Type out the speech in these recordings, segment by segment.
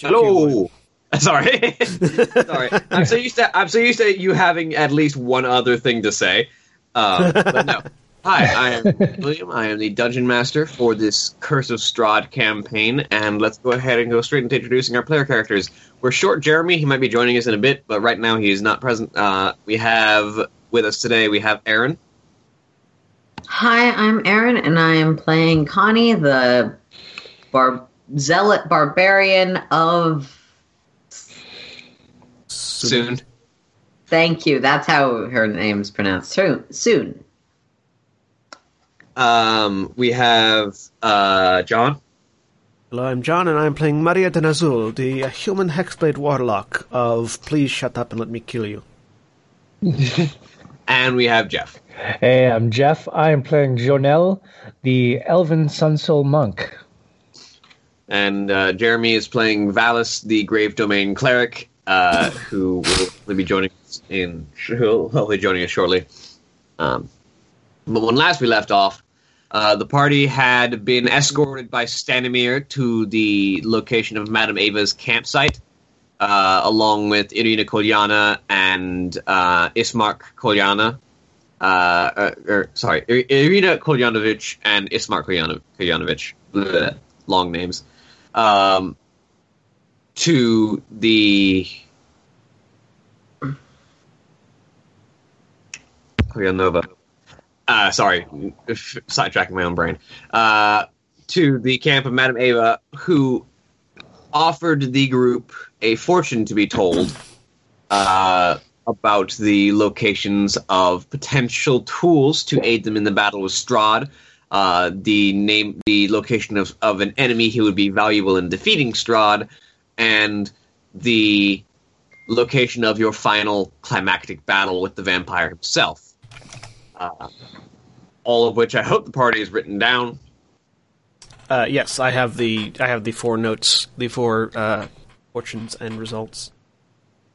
Hello. Sorry, sorry. I'm so used to I'm so used to you having at least one other thing to say. Um, but no. Hi, I am William. I am the dungeon master for this Curse of Strahd campaign, and let's go ahead and go straight into introducing our player characters. We're short Jeremy. He might be joining us in a bit, but right now he is not present. Uh, we have with us today. We have Erin. Hi, I'm Erin, and I am playing Connie, the bar- zealot barbarian of. Soon. Thank you. That's how her name's pronounced. Soon. Soon. Um, we have uh, John. Hello, I'm John, and I'm playing Maria deNazul, the uh, human hexblade warlock of Please Shut Up and Let Me Kill You. And we have Jeff. Hey, I'm Jeff. I am playing Jo'nell, the Elven Sunsoul Monk. And uh, Jeremy is playing Vallus, the Grave Domain cleric, uh, who will be joining us in. He'll be joining us shortly. Um, but when last we left off, uh, the party had been escorted by Stanimir to the location of Madame Eva's campsite, uh, along with Ireena Kolyana and uh, Ismark Kolyana. Uh, uh, er, sorry, Ireena Kolyanovich and Ismark Kolyano- Kolyanovich. Long names. Um, to the Kolyanova. Uh, sorry, sidetracking my own brain. Uh, to the camp of Madame Eva, who offered the group a fortune to be told uh, about the locations of potential tools to aid them in the battle with Strahd. Uh, the name, the location of, of an enemy who would be valuable in defeating Strahd, and the location of your final climactic battle with the vampire himself. Uh, all of which I hope the party has written down. Uh, yes, I have the I have the four notes, the four uh, fortunes and results.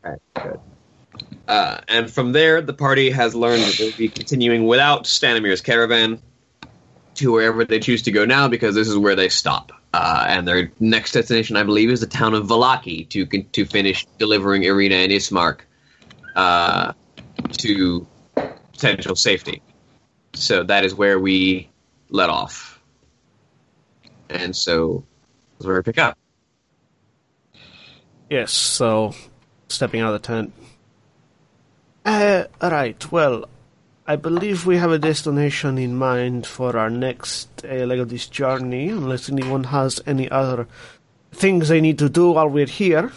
Good. Uh, and from there, the party has learned that they'll be continuing without Stanimir's caravan to wherever they choose to go now, because this is where they stop. Uh, and their next destination, I believe, is the town of Vallaki to to finish delivering Ireena and Ismark uh, to potential safety. So that is where we let off. And so that's where we pick up. Yes, so stepping out of the tent. Uh, alright, well, I believe we have a destination in mind for our next uh, leg of this journey, unless anyone has any other things they need to do while we're here.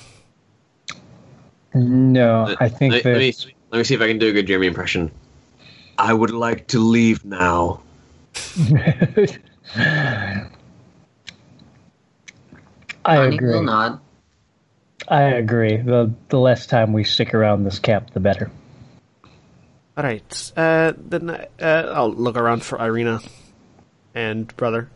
No, I think let, that let me let me see if I can do a good Jeremy impression. I would like to leave now. I Connie agree. will nod. I agree. The the less time we stick around this camp, the better. Alright, uh, then uh, I'll look around for Ireena and brother.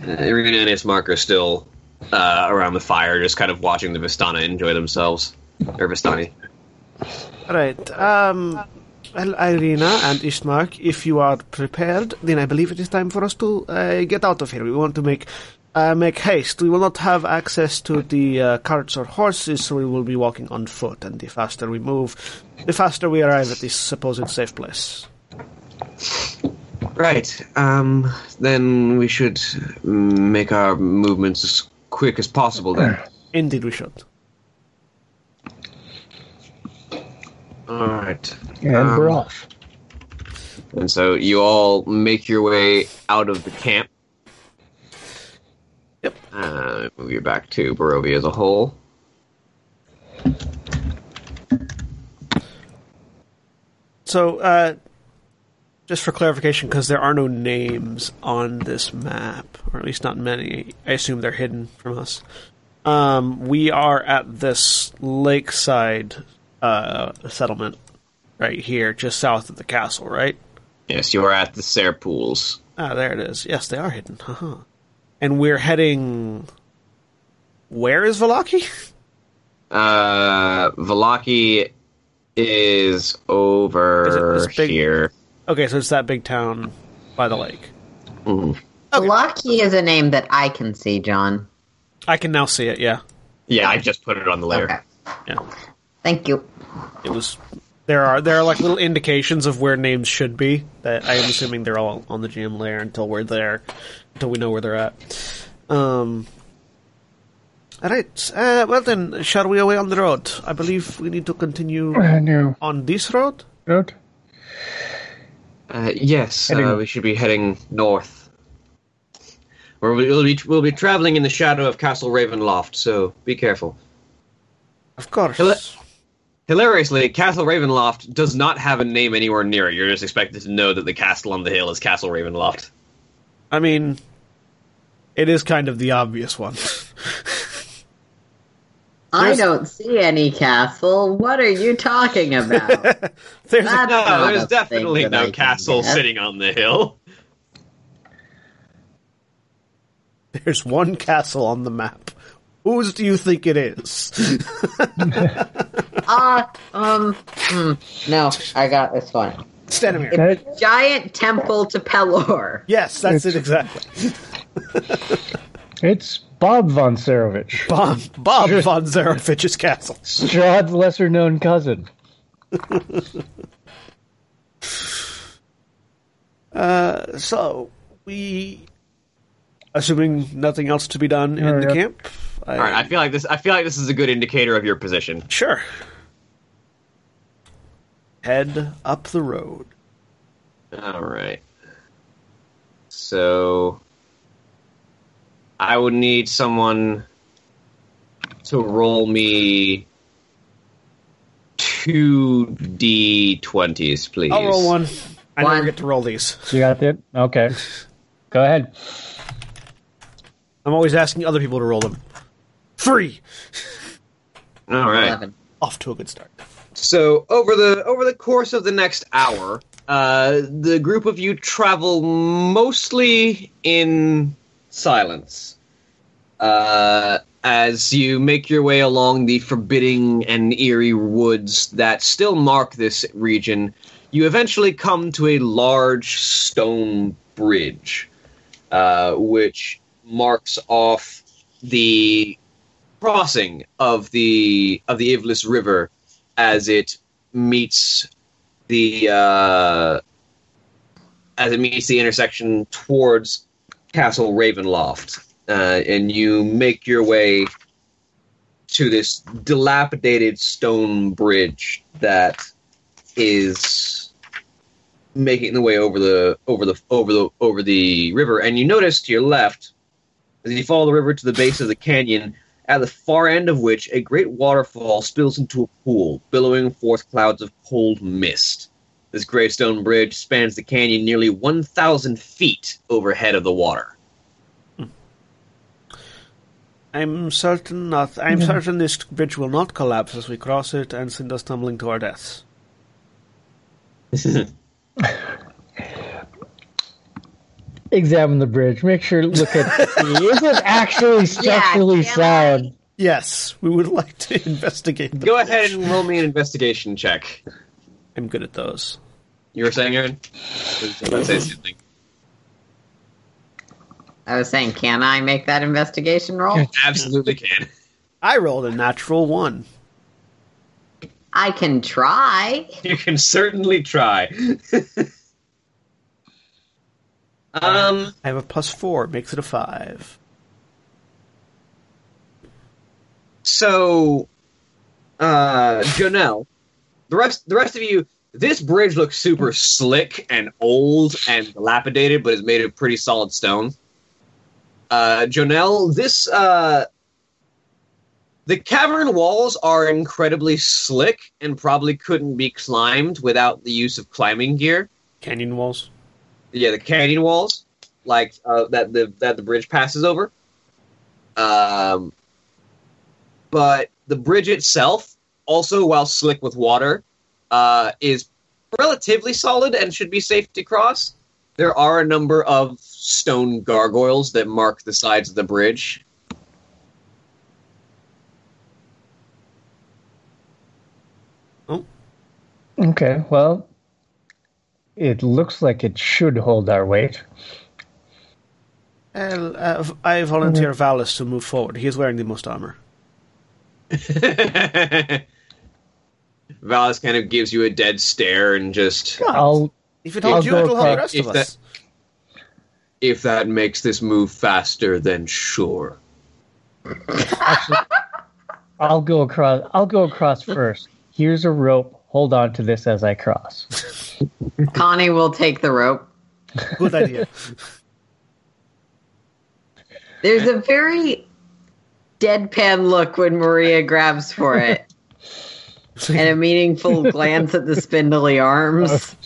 Uh, Ireena and Ismark are still uh, around the fire, just kind of watching the Vistana enjoy themselves. Or Vistani. Alright, um, Well, Ireena and Ismark, if you are prepared, then I believe it is time for us to uh, get out of here. We want to make uh, make haste. We will not have access to the uh, carts or horses, so we will be walking on foot. And the faster we move, the faster we arrive at this supposed safe place. Right. Um, then we should mm, make our movements as quick as possible then. Indeed, we should. All right. And Um, we're off. And so you all make your way out of the camp. Yep. Uh, move you back to Barovia as a whole. So, uh, just for clarification, because there are no names on this map, or at least not many, I assume they're hidden from us. Um, we are at this lakeside uh, settlement right here, just south of the castle, right? Yes, you are at the Tser Pools. Ah, there it is. Yes, they are hidden. Haha. And we're heading. Where is Vallaki? Uh, Vallaki is over Is it big- here. Okay, so it's that big town by the lake. Vallaki is a name that I can see, John. I can now see it. Yeah, Yeah, I just put it on the layer. Okay. yeah. Thank you. It was. There are there are like little indications of where names should be. That I am assuming they're all on the GM layer until we're there, until we know where they're at. Um. All right. Uh, well then, shall we away on the road? I believe we need to continue Uh, no. on this road. Road? Uh, yes, uh, we should be heading north. Where we'll be, we'll be traveling in the shadow of Castle Ravenloft, so be careful. Of course. Hello- Hilariously, Castle Ravenloft does not have a name anywhere near it. You're just expected to know that the castle on the hill is Castle Ravenloft. I mean, it is kind of the obvious one. I don't see any castle. What are you talking about? There's That's No, there's definitely thing I no castle get. sitting on the hill. there's one castle on the map. Whose do you think it is? uh, um, hmm, no, I got this one. Stanimir. That- Giant temple to Pelor. Yes, that's it exactly. It's Bob von Sarovich, Bob, Bob von Zarovich's castle. Strahd's lesser known cousin. Uh, so we, assuming nothing else to be done in Yeah, the yeah. camp. I, All right, I feel like this. I feel like this is a good indicator of your position. sure. Head up the road. All right. So I would need someone to roll me two d20s, please. I'll roll one. I never get to roll these. You got it? Okay. Go ahead. I'm always asking other people to roll them. Three. All right. Eleven. Off to a good start. So over the over the course of the next hour, uh, the group of you travel mostly in silence. Uh, as you make your way along the forbidding and eerie woods that still mark this region, you eventually come to a large stone bridge, uh, which marks off the crossing of the of the Ivlis River as it meets the uh, as it meets the intersection towards Castle Ravenloft, uh, and you make your way to this dilapidated stone bridge that is making the way over the over the over the over the river, and you notice to your left as you follow the river to the base of the canyon at the far end of which a great waterfall spills into a pool, billowing forth clouds of cold mist. This gravestone bridge spans the canyon nearly 1,000 feet overhead of the water. I'm certain not. I'm certain this bridge will not collapse as we cross it and send us tumbling to our deaths. Examine the bridge. Make sure look at is it actually structurally can I? sound? Yes, we would like to investigate. The Go bridge. ahead and roll me an investigation check. I'm good at those. You were saying, Erin? I was say something. I was saying, can I make that investigation roll? Absolutely can. I rolled a natural one. I can try. You can certainly try. um, I have a plus four, makes it a five. so, uh, Jo'nell, the rest, the rest of you, this bridge looks super slick and old and dilapidated, but is made of pretty solid stone. Uh, Jo'nell, this, uh, the cavern walls are incredibly slick and probably couldn't be climbed without the use of climbing gear. Canyon walls. Yeah, the canyon walls, like uh, that the that the bridge passes over. Um, but the bridge itself, also while slick with water, uh, is relatively solid and should be safe to cross. There are a number of stone gargoyles that mark the sides of the bridge. Okay, well, it looks like it should hold our weight. Well, uh, I volunteer Vallus to move forward. He is wearing the most armor. Vallus kind of gives you a dead stare and just I'll If it I'll holds you, it'll help the rest of if us. if that makes this move faster, then sure. I'll go across. I'll go across first. Here's a rope. Hold on to this as I cross. Connie will take the rope. Good idea. There's a very deadpan look when Maria grabs for it, and a meaningful glance at the spindly arms.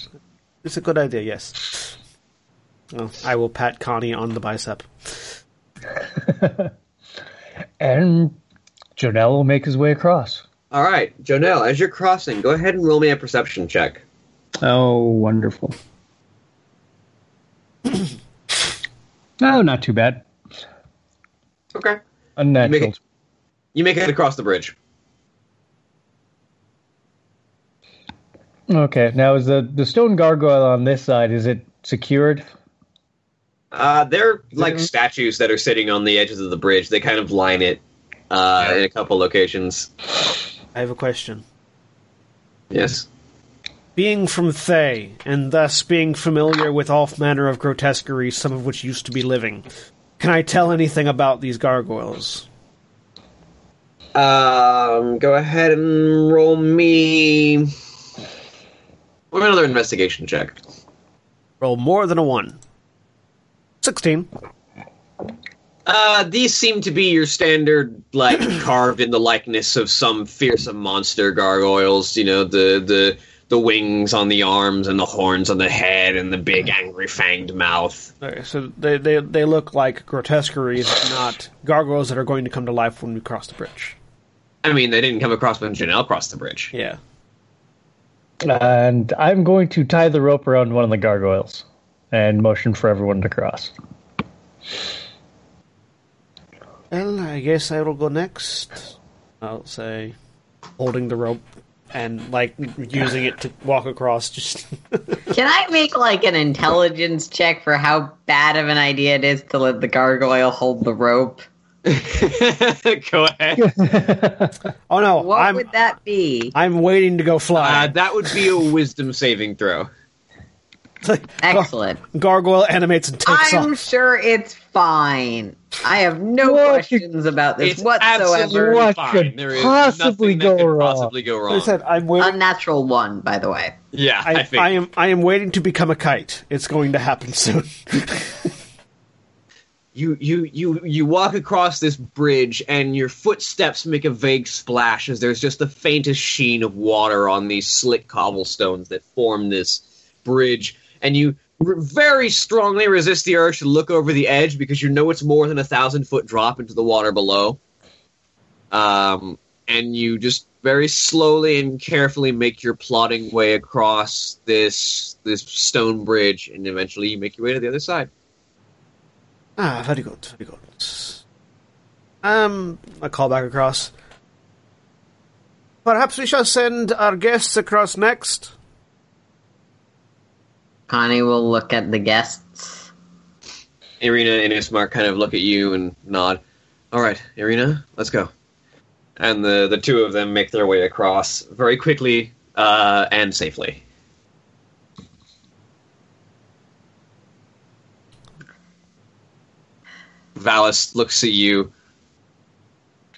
It's a good idea, yes. Well, I will pat Connie on the bicep. And Jo'nell will make his way across. All right, Jo'nell, as you're crossing, go ahead and roll me a perception check. Oh, wonderful. oh, not too bad. Okay. Unnatural. Make it- You make it across the bridge. Okay, now is the the stone gargoyle on this side? Is it secured? Uh, they're like statues that are sitting on the edges of the bridge. They kind of line it uh, in a couple locations. I have a question. Yes. Being from Thay, and thus being familiar with all manner of grotesqueries, some of which used to be living, can I tell anything about these gargoyles? Um, go ahead and roll me. Roll another investigation check. Roll more than a one. 16. Uh, these seem to be your standard, like carved in the likeness of some fearsome monster gargoyles. You know, the the the wings on the arms and the horns on the head and the big angry fanged mouth. Okay, so they, they, they look like grotesqueries, not gargoyles that are going to come to life when we cross the bridge. I mean, they didn't come across when Jo'nell crossed the bridge. Yeah. And I'm going to tie the rope around one of the gargoyles and motion for everyone to cross. Well, I guess I will go next. I'll say, holding the rope and like using it to walk across. Just Can I make like an intelligence check for how bad of an idea it is to let the gargoyle hold the rope? go ahead. oh no, What I'm would that be? I'm waiting to go fly. Uh, that would be a wisdom saving throw. It's like, Excellent. gargoyle animates and takes I'm off. sure it's fine. I have no What could- questions about this It's whatsoever. absolutely What fine. could There is possibly nothing that go could wrong? Possibly go Like wrong. I said, I'm waiting. Unnatural one, by the way. yeah, I, I, think. I am I am waiting to become a kite. It's going to happen soon. you you you you walk across this bridge and your footsteps make a vague splash as there's just the faintest sheen of water on these slick cobblestones that form this bridge and you r- very strongly resist the urge to look over the edge because you know it's more than a thousand foot drop into the water below um and you just very slowly and carefully make your plodding way across this this stone bridge and eventually you make your way to the other side ah, very good, very good. Um, I call back across. Perhaps we shall send our guests across next. Connie will look at the guests. Ireena and Ismark kind of look at you and nod. All right, Ireena, let's go. And the the two of them make their way across very quickly uh, and safely. Vallus looks at you.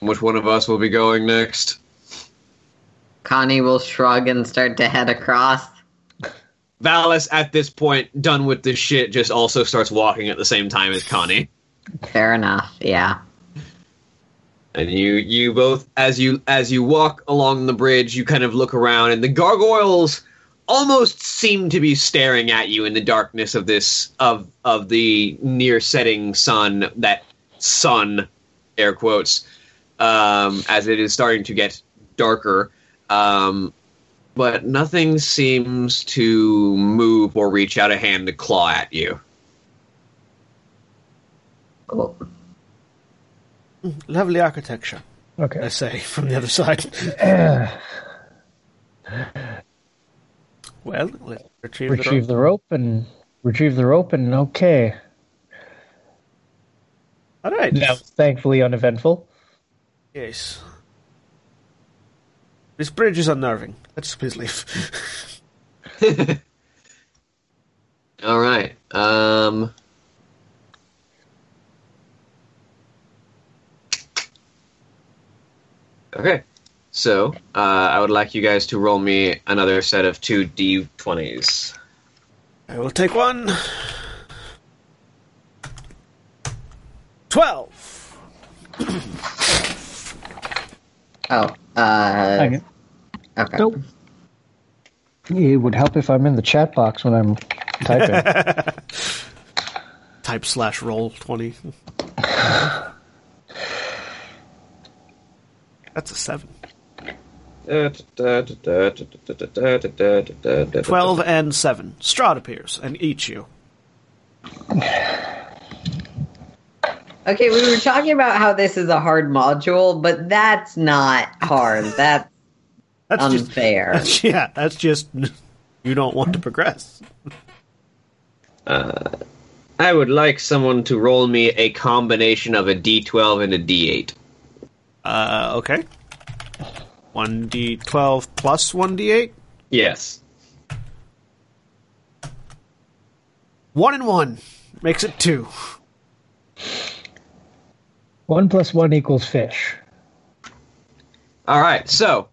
Which one of us will be going next? Connie will shrug and start to head across. Vallus, at this point, done with this shit, just also starts walking at the same time as Connie. Fair enough. Yeah. And you you both as you as you walk along the bridge, you kind of look around and the gargoyles almost seem to be staring at you in the darkness of this of of the near setting sun, that sun air quotes, um, as it is starting to get darker. Um, but nothing seems to move or reach out a hand to claw at you. Oh, Lovely architecture, Okay. I Okay. say, from the other side. well, let's retrieve, retrieve the the rope and retrieve the rope and okay. All right. That was thankfully uneventful. Yes. This bridge is unnerving. Let's please leave. All right. Um, okay. So, uh, I would like you guys to roll me another set of two d20s. I will take one. Twelve. oh. Uh. Okay. Okay. Nope. It would help if I'm in the chat box when I'm typing. Type slash roll twenty. That's a seven. Twelve and seven. Strahd appears and eats you. Okay, we were talking about how this is a hard module, but that's not hard. That's That's unfair. just yeah. That's just you don't want to progress. I would like someone to roll me a combination of a d12 and a d8. Uh, okay. One d twelve plus one d eight. Yes. One and one makes it two. one plus one equals fish. All right. So,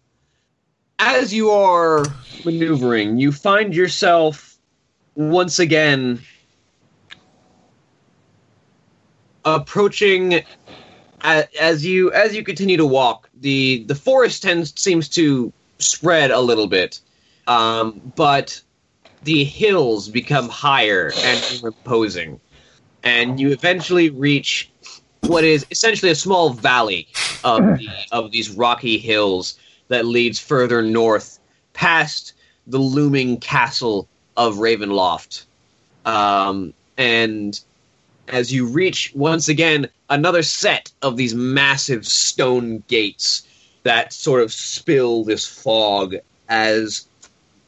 as you are maneuvering, you find yourself once again approaching as you as you continue to walk. the The forest tends seems to spread a little bit, um, but the hills become higher and more imposing, and you eventually reach what is essentially a small valley of the, of these rocky hills that leads further north past the looming castle of Ravenloft. Um, and as you reach once again another set of these massive stone gates that sort of spill this fog as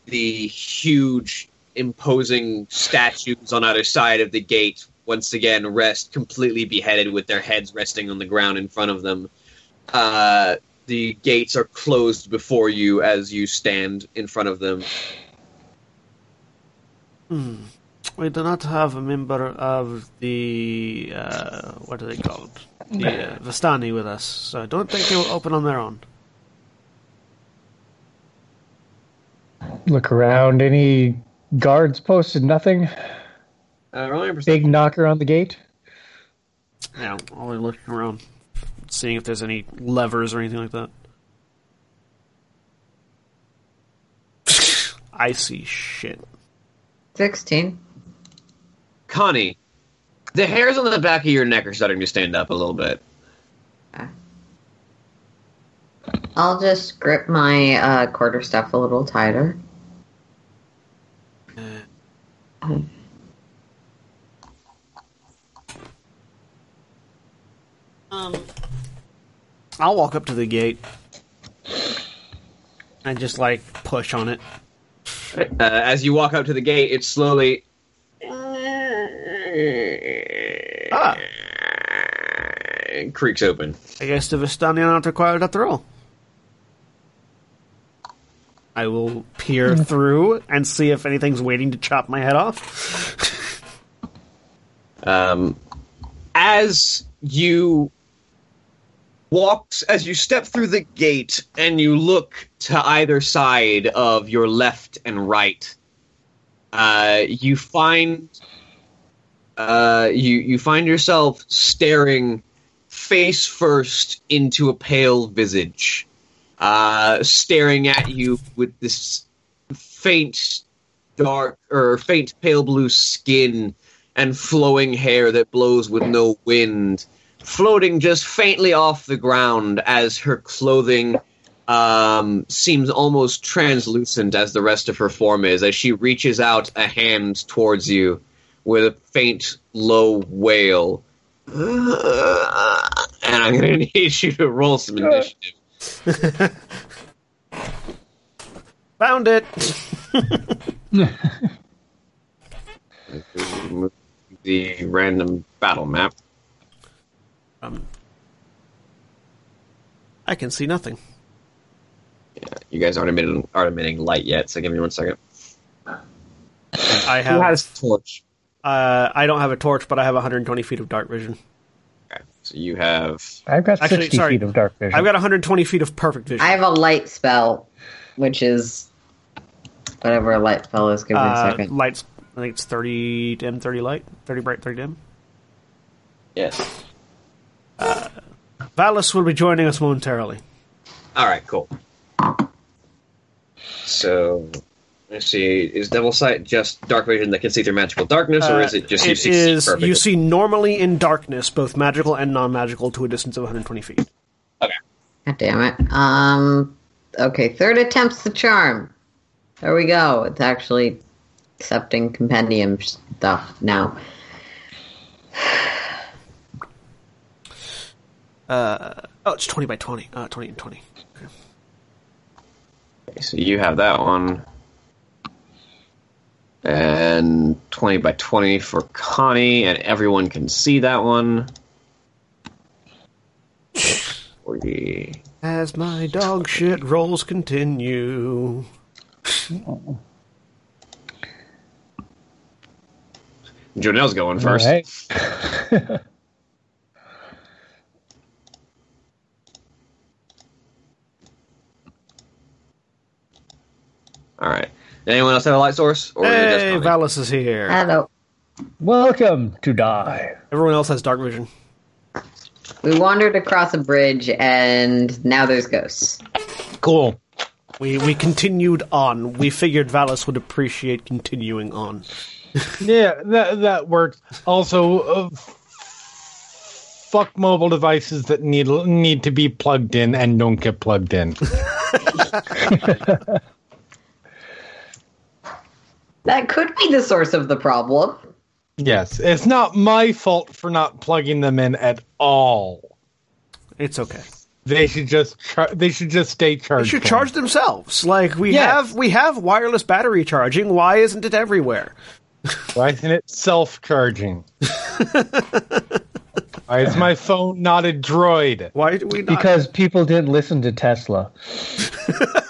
the huge imposing statues on either side of the gate once again rest completely beheaded with their heads resting on the ground in front of them uh, the gates are closed before you as you stand in front of them We do not have a member of the uh, what are they called? The uh, Vistani with us, so I don't think they will open on their own. Look around. Any guards posted? Nothing. uh, roll me a. Big knocker on the gate. Yeah, always looking around, seeing if there's any levers or anything like that. I see shit. 16. Connie, the hairs on the back of your neck are starting to stand up a little bit. I'll just grip my uh, quarter staff a little tighter. Um, I'll walk up to the gate and just like push on it. Uh, as you walk up to the gate, it slowly Ah. creaks open. I guess the Vistani are not required after all. I will peer through and see if anything's waiting to chop my head off. Um, as you walk, as you step through the gate and you look to either side of your left and right, uh, you find uh, you you find yourself staring face first into a pale visage, uh, staring at you with this faint dark or faint pale blue skin and flowing hair that blows with no wind, floating just faintly off the ground as her clothing um, seems almost translucent as the rest of her form is, as she reaches out a hand towards you with a faint, low wail. And I'm going to need you to roll some initiative. Found it! The random battle map. Um, I can see nothing. You guys aren't emitting, aren't emitting light yet, so give me one second. I Who have. has torch? Uh, I don't have a torch, but I have 120 feet of dark vision. Okay, so you have I've got Actually, 60 sorry. feet of dark vision. I've got 120 feet of perfect vision. I have a light spell, which is whatever a light spell is. Give me a uh, second. lights. I think it's 30 dim, 30 light, 30 bright, 30 dim. yes. Vallus will be joining us momentarily. All right, cool. So let's see. Is Devil Sight just dark vision that can see through magical darkness, or is it just you Uh, It see is perfectly? you see normally in darkness, both magical and non-magical, to a distance of 120 feet. Okay. God damn it. Um. Okay, third attempt's the charm. There we go. It's actually accepting compendium stuff now. Oh, it's 20 by 20. Uh, 20 and 20. Okay, so you have that one, and twenty by twenty for Connie, and everyone can see that one. Forty. As my dog shit rolls continue. Jo'nell's going first. Alright. All right. Anyone else have a light source? Or is it just Hey, Connie? Vallus is here. Hello. Welcome to die. Everyone else has dark vision. We wandered across a bridge, and now there's ghosts. Cool. We we continued on. We figured Vallus would appreciate continuing on. Yeah, that that works. Also, uh, fuck mobile devices that need need to be plugged in and don't get plugged in. That could be the source of the problem. yes, it's not my fault for not plugging them in at all. It's okay. They should just char- they should just stay charged. They should for charge me. themselves. Like we Yes. have we have wireless battery charging. Why isn't it everywhere? Why isn't it self charging? Why is my phone not a droid? Why do we not? Because people didn't listen to Tesla.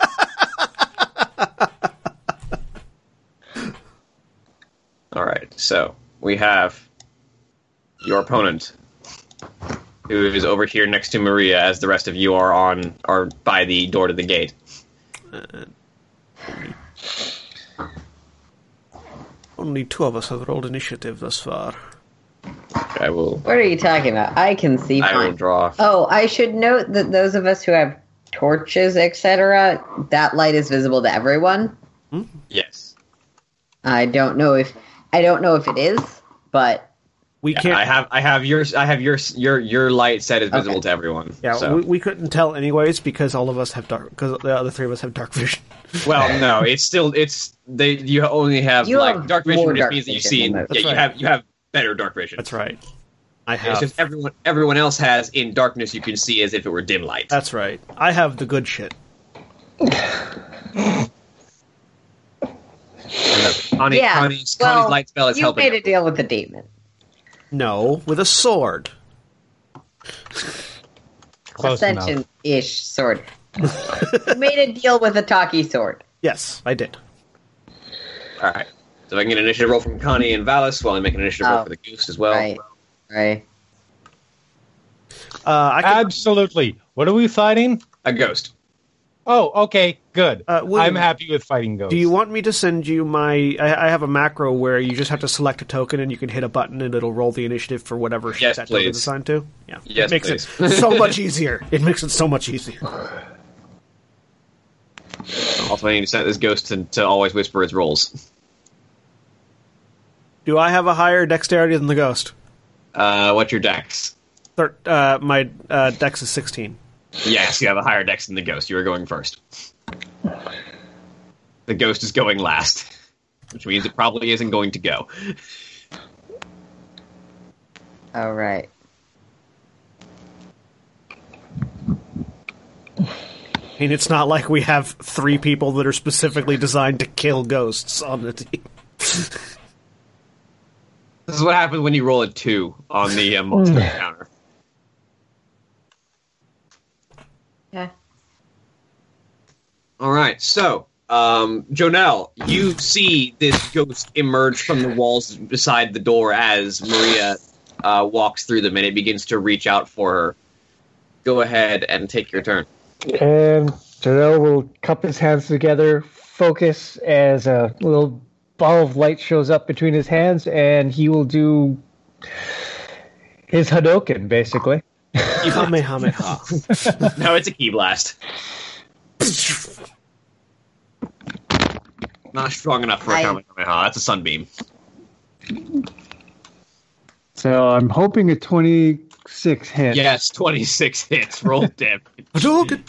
All right. So we have your opponent, who is over here next to Maria, as the rest of you are on are by the door to the gate. Uh, only two of us have rolled initiative thus far. I will. What are you talking about? I can see I will draw. Oh, I should note that those of us who have torches, etc., that light is visible to everyone. Hmm? Yes. I don't know if I don't know if it is, but We can't. I have. I have your. I have your. Your. Your light set is visible Okay. to everyone. yeah, So. we, we couldn't tell anyways because all of us have dark. Because the other three of us have dark vision. Well, no, it's still it's they. You only have You like have dark vision, more which dark means that you see. than Yeah, most. That's you have you have better dark vision. That's right. I have. It's have. just everyone everyone else has in darkness. You can see as if it were dim light. That's right. I have the good shit. Connie, Yeah, Connie's, well, Connie's light spell is you helping. made a deal with the demon. No, with a sword. Ascension-ish sword. you made a deal with a talkie sword. Yes, I did. All right. So I can get an initiative roll from Connie and Vallus while I make an initiative roll Oh. for the goose as well. Right. Right. Uh, I can, Absolutely. What are we fighting? A ghost. Oh, okay, good. Uh, William, I'm happy with fighting ghosts. do you want me to send you my? I, I have a macro where you just have to select a token and you can hit a button and it'll roll the initiative for whatever Yes, that token is assigned to. Yeah, Yes, it makes please. it so much easier. It makes it so much easier. Also, I need to set this ghost to, to always whisper its rolls. Do I have a higher dexterity than the ghost? Uh, what's your dex? Thir- uh, my uh, dex is sixteen. Yes, you have a higher dex than the ghost. You are going first. The ghost is going last, which means it probably isn't going to go. All right. I mean, it's not like we have three people that are specifically designed to kill ghosts on the team. This is what happens when you roll a two on the um, monster counter. Yeah. All right, so um, Jo'nell, you see this ghost emerge from the walls beside the door as Maria uh, walks through them, and it begins to reach out for her. Go ahead and take your turn. And Jarrell will cup his hands together, focus as a little ball of light shows up between his hands, and he will do his Hadouken, basically. Kamehameha. No, it's a ki blast. Not strong enough for a I- Kamehameha. That's a sunbeam. So I'm hoping a 26 hit. Yes, 26 hits. Roll damage. Hadouken!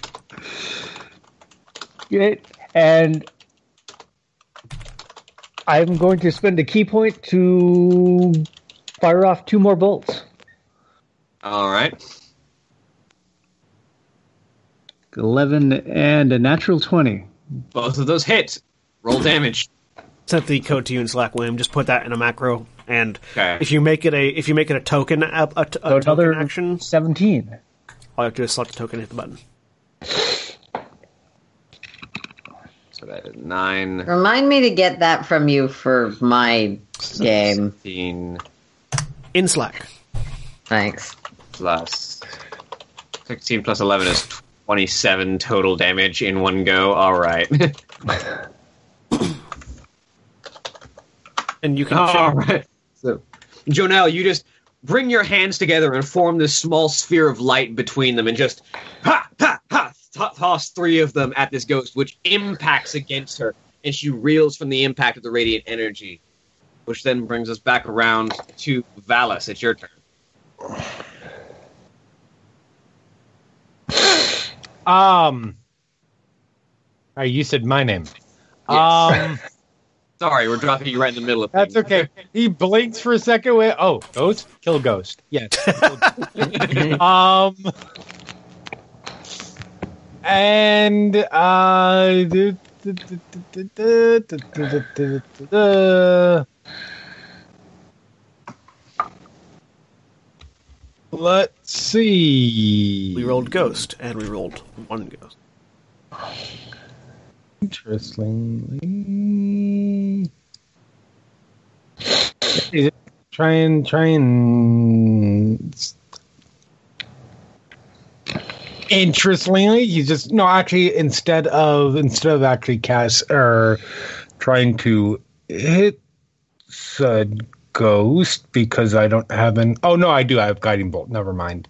It- and I'm going to spend a ki point to fire off two more bolts. All right. 11 and a natural 20. Both of those hit. Roll damage. Sent the code to you in Slack, William. Just put that in a macro, and Okay. if you make it a if you make it a token a, a, a So token another action, 17. all you have to do is select the token, and hit the button. So that is 9, Remind me to get that from you for my game. 16 In Slack. Thanks. plus 16 plus 11 is 27 total damage in one go. All right. And you can All right. So, Jo'nell, you just bring your hands together and form this small sphere of light between them, and just ha ha ha to- toss three of them at this ghost, which impacts against her, and she reels from the impact of the radiant energy, which then brings us back around to Vallus. It's your turn. Um. All right, you said my name. Yes. Um, Sorry, we're dropping you right in the middle of that's things. okay. He blinks for a second. Wait, oh, ghost, kill ghost. Yes. um. And uh. Let's see. we rolled ghost, and we rolled one ghost. Interestingly, try and try and. Interestingly, you just no. Actually, instead of instead of actually cast or trying to hit said ghost because I don't have an. Oh no, I do. I have guiding bolt. Never mind.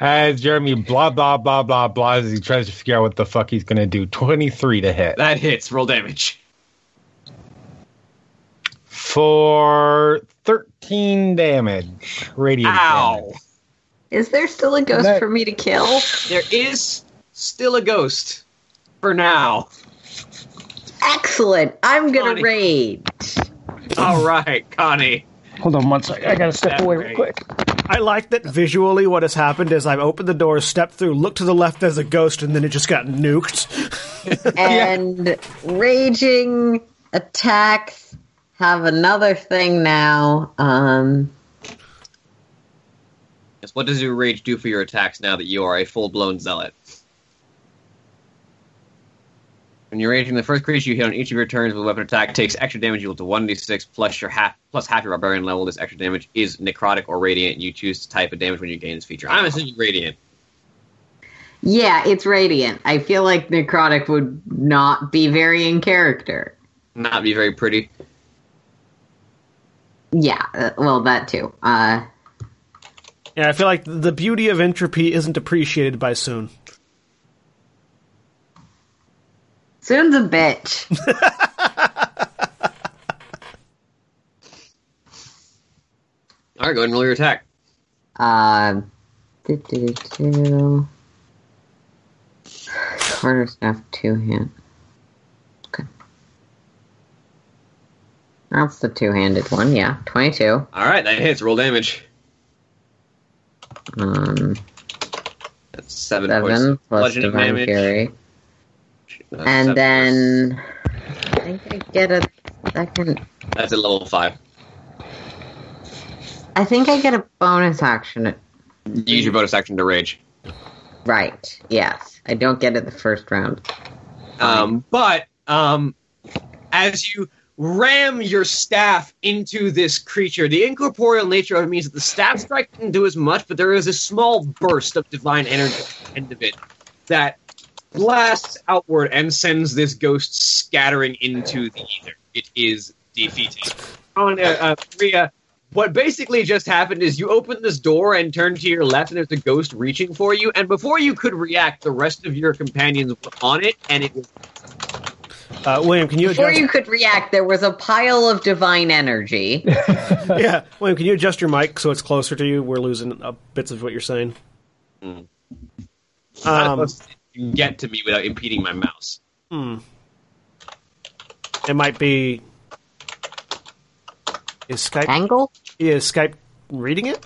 As Jeremy blah blah blah blah blah as he tries to figure out what the fuck he's gonna do. Twenty three to hit That hits. Roll damage. for thirteen damage. Radiant Ow. damage. Is there still a ghost That- for me to kill? There is still a ghost for now. Excellent. I'm gonna Connie. raid. All right, Connie. Hold on one second. I gotta step That's away real quick. I like that visually what has happened is I've opened the door, stepped through, looked to the left as a ghost, and then it just got nuked. And raging attacks have another thing now. Um, Yes, what does your rage do for your attacks now that you are a full blown zealot? When you're raging, the first creature you hit on each of your turns with a weapon attack takes extra damage equal to one d six plus your half plus half your barbarian level. This extra damage is necrotic or radiant. You choose the type of damage when you gain this feature. I'm assuming radiant. yeah, it's radiant. I feel like necrotic would not be very in character. Not be very pretty. Yeah, uh, well, that too. Uh, Yeah, I feel like the beauty of entropy isn't appreciated by Soon. Soon's a bitch. All right, go ahead and roll your attack. Um, do, do, do, do. Quarterstaff two hand. Okay. That's the two handed one, yeah. 22. All right, that hits. Roll damage. Um, That's seven, seven points. plus bludgeoning divine damage. fury. And then I think I get a second. that's a level five. I think I get a bonus action. Use your bonus action to rage. right. Yes. I don't get it the first round. Um, but um, as you ram your staff into this creature, the incorporeal nature of it means that the staff strike didn't do as much, but there is a small burst of divine energy at the end of it that blasts outward and sends this ghost scattering into the ether. It is defeated. On uh, uh, Rhea, what basically just happened is you opened this door and turned to your left, and there's a ghost reaching for you. And before you could react, the rest of your companions were on it, and it was Uh, William, can you Before adjust? you could react, there was a pile of divine energy. yeah, William, can you adjust your mic so it's closer to you? We're losing uh, bits of what you're saying. Mm. Um, you can get to me without impeding my mouse. Hmm. it might be. Is Skype Angle? is Skype reading it?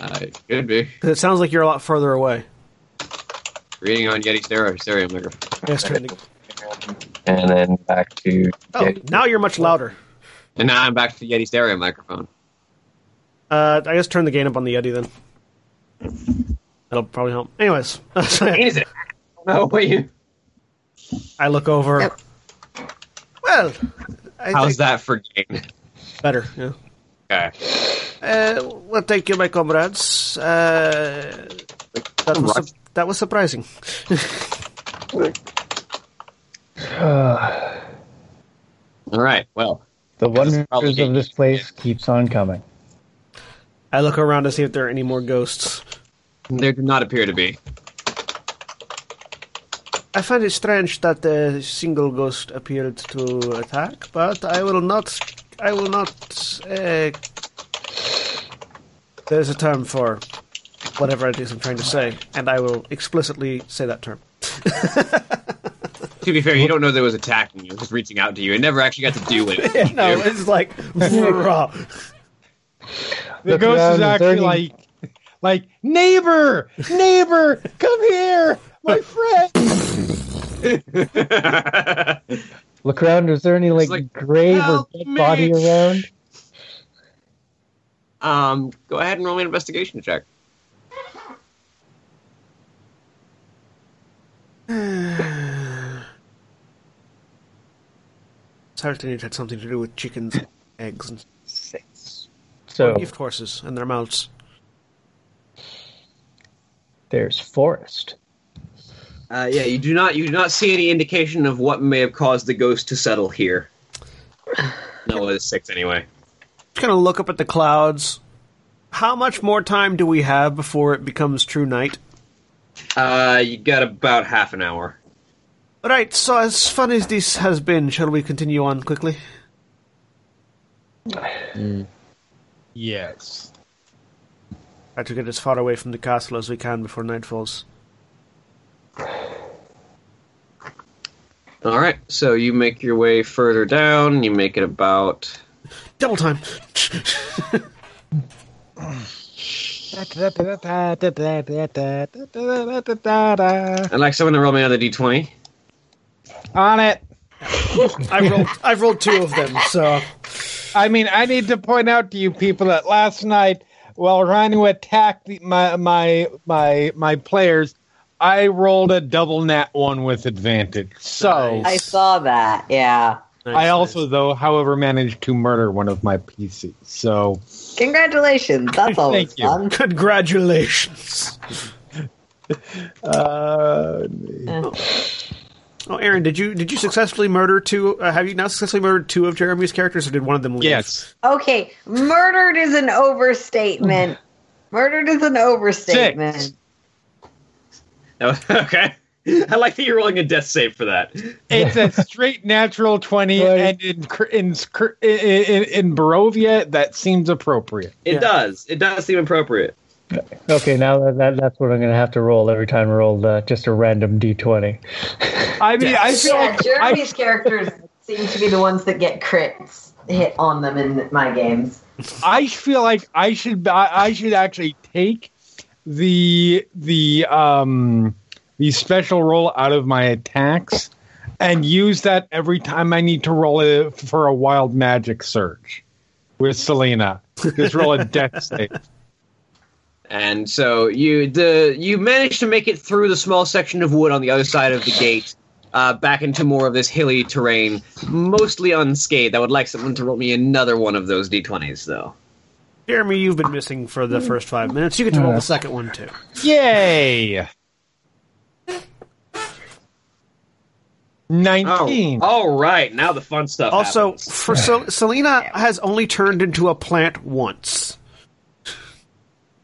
Uh, it could be Because it sounds like you're a lot further away. reading on Yeti stereo stereo microphone. Yes, trying to- and then back to Oh, Yeti. now you're much louder. And now I'm back to Yeti stereo microphone. Uh, I guess turn the gain up on the Yeti then. That'll probably help. Anyways, Is it? No, wait. I look over. Yep. Well, I How's think that for game? better. Yeah. Okay. Uh, well, thank you, my comrades. Uh, that was su- that was surprising. Uh, All right. Well, the probably wonders of this place keeps on coming. I look around to see if there are any more ghosts. There do not appear to be. I find it strange that a single ghost appeared to attack, but I will not. I will not. Uh, there's a term for whatever it is I'm trying to say, and I will explicitly say that term. To be fair, you don't know there was attacking you, it was just reaching out to you. It never actually got to do with it. no, it's like. raw. The Look ghost around, is is actually any- like, like neighbor, neighbor, come here, my friend. Look around. Is there any like, like, grave or dead me." body around? um, go ahead and roll me an investigation check. Certainly it had something to do with chickens, eggs, and Six. So gift horses and their mouths. There's forest. Uh, yeah, you do not you do not see any indication of what may have caused the ghost to settle here. No, it's six anyway. Just gonna look up at the clouds. How much more time do we have before it becomes true night? Uh, you got about half an hour. Right, so as fun as this has been, shall we continue on quickly? Yes. Try to get as far away from the castle as we can before night falls. All right, so you make your way further down. You make it about Double time! I'd like someone to roll me another d20. On it. I've rolled I've rolled two of them, so I mean, I need to point out to you people that last night, while trying to attack the, my my my my players, I rolled a double nat one with advantage. So Nice. I saw that. Yeah. I also, though, however, managed to murder one of my PCs. So Congratulations. That's always Thank you. fun. congratulations. uh, Oh, Erin, did you did you successfully murder two? Uh, have you now successfully murdered two of Jeremy's characters, or did one of them leave? yes, Okay, murdered is an overstatement. Murdered is an overstatement. Six. okay. I like that you're rolling a death save for that. it's a straight natural twenty, Right. and in in in, in, in Barovia, that seems appropriate. It Yeah. does. It does seem appropriate. Okay, now that, that that's what I'm going to have to roll every time I roll uh, just a random d20. I mean, I feel Yeah, like Jeremy's characters seem to be the ones that get crits hit on them in my games. I feel like I should I I should actually take the the um the special roll out of my attacks and use that every time I need to roll it for a wild magic surge with Selena. Just roll a death save. And so you the you managed to make it through the small section of wood on the other side of the gate, uh, back into more of this hilly terrain, mostly unscathed. I would like someone to roll me another one of those d20s, though. Jeremy, you've been missing for the first five minutes. You get to roll the second one too. Yay! Oh, Nineteen. all right. Now the fun stuff. Also, happens. for Sel- Selena has only turned into a plant once.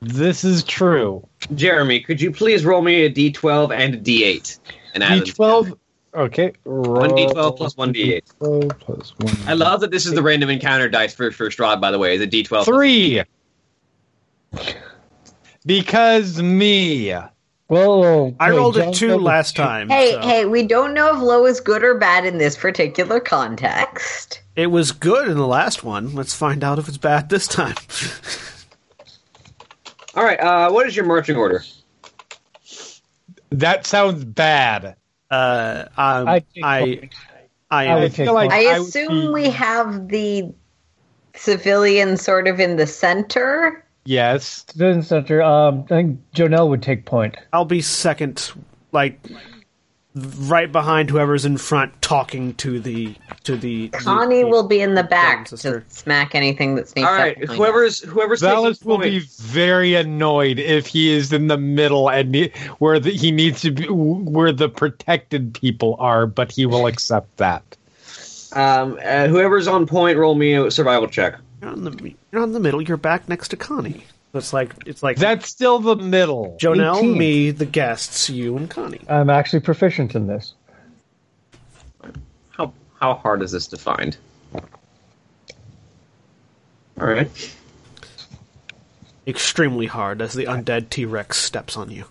This is true. Jeremy, could you please roll me a d12 and a d8? And add D twelve. Okay. one d12 plus one d8. Twelve plus one. I love that this is the random encounter dice for first draw. By the way, the d12. Three. Because me. Well, I rolled a two last time. Hey, so- hey, we don't know if low is good or bad in this particular context. It was good in the last one. Let's find out if it's bad this time. All right. Uh, what is your marching order? That sounds bad. Uh, um, I'd take I. I I am. would take feel like I I assume be- we have the civilian sort of in the center. Yes. Citizen Center. Um, I think Jo'nell would take point. I'll be second, like right behind whoever's in front, talking to the to the. Connie the- will be in the back to smack anything that sneaks All right. up. behind Whoever's whoever's Vallus taking will be very annoyed if he is in the middle and he, where the, he needs to be where the protected people are, but he will accept that. Um, uh, whoever's on point, roll me a survival check. You're on the you're on the middle. You're back next to Connie. So it's like it's like That's still the middle. Jo'nell, 18. me, the guests, you, and Connie. I'm actually proficient in this. How how hard is this to find? All right. Extremely hard as the undead T Rex steps on you.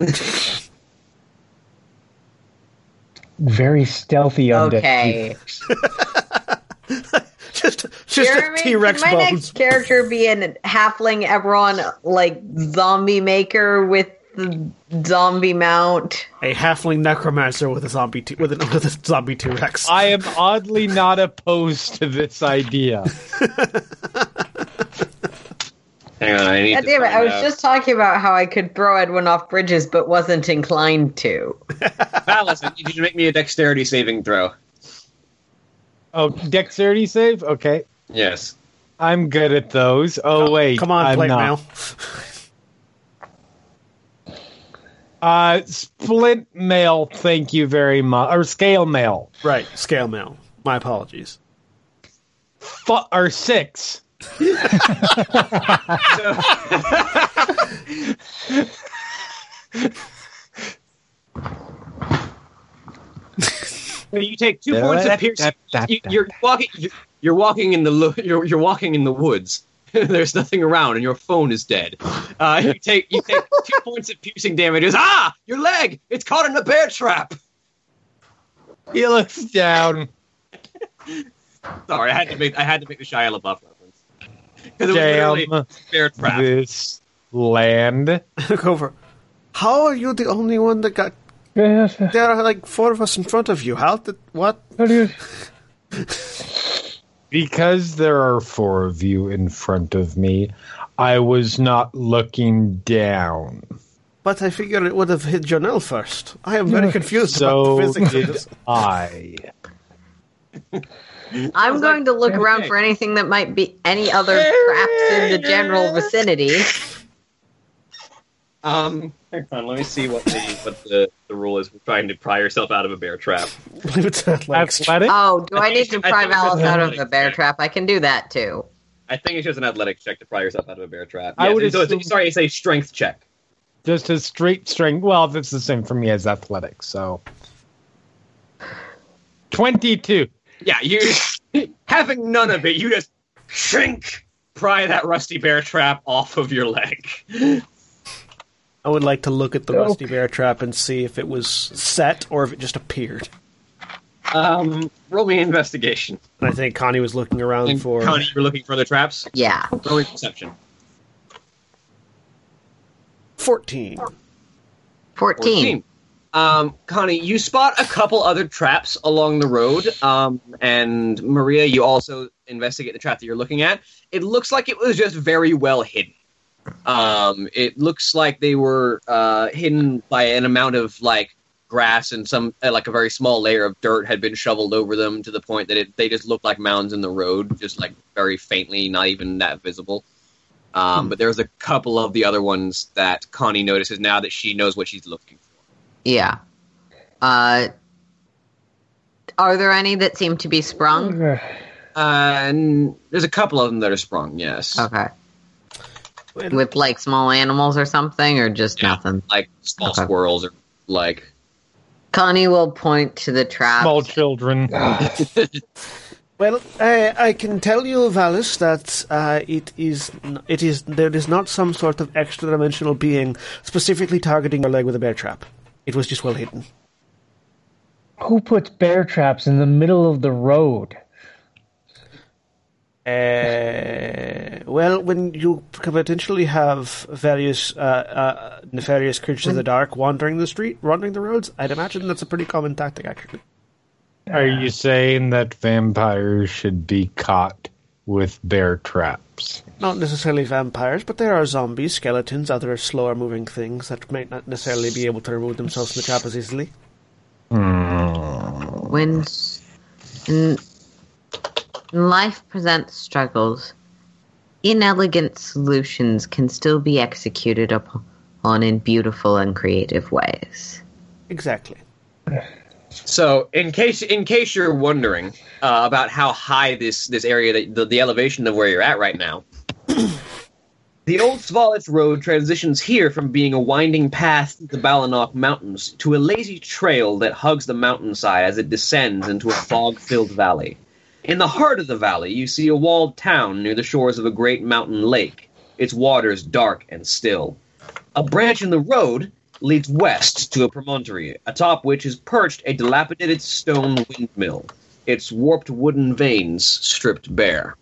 Very stealthy undead. Okay. just just Jeremy, a T Rex can my next character be an halfling Everon like zombie maker with the zombie mount? A halfling necromancer with a zombie t- with, a, with a zombie T Rex. I am oddly not opposed to this idea. Hang on. I need God to damn it! find I was out. just talking about how I could throw Edwin off bridges, but wasn't inclined to. Vallus, I need you to make me a dexterity saving throw. Oh, dexterity save. Okay, Yes. I'm good at those. Oh wait, Come on, I'm plate not. mail. Uh, splint mail. Thank you very much. Or scale mail. Right, scale mail. My apologies. Fu- or six. You take two points of piercing. You, you're walking. You're, you're walking in the lo- you're, you're walking in the woods. There's nothing around, and your phone is dead. Uh, you take you take two points of piercing damages. Ah, your leg! It's caught in a bear trap. He looks down. Sorry, I had to make I had to make the Shia LaBeouf reference because it was literally a bear trap. this land. Look over. How are you the only one that got Yes, uh, There are like four of us in front of you. How did what? how do you- Because there are four of you in front of me, I was not looking down. But I figured it would have hit Jo'nell first. I am very confused So about the physics of did this. I. I'm going to look around for anything that might be any other traps in the general vicinity. Um, hang on, let me see what the what the, the rule is for trying to pry yourself out of a bear trap. it's athletics. Athletic? Oh, do I I need to pry think it's Vallus out of athletic a bear check. trap? I can do that too. I think it's just an athletics check to pry yourself out of a bear trap. I Yes, would so assume- sorry, it's a strength check. Just a straight strength. Well, that's the same for me as athletics, so. 22. Yeah, you having none of it, you just shrink, pry that rusty bear trap off of your leg. I would like to look at the Nope. rusty bear trap and see if it was set or if it just appeared. Um, roll me an investigation. And I think Connie was looking around And for. Connie, you were looking for other traps. Yeah. Roll me perception. 14. 14. 14. Um, Connie, you spot a couple other traps along the road. Um, and Maria, you also investigate the trap that you're looking at. It looks like it was just very well hidden. Um, it looks like they were uh, hidden by an amount of like grass and some uh, like a very small layer of dirt had been shoveled over them to the point that it, they just looked like mounds in the road, just like very faintly, not even that visible. Um, But there's a couple of the other ones that Connie notices now that she knows what she's looking for. Yeah. Uh, are there any that seem to be sprung? Uh, and there's a couple of them that are sprung, yes. Okay. Well, With like small animals or something, or just Yeah. nothing? Like small Okay. squirrels or like. Connie will point to the trap. Small children. Well, I, I can tell you, Vallus, that uh, it is it is there is not some sort of extra dimensional being specifically targeting your leg with a bear trap. It was just well hidden. Who puts bear traps in the middle of the road? Uh, well, when you could potentially have various uh, uh, nefarious creatures of the dark wandering the street, wandering the roads, I'd imagine that's a pretty common tactic, actually. Are you saying that vampires should be caught with bear traps? Not necessarily vampires, but there are zombies, skeletons, other slower moving things that might not necessarily be able to remove themselves from the trap as easily. When in, when life presents struggles, inelegant solutions can still be executed upon in beautiful and creative ways. Exactly. So, in case in case you're wondering uh, about how high this this area, that, the, the elevation of where you're at right now, the old Svalich Road transitions here from being a winding path through the Balinok Mountains to a lazy trail that hugs the mountainside as it descends into a fog-filled valley. In the heart of the valley, you see a walled town near the shores of a great mountain lake, its waters dark and still. A branch in the road leads west to a promontory, atop which is perched a dilapidated stone windmill, its warped wooden vanes stripped bare.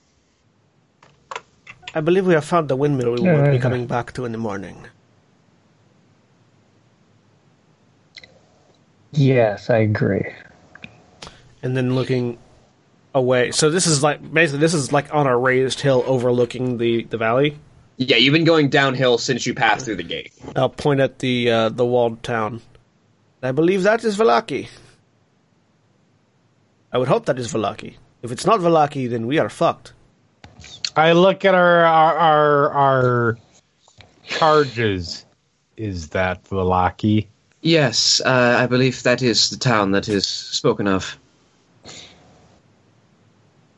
I believe we have found the windmill we will be coming back to in the morning. Yes, I agree. And then looking away. So this is like basically this is like on a raised hill overlooking the, the valley. Yeah, you've been going downhill since you passed through the gate. I'll point at the uh, the walled town. I believe that is Vallaki. I would hope that is Vallaki. If it's not Vallaki, then we are fucked. I look at our our our, our charges. Is that Vallaki? Yes, uh, I believe that is the town that is spoken of.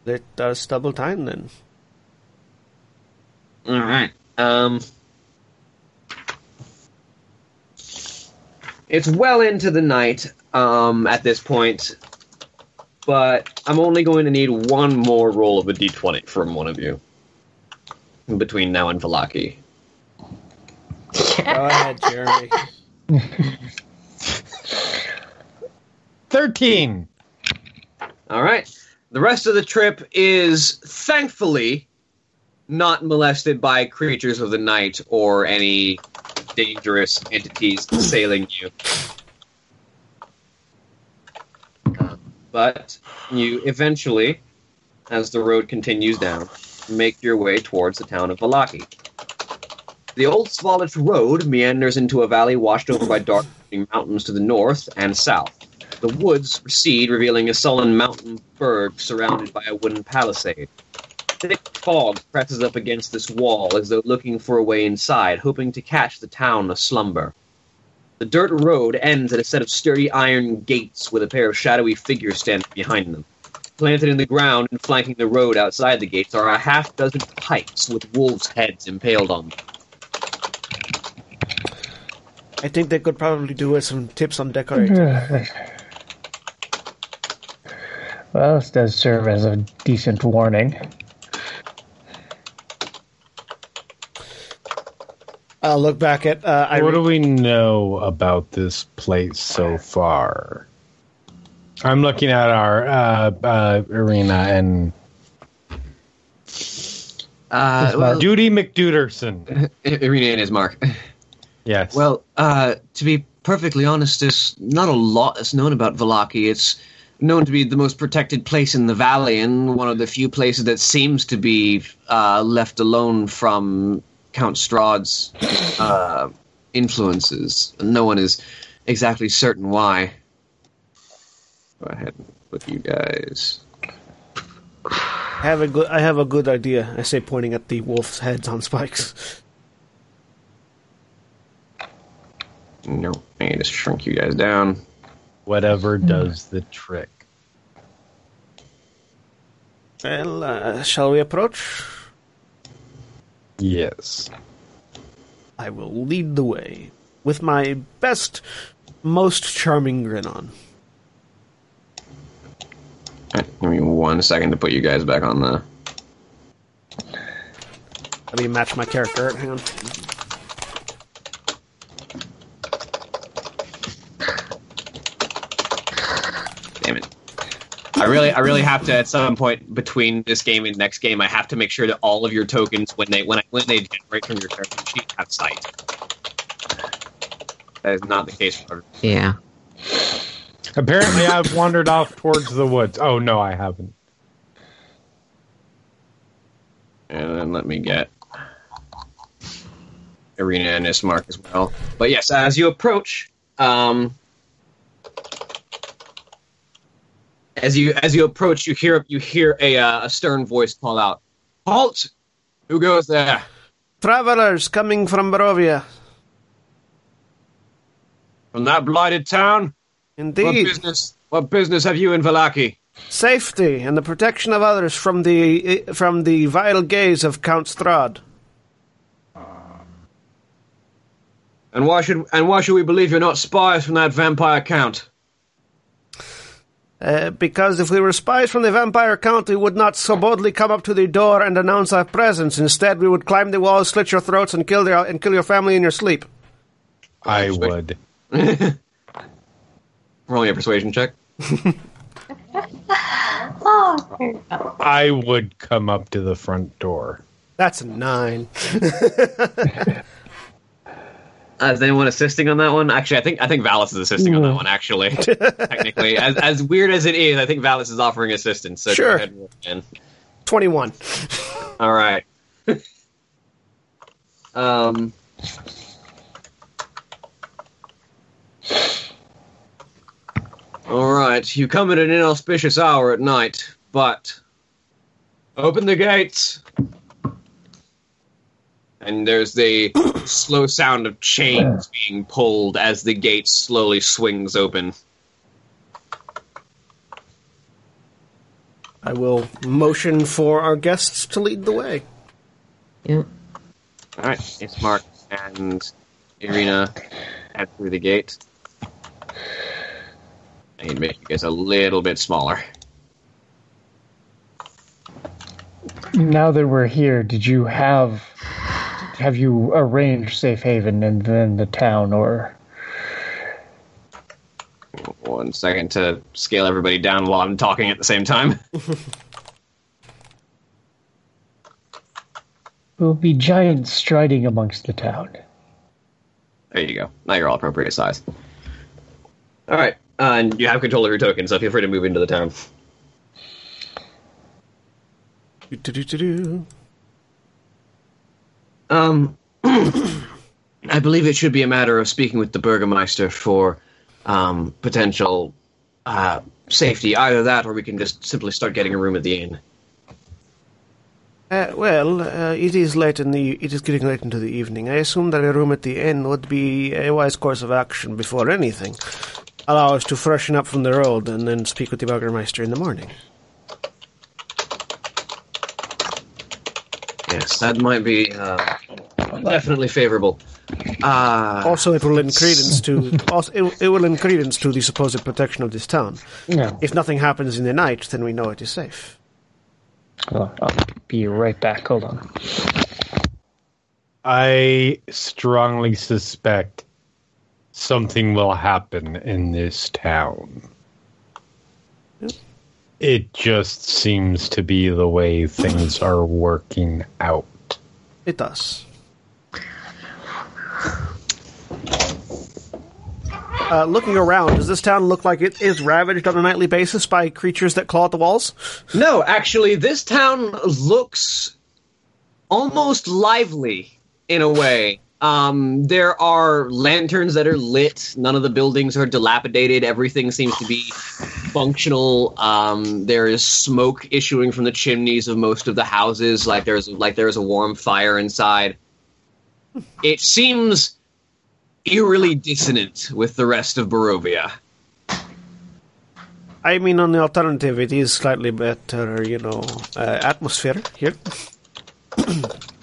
It does double time then. All right. Um, it's well into the night um, at this point, but I'm only going to need one more roll of a d20 from one of you between now and Vallaki. Go ahead, Jeremy. Thirteen. All right. The rest of the trip is thankfully not molested by creatures of the night or any dangerous entities assailing you. but you eventually, as the road continues down, make your way towards the town of Vallaki. The old Svalich road meanders into a valley washed over by dark mountains to the north and south. The woods recede, revealing a sullen mountain berg surrounded by a wooden palisade. Thick fog presses up against this wall as though looking for a way inside, hoping to catch the town aslumber. The dirt road ends at a set of sturdy iron gates with a pair of shadowy figures standing behind them. Planted in the ground and flanking the road outside the gates are a half dozen pikes with wolves' heads impaled on them. I think they could probably do with some tips on decorating. Well, this does serve as a decent warning. I'll look back at. Uh, I what do we know about this place so far? I'm looking at our uh, uh, Ireena and Uh, well, Duty McDuderson. Ireena Ismark. Yes. Well, uh, to be perfectly honest, there's not a lot that's known about Vallaki. It's known to be the most protected place in the valley and one of the few places that seems to be uh, left alone from Count Strahd's uh, influences. No one is exactly certain why. Go ahead with you guys. I have a good. I have a good idea. I say, pointing at the wolf's heads on spikes. No, I need to shrink you guys down. Whatever does the trick. Well, uh, shall we approach? Yes. I will lead the way with my best, most charming grin on. Give me one second to put you guys back on the. Let me match my character. Hang on. Damn it. I really, I really have to at some point between this game and next game, I have to make sure that all of your tokens, when they when I, when they generate from your character sheet, have sight. That is not the case for. Yeah. Apparently, I've wandered off towards the woods. Oh no, I haven't. And then let me get Ireena and Ismark as well. But yes, as you approach, um, as you as you approach, you hear you hear a uh, a stern voice call out, "Halt! Who goes there?" Travelers coming from Barovia. From that blighted town? Indeed. What business? What business have you in Vallaki? Safety and the protection of others from the from the vile gaze of Count Strahd. And why should and why should we believe you're not spies from that vampire count? Uh, because if we were spies from the vampire count, we would not so boldly come up to the door and announce our presence. Instead, we would climb the walls, slit your throats, and kill their, and kill your family in your sleep. I would. Rolling a persuasion check. Oh, there you go. I would come up to the front door. That's a nine. Uh, is anyone assisting on that one? Actually, I think I think Vallus is assisting on that one. Actually, technically, as as weird as it is, I think Vallus is offering assistance. So go Sure. ahead and. Twenty-one. All right. um. All right, you come at an inauspicious hour at night, but open the gates. And there's the slow sound of chains being pulled as the gate slowly swings open. I will motion for our guests to lead the way. Yeah. All right, Ismark and Ireena head through the gate. I need to make you guys a little bit smaller. Now that we're here, did you have have you arranged safe haven and then the town or One second to scale everybody down while I'm talking at the same time. will be giants striding amongst the town? There you go. Now you're all appropriate size. All right. Uh, and you have control of your token, so feel free to move into the town. Do-do-do-do. Um, I believe it should be a matter of speaking with the Burgermeister for um, potential uh, safety. Either that, or we can just simply start getting a room at the inn. Uh, well, uh, it is late in the. It is getting late into the evening. I assume that a room at the inn would be a wise course of action before anything. Allow us to freshen up from the road and then speak with the Burgermeister in the morning. Yes, that might be uh, definitely favorable. Uh, Also, it will lend credence to. Also, it, it will lend credence to the supposed protection of this town. No. If nothing happens in the night, then we know it is safe. Hold I'll be right back. Hold on. I strongly suspect something will happen in this town. It just seems to be the way things are working out. It does. Uh, looking around, does this town look like it is ravaged on a nightly basis by creatures that claw at the walls? no, actually, this town looks almost lively in a way. Um, there are lanterns that are lit. None of the buildings are dilapidated. Everything seems to be functional. Um, there is smoke issuing from the chimneys of most of the houses, like there's like there's a warm fire inside. It seems eerily dissonant with the rest of Barovia. I mean, on the alternative, it is slightly better, you know, uh, atmosphere here.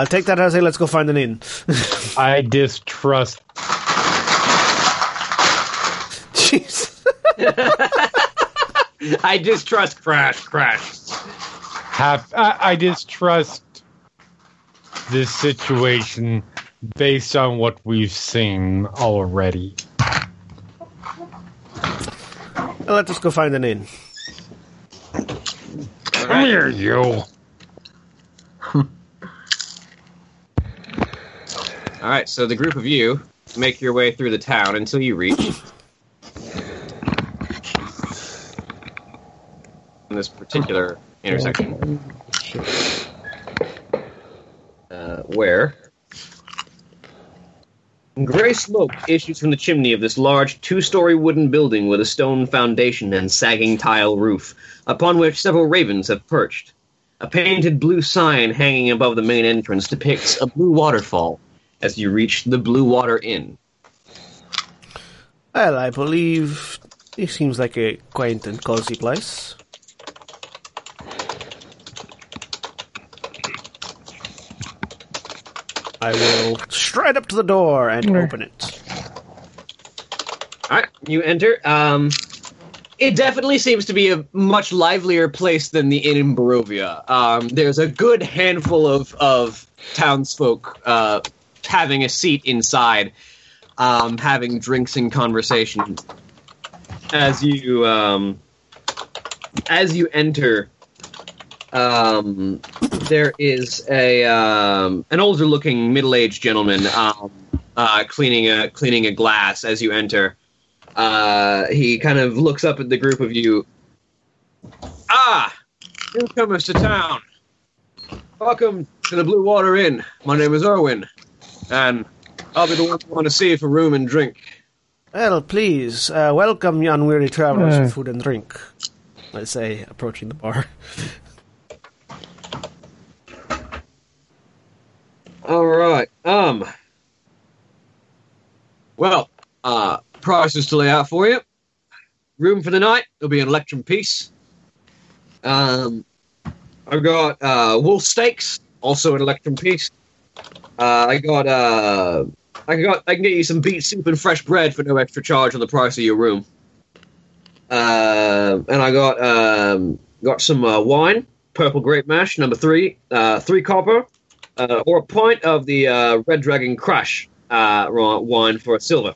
I'll take that as a let's go find an inn. I distrust. Jeez. I distrust Crash. Crash. Hap- I, I distrust this situation based on what we've seen already. Let us go find an inn. Come here, you. All right, so the group of you make your way through the town until you reach this particular intersection, uh, where gray smoke issues from the chimney of this large two-story wooden building with a stone foundation and sagging tile roof, upon which several ravens have perched. A painted blue sign hanging above the main entrance depicts a blue waterfall as you reach the Blue Water Inn. Well, I believe it seems like a quaint and cozy place. I will stride up to the door and open it. All right, you enter. Um, it definitely seems to be a much livelier place than the inn in Barovia. Um, there's a good handful of of townsfolk uh, having a seat inside, um, having drinks and conversation. As you um, as you enter, um, there is a um, an older looking middle aged gentleman um, uh, cleaning a cleaning a glass as you enter. Uh, he kind of looks up at the group of you. Ah, newcomers to town. Welcome to the Blue Water Inn. My name is Urwin, and I'll be the one you want to see for room and drink. Well, please, uh, welcome, you unweary travelers Uh. with food and drink. I say, approaching the bar. All right. Um. Well, uh, prices to lay out for you. Room for the night. There'll be an electrum piece. Um, I've got uh, wolf steaks, also an electrum piece. Uh, I got uh, I got I can get you some beet soup and fresh bread for no extra charge on the price of your room. Uh, and I got um, got some uh, wine, purple grape mash, number three, uh, three copper, uh, or a pint of the uh, Red Dragon Crush wine for a silver.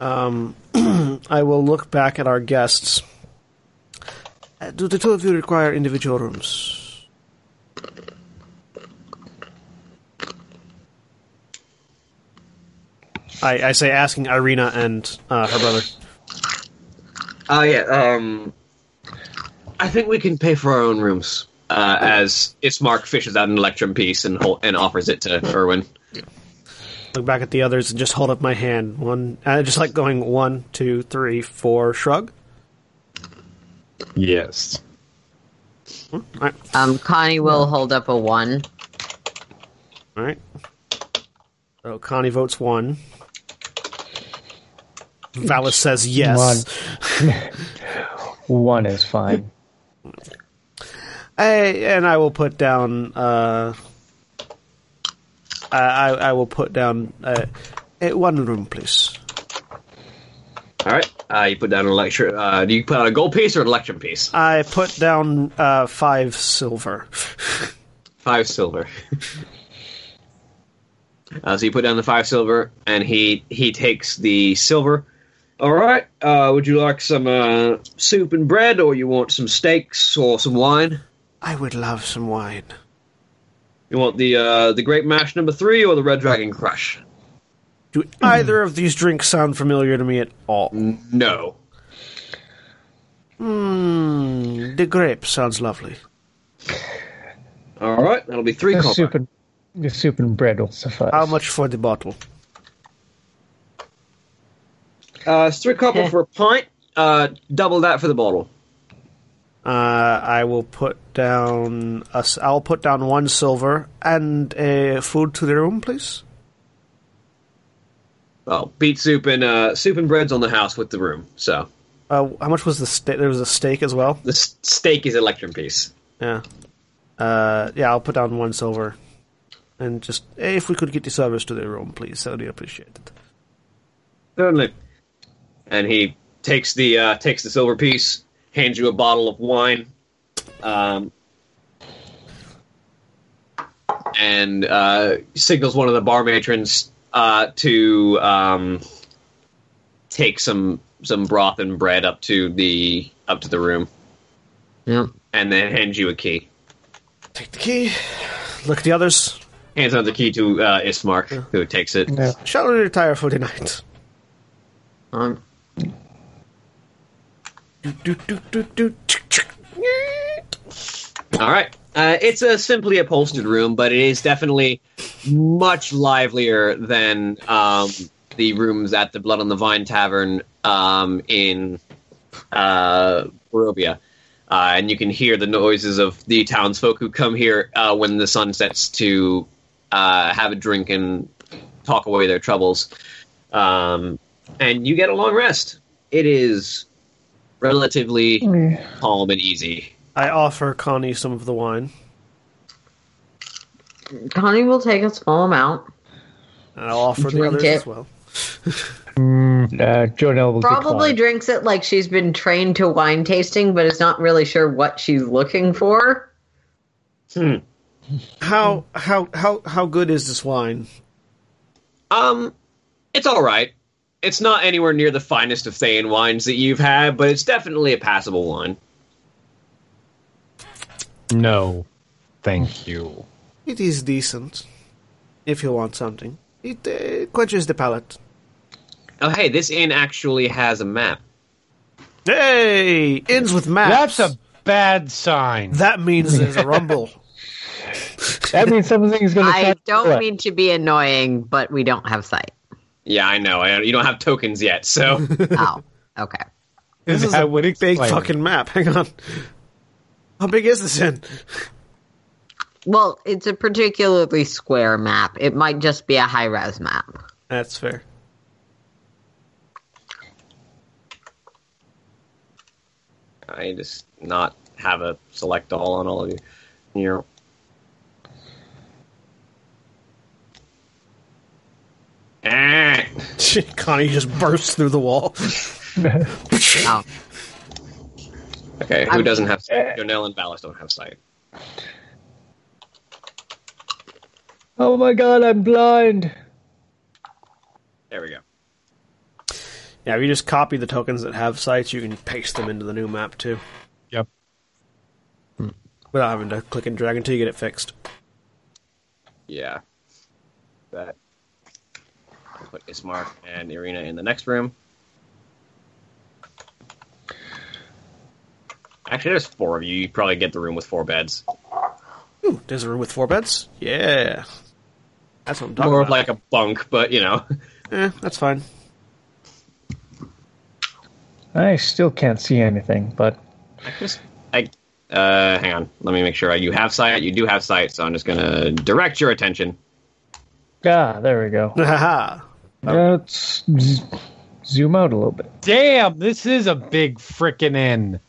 Um, I will look back at our guests. Do the two of you require individual rooms? I, I say asking Ireena and uh, her brother. Oh yeah. Um, I think we can pay for our own rooms. Uh, as Ismark fishes out an electrum piece and and offers it to Urwin. Look back at the others and just hold up my hand. One, uh, just like going one, two, three, four. Shrug. Yes. All right, Um, Connie will hold up a one. all right. So Connie votes one. Vallus says yes. One is fine. I, and I will put down. Uh, I, I I will put down uh, eh, one room, please. All right. Uh, you put down an electrum. Uh, do you put out a gold piece or an electrum piece? I put down uh, five silver. Five silver. uh, so you put down the five silver, and he he takes the silver. All right. Uh, would you like some uh, soup and bread, or you want some steaks or some wine? I would love some wine. You want the uh, the grape mash number three or the red dragon crush? Do either of these drinks sound familiar to me at all? No. Hmm, the grape sounds lovely. All right. That'll be three The copper. soup and the soup and bread will suffice. How much for the bottle? Uh, it's three copper for a pint. Uh, double that for the bottle. Uh, I will put down. A, s- I'll put down one silver and a food to the room, please. Oh, beet soup and uh, soup and bread's on the house with the room. So Uh, how much was the steak? There was a steak as well. the s- steak is electrum piece. Yeah. Uh, yeah, I'll put down one silver, and just if we could get the service to the room, please, that would be appreciated. Certainly. And he takes the uh, takes the silver piece, hands you a bottle of wine, um, and uh, signals one of the bar matrons uh, to um, take some some broth and bread up to the up to the room, Yep. and then hands you a key. Take the key. Look at the others. Hands out the key to uh, Ismark, who takes it. No. Shall we retire for the night? Um, Do, do, do, do, do, chick, chick. All right. Uh, it's a simply upholstered room, but it is definitely much livelier than um, the rooms at the Blood on the Vine Tavern um, in uh, Barovia. Uh, and you can hear the noises of the townsfolk who come here uh, when the sun sets to uh, have a drink and talk away their troubles. Um, and you get a long rest. It is relatively calm and easy. I offer Connie some of the wine. Connie will take a small amount. And I'll offer the Drink others it. as well. Uh, Jo'nell will Probably decline. drinks it like she's been trained to wine tasting, but is not really sure what she's looking for. How how how how good is this wine? Um, it's all right. It's not anywhere near the finest of Thayan wines that you've had, but it's definitely a passable wine. No. Thank you. It is decent. If you want something, it uh, quenches the palate. Oh, hey, this inn actually has a map. Hey, ends with maps. That's a bad sign. That means there's a rumble. That means something's going to. I don't mean to be annoying, but we don't have sight. Yeah, I know. I, you don't have tokens yet, so Oh, okay. This is That a would big explain fucking map. Hang on. How big is this in? Well, it's a particularly square map. It might just be a high res map. That's fair. I just not have a select all on all of you. Here. Ah. Eh. Connie just bursts through the wall. Oh, Okay, who I'm- doesn't have sight? Eh. Jo'nell and Vallus don't have sight. Oh my god, I'm blind. There we go. Yeah, if you just copy the tokens that have sites, you can paste them into the new map too, Yep. Hmm. without having to click and drag until you get it fixed. Yeah. That. Put Ismark and Ireena in the next room. Actually, there's four of you. You probably get the room with four beds. Ooh, there's a room with four beds. Yeah, that's what I'm talking More of about. like a bunk, but you know. eh, that's fine. I still can't see anything, but I just, I, uh, hang on. Let me make sure you have sight. You do have sight, so I'm just gonna direct your attention. ah, there we go. Haha. Let's z- zoom out a little bit. Damn, this is a big frickin' inn.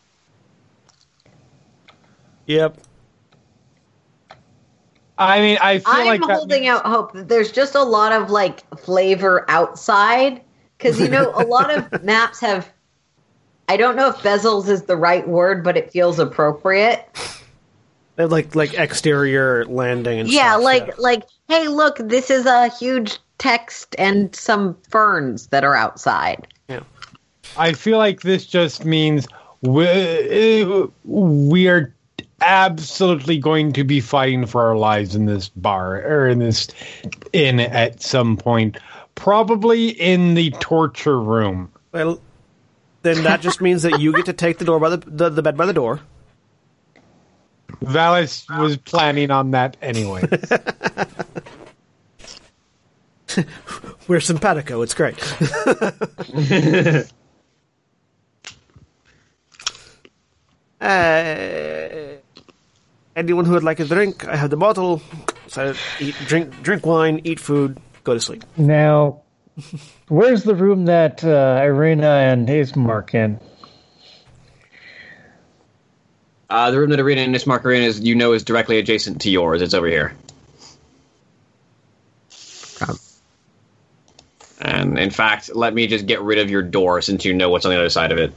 yep. I mean, I feel like I'm like that holding means- out hope that there's just a lot of like flavor outside because you know a lot of maps have. I don't know if bezels is the right word, but it feels appropriate. They have like like exterior landing and yeah, stuff, like like hey, look, this is a huge text and some ferns that are outside. Yeah. I feel like this just means we, we are absolutely going to be fighting for our lives in this bar or in this inn at some point. Probably in the torture room. Well, then that just means that you get to take the door by the the, the bed by the door. Vallus was planning on that anyway. We're simpatico. It's great. uh, anyone who would like a drink, I have the bottle. So eat, drink, drink wine, eat food, go to sleep. Now, where's the room that uh, Ireena and Ismark in? Uh, the room that Ireena and Ismark are in is, you know, is directly adjacent to yours. It's over here. And in fact, let me just get rid of your door since you know what's on the other side of it.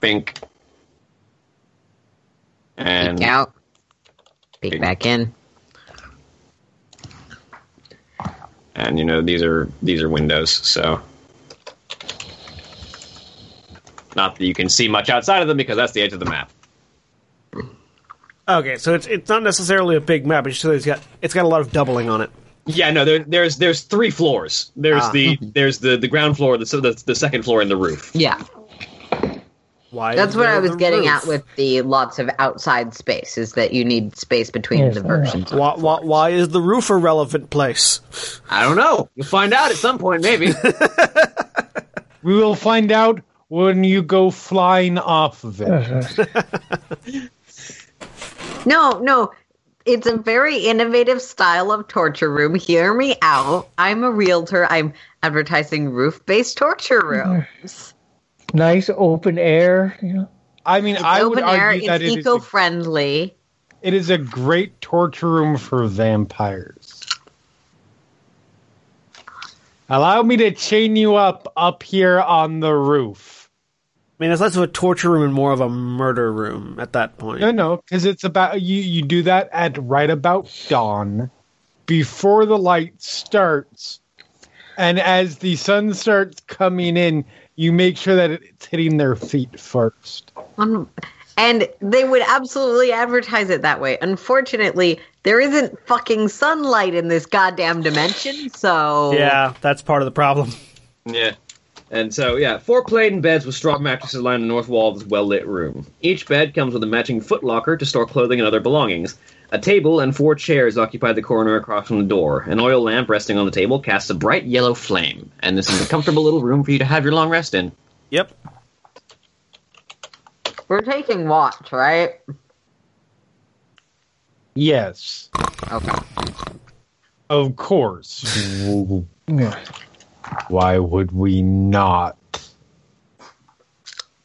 Bink. And Peek out, peek back in. and you know these are these are windows, so not that you can see much outside of them because that's the edge of the map. Okay, so it's it's not necessarily a big map. It's just it's got it's got a lot of doubling on it. Yeah, no, there, there's there's three floors. There's Ah. the there's the the ground floor, the, so the the second floor, and the roof. Yeah, Why? that's what I was getting roof? at with the lots of outside space. Is that you need space between Yes, the I know. versions. Why, why, why is the roof a relevant place? I don't know. You'll find out at some point, maybe. we will find out when you go flying off of it. No, no. It's a very innovative style of torture room. Hear me out. I'm a realtor. I'm advertising roof based torture rooms. Nice open air, you know. I mean, It's I would open air, argue that it's it is, eco a, friendly. it is a great torture room for vampires. Allow me to chain you up up here on the roof. I mean, it's less of a torture room and more of a murder room at that point. No, no, because it's about you. You do that at right about dawn, before the light starts, and as the sun starts coming in, you make sure that it's hitting their feet first. Un- And they would absolutely advertise it that way. Unfortunately, there isn't fucking sunlight in this goddamn dimension, so Yeah, that's part of the problem. yeah. And so, yeah, four plain beds with straw mattresses line the north wall of this well lit room. Each bed comes with a matching footlocker to store clothing and other belongings. A table and four chairs occupy the corner across from the door. An oil lamp resting on the table casts a bright yellow flame, and this is a comfortable little room for you to have your long rest in. Yep. we're taking watch, right? Yes, Okay. of course. Yeah. Why would we not?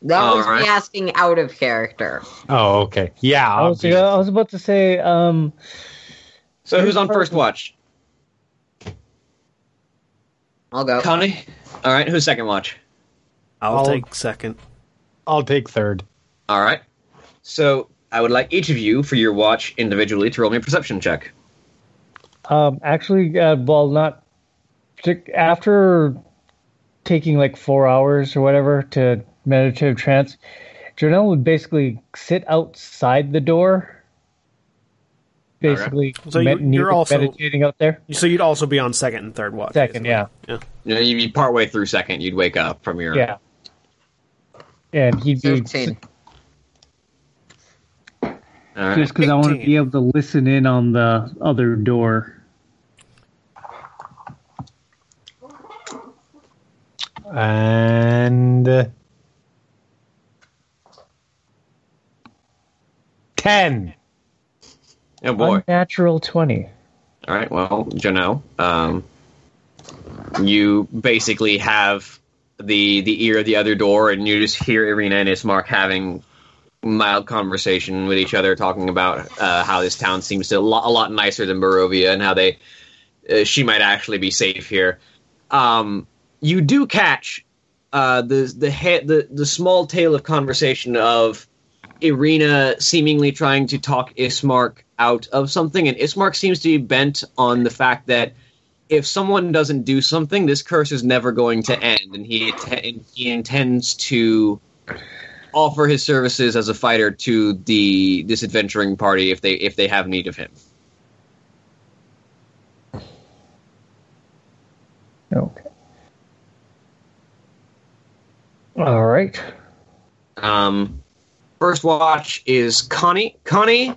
That All was right. me asking out of character. Oh, okay. Yeah. I was, obvious. I was about to say, um, So, who's on first watch? I'll go. Connie? Alright, who's second watch? I'll, I'll- take second. I'll take third. All right. So I would like each of you for your watch individually to roll me a perception check. um, actually, uh, well, not partic- after taking like four hours or whatever to meditative trance. Jo'nell would basically sit outside the door basically So you- med- you're also- meditating out there. So you'd also be on second and third watch. Second, yeah. yeah, You know, you'd be partway through second, you'd wake up from your. yeah. And he'd be 13. All right. Just because I want to be able to listen in on the other door. And uh, ten. Oh boy. unnatural twenty. All right. Well, Jo'nell, um, you basically have the the ear of the other door, and you just hear Ireena and Ismark having mild conversation with each other, talking about uh, how this town seems to a lot, a lot nicer than Barovia, and how they uh, she might actually be safe here. Um, you do catch uh, the the head the the small tale of conversation of Ireena seemingly trying to talk Ismark out of something, and Ismark seems to be bent on the fact that if someone doesn't do something, this curse is never going to end, and he and he intends to offer his services as a fighter to the this adventuring party if they if they have need of him. Okay. All right. Um, first watch is Connie. Connie,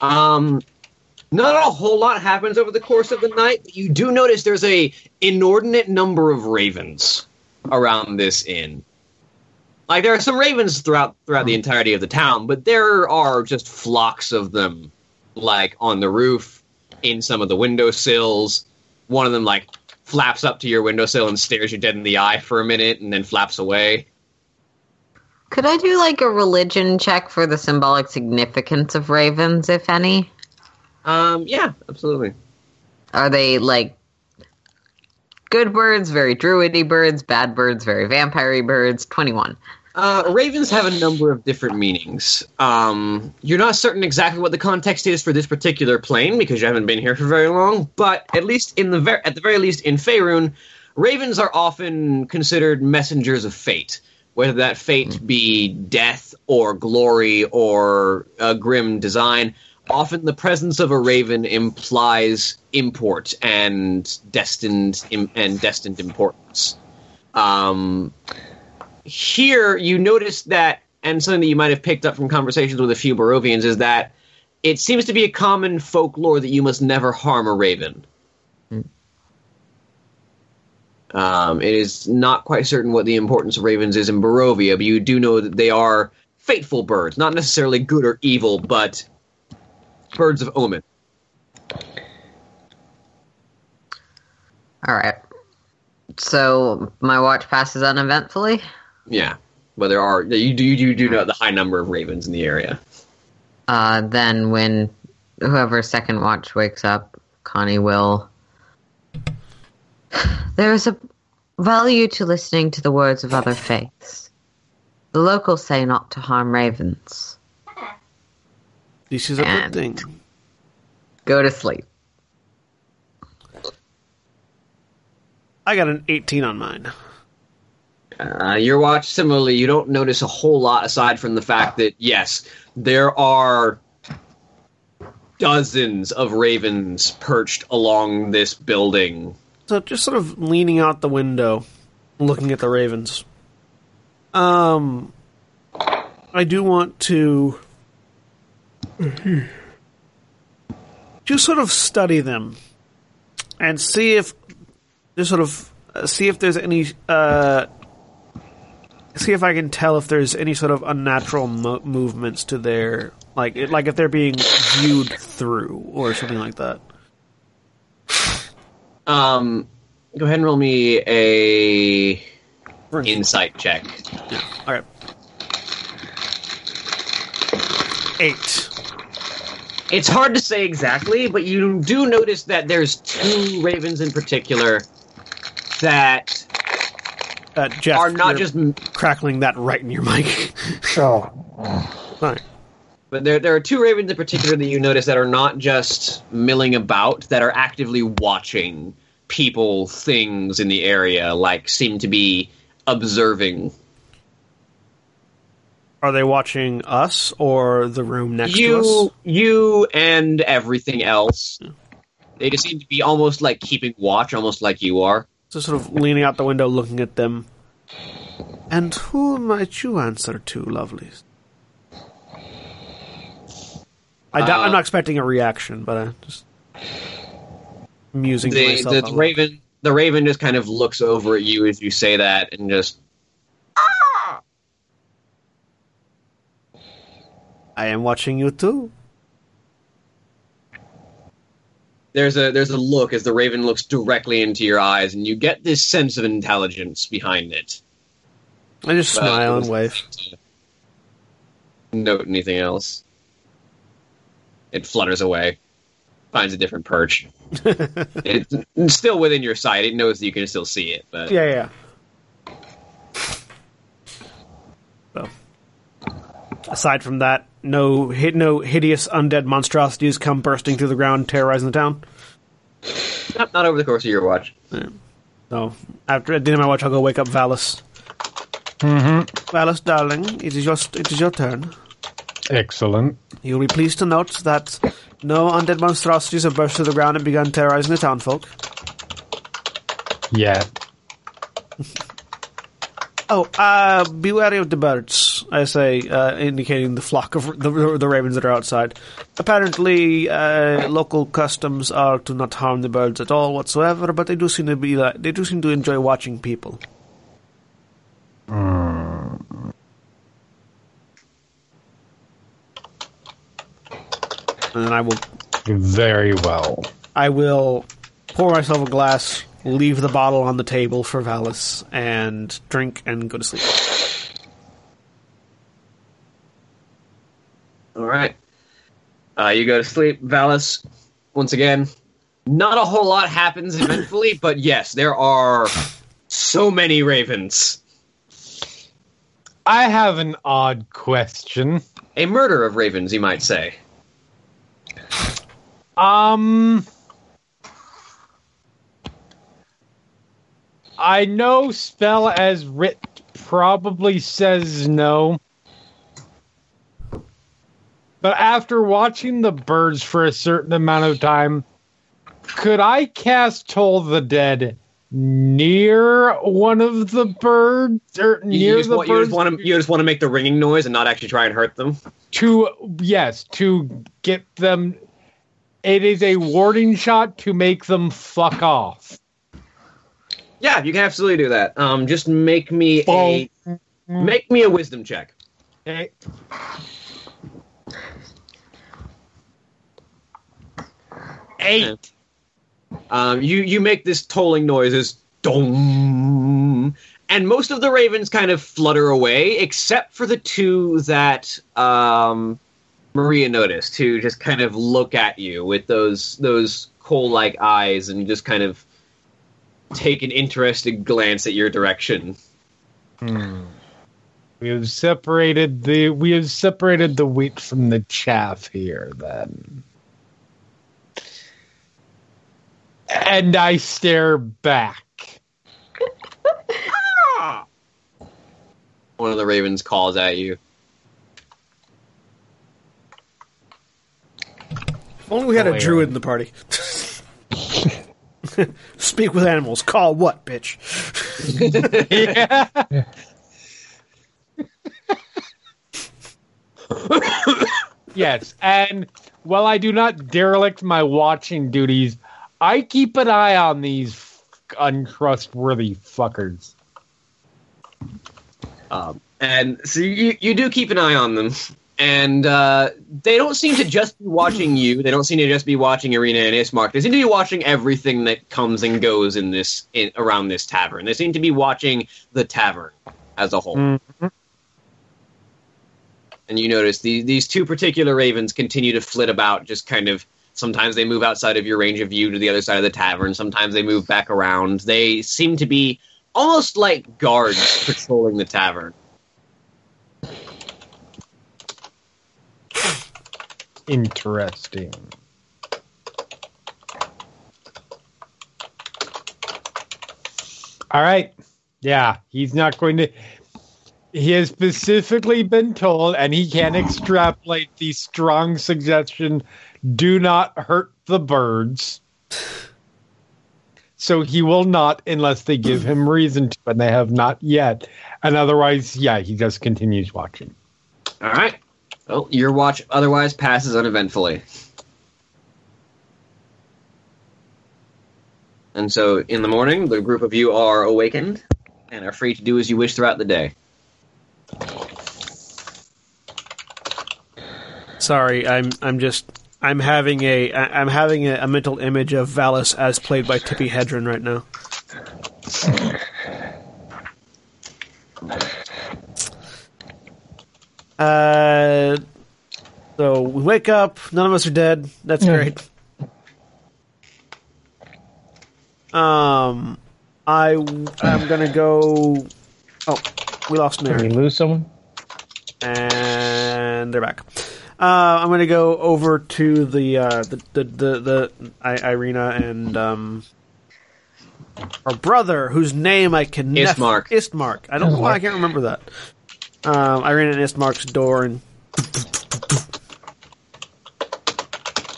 um, not a whole lot happens over the course of the night, but you do notice there's a inordinate number of ravens around this inn. Like there are some ravens throughout throughout the entirety of the town, but there are just flocks of them, like on the roof, in some of the windowsills. One of them like flaps up to your windowsill and stares you dead in the eye for a minute, and then flaps away. Could I do like a religion check for the symbolic significance of ravens, if any? Um, yeah, absolutely. Are they like good birds, very druidy birds, bad birds, very vampire birds? 21. Uh, ravens have a number of different meanings. Um, you're not certain exactly what the context is for this particular plane because you haven't been here for very long. But at least in the ver- at the very least in Faerun, ravens are often considered messengers of fate, whether that fate be death or glory or a grim design. Often, the presence of a raven implies import and destined im- and destined importance. Um, here you notice that, and something that you might have picked up from conversations with a few Barovians is that it seems to be a common folklore that you must never harm a raven. Um, it is not quite certain what the importance of ravens is in Barovia, but you do know that they are fateful birds, not necessarily good or evil, but birds of omen. All right. So my watch passes uneventfully. Yeah, but there are you do you do know the high number of ravens in the area. Uh, then when whoever second watch wakes up, Connie will. There is a value to listening to the words of other faiths. The locals say not to harm ravens. This is a good thing. Go to sleep. I got an 18 on mine. Uh, your watch, similarly, you don't notice a whole lot aside from the fact that, yes, there are dozens of ravens perched along this building. So just sort of leaning out the window, looking at the ravens. Um, I do want to just sort of study them and see if just sort of uh, see if there's any uh, see if I can tell if there's any sort of unnatural mo- movements to their like like if they're being viewed through or something like that. Um, go ahead and roll me a insight check. Yeah. All right. Eight. It's hard to say exactly, but you do notice that there's two ravens in particular that Uh, Jeff, are not you're just crackling that right in your mic. Oh, Fine. But there, there are two ravens in particular that you notice that are not just milling about, that are actively watching people, things in the area, like seem to be observing. Are they watching us or the room next to us? you, you, and everything else. They just seem to be almost like keeping watch, almost like you are. So sort of leaning out the window, looking at them. And who might you answer to, lovelies? I doubt, Uh, I'm not expecting a reaction, but I'm just musing The, myself. the loud. raven, the raven just kind of looks over at you as you say that, and just I am watching you too. there's a there's a look as the raven looks directly into your eyes, and you get this sense of intelligence behind it. I just But smile and wave. Note anything else? It flutters away, finds a different perch. it's still within your sight. It knows that you can still see it, but Yeah, yeah. So, aside from that, no hid, no hideous undead monstrosities come bursting through the ground, terrorizing the town. not, not over the course of your watch. So, after at the end of my watch, I'll go wake up Vallus. Mm-hmm. Vallus, darling, it is your it is your turn. Excellent. You'll be pleased to note that no undead monstrosities have burst to the ground and begun terrorizing the townfolk. Yeah. Oh, uh, be wary of the birds, I say, uh, indicating the flock of the, the ravens that are outside. Apparently, uh, local customs are to not harm the birds at all whatsoever, but they do seem to be like, they do seem to enjoy watching people. And then I will, Very well. I will pour myself a glass, leave the bottle on the table for Vallus, and drink and go to sleep. All right. Uh, you go to sleep, Vallus. Once again, not a whole lot happens eventfully, but yes, there are so many ravens. I have an odd question. A murder of ravens, you might say. Um, I know spell as writ probably says no. But after watching the birds for a certain amount of time, could I cast Toll the Dead near one of the birds or You, near the want, you birds just want to you just want to make the ringing noise and not actually try and hurt them. to yes to get them? It is a warding shot to make them fuck off. Yeah, you can absolutely do that. Um, just make me a make me a wisdom check. Okay. Eight. Um, you you make this tolling noise as dong, and most of the ravens kind of flutter away, except for the two that um, Maria noticed, to just kind of look at you with those those coal-like eyes and just kind of take an interested glance at your direction. Hmm. We have separated the we have separated the wheat from the chaff here then. And I stare back. One of the ravens calls at you. Only we had a yeah. druid in the party. Speak with animals. Call what, bitch? yeah. yes, and while I do not derelict my watching duties, I keep an eye on these untrustworthy fuckers. Um, and so you, you do keep an eye on them. And uh, they don't seem to just be watching you. They don't seem to just be watching Ireena and Ismark. They seem to be watching everything that comes and goes in this in, around this tavern. They seem to be watching the tavern as a whole. Mhm. And you notice the, these two particular ravens continue to flit about, just kind of. Sometimes they move outside of your range of view to the other side of the tavern. Sometimes they move back around. They seem to be almost like guards patrolling the tavern. Interesting. All right. Yeah, he's not going to. he has specifically been told, and he can extrapolate the strong suggestion: "Do not hurt the birds." So he will not unless they give him reason to, and they have not yet. And otherwise, yeah, he just continues watching. All right. Well, your watch otherwise passes uneventfully. And so in the morning, the group of you are awakened and are free to do as you wish throughout the day. Sorry, I'm I'm just I'm having a I'm having a, a mental image of Vallus as played by Tippi Hedren right now. Uh, so we wake up. None of us are dead. That's Yeah. great. Um, I I'm gonna go. Oh, we lost Did we Mary lose someone? and they're back. Uh, I'm gonna go over to the uh, the the the, the I, Ireena and um, her brother, whose name I can never Istmark. Istmark. I don't know why I can't remember that. Um, ran and Istmark's door, and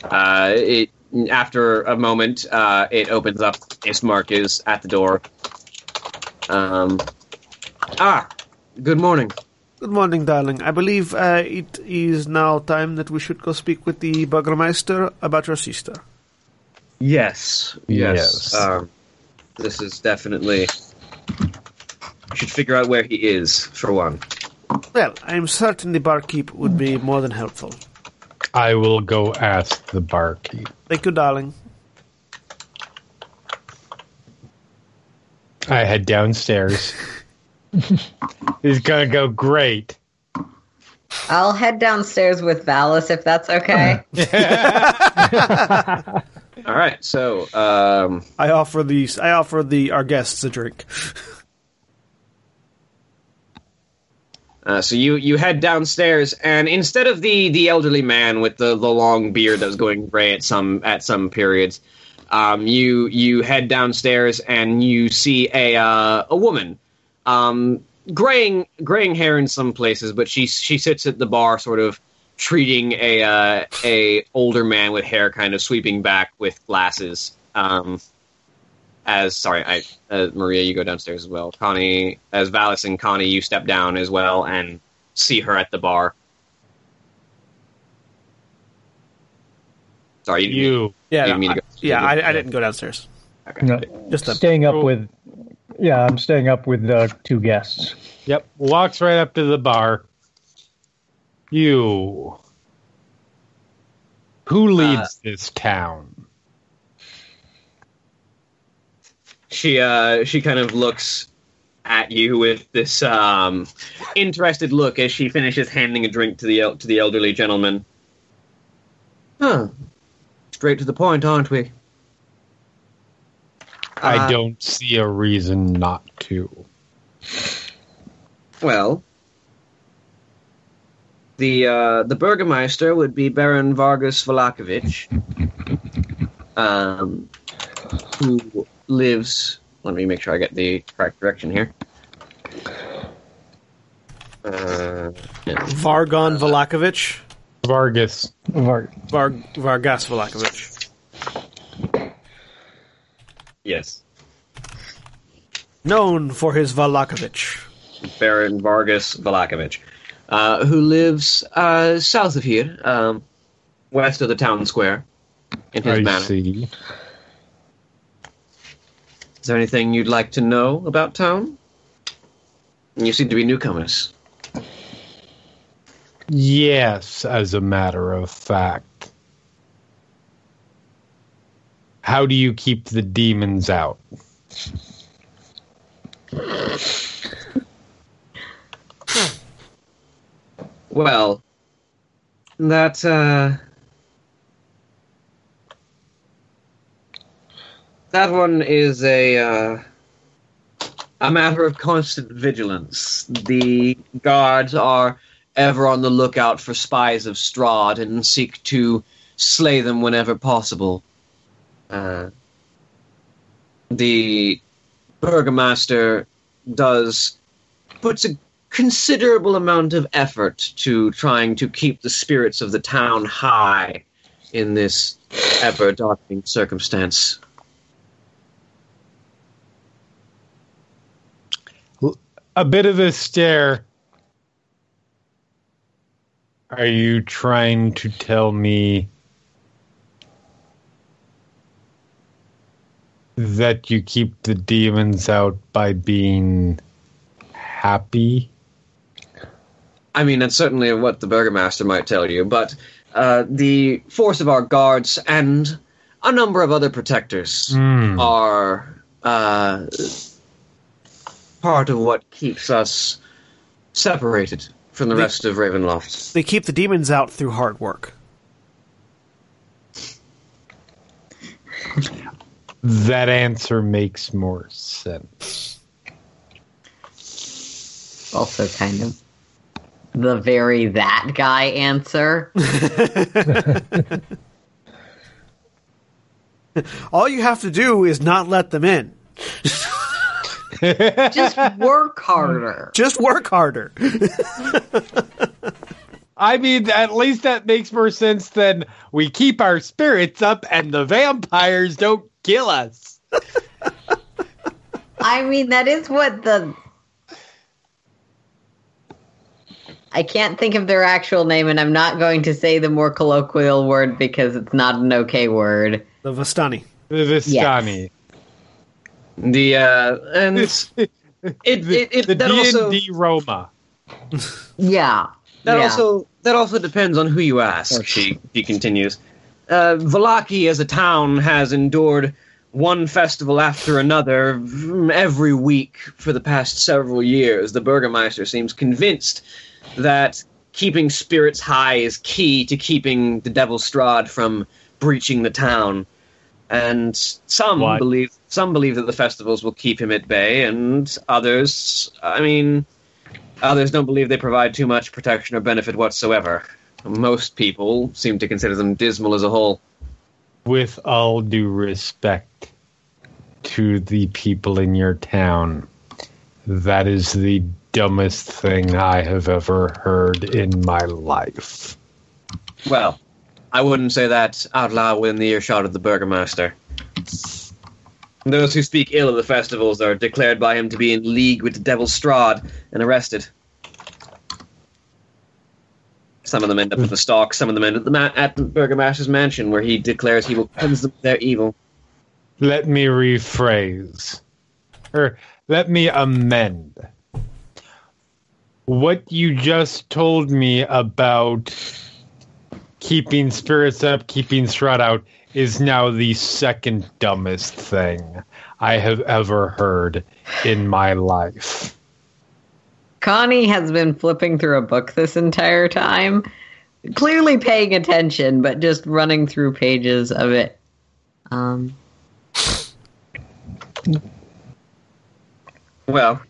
Uh, it after a moment, uh, it opens up. Ismark is at the door. Um, ah, good morning. good morning, darling. I believe uh, it is now time that we should go speak with the Burgermeister about your sister. Yes, yes. Yes. Um, this is definitely. We should figure out where he is for one. Well, I'm certain the barkeep would be more than helpful. I will go ask the barkeep. Thank you, darling. I head downstairs. He's gonna go great. I'll head downstairs with Vallus if that's okay. All right, so um, I offer these. I offer the our guests a drink. Uh, so you you head downstairs, and instead of the the elderly man with the, the long beard that was going gray at some at some periods, um, you you head downstairs and you see a uh, a woman, um, graying graying hair in some places, but she she sits at the bar, sort of treating a uh, a older man with hair kind of sweeping back with glasses. Um, as sorry, I uh, Maria, you go downstairs as well. Connie, as Vallus and Connie, you step down as well and see her at the bar. Sorry, you. You. Yeah, You no, mean to I, go- yeah. I, I didn't go downstairs. Okay. No, Just them. staying up Cool. with. Yeah, I'm staying up with uh, two guests. Yep. Walks right up to the bar. You. Who leads this town? She uh she kind of looks at you with this um interested look as she finishes handing a drink to the el- to the elderly gentleman. Huh. Straight to the point, aren't we? I Uh, don't see a reason not to. Well, the uh, the Burgermeister would be Baron Vargas Vallakovich, um, who lives. Let me make sure I get the correct direction here. Uh, yeah. Vargon Vallakovich. Vargas. Var- Var, Vargas Vallakovich. Yes, Known for his Vallakovich. Baron Vargas Vallakovich, uh, who lives uh, south of here, um, west of the town square, in his I manor. see. Is there anything you'd like to know about town? You seem to be newcomers. Yes, as a matter of fact. How do you keep the demons out? Well, that uh, that one is a uh, a matter of constant vigilance. The guards are ever on the lookout for spies of Strahd and seek to slay them whenever possible. Uh, the burgomaster does puts a considerable amount of effort to trying to keep the spirits of the town high in this ever darkening circumstance. A bit of a stare. Are you trying to tell me that you keep the demons out by being happy? I mean, that's certainly what the burgomaster might tell you, but uh, the force of our guards and a number of other protectors Hmm. are uh, part of what keeps us separated from the rest of Ravenloft. They keep the demons out through hard work. That answer makes more sense. Also, kind of the very that guy answer. All you have to do is not let them in. Just work harder. Just work harder. I mean, at least that makes more sense than we keep our spirits up and the vampires don't kill us. I mean, that is what the. I can't think of their actual name, and I'm not going to say the more colloquial word because it's not an okay word. The Vistani. The Vistani. The uh, and it, it, it, it the that also D&D Roma. Yeah. That yeah. also that also depends on who you ask. She she continues. Uh, Vallaki as a town has endured one festival after another mm, every week for the past several years. The Burgermeister seems convinced that keeping spirits high is key to keeping the Devil's Strahd from breaching the town. And some What? believe some believe that the festivals will keep him at bay, and others, I mean, Others don't believe they provide too much protection or benefit whatsoever. Most people seem to consider them dismal as a whole. With all due respect to the people in your town, that is the dumbest thing I have ever heard in my life. Well, I wouldn't say that out loud within the earshot of the Burgomaster. Those who speak ill of the festivals are declared by him to be in league with the Devil's Strahd and arrested. Some of them end up at the stocks, some of them end at the, ma- at the Burgomaster's mansion, where he declares he will cleanse them of their evil. Let me rephrase, or let me amend. What you just told me about keeping spirits up, keeping Strahd out, is now the second dumbest thing I have ever heard in my life. Connie has been flipping through a book this entire time, clearly paying attention, but just running through pages of it. Um, Well,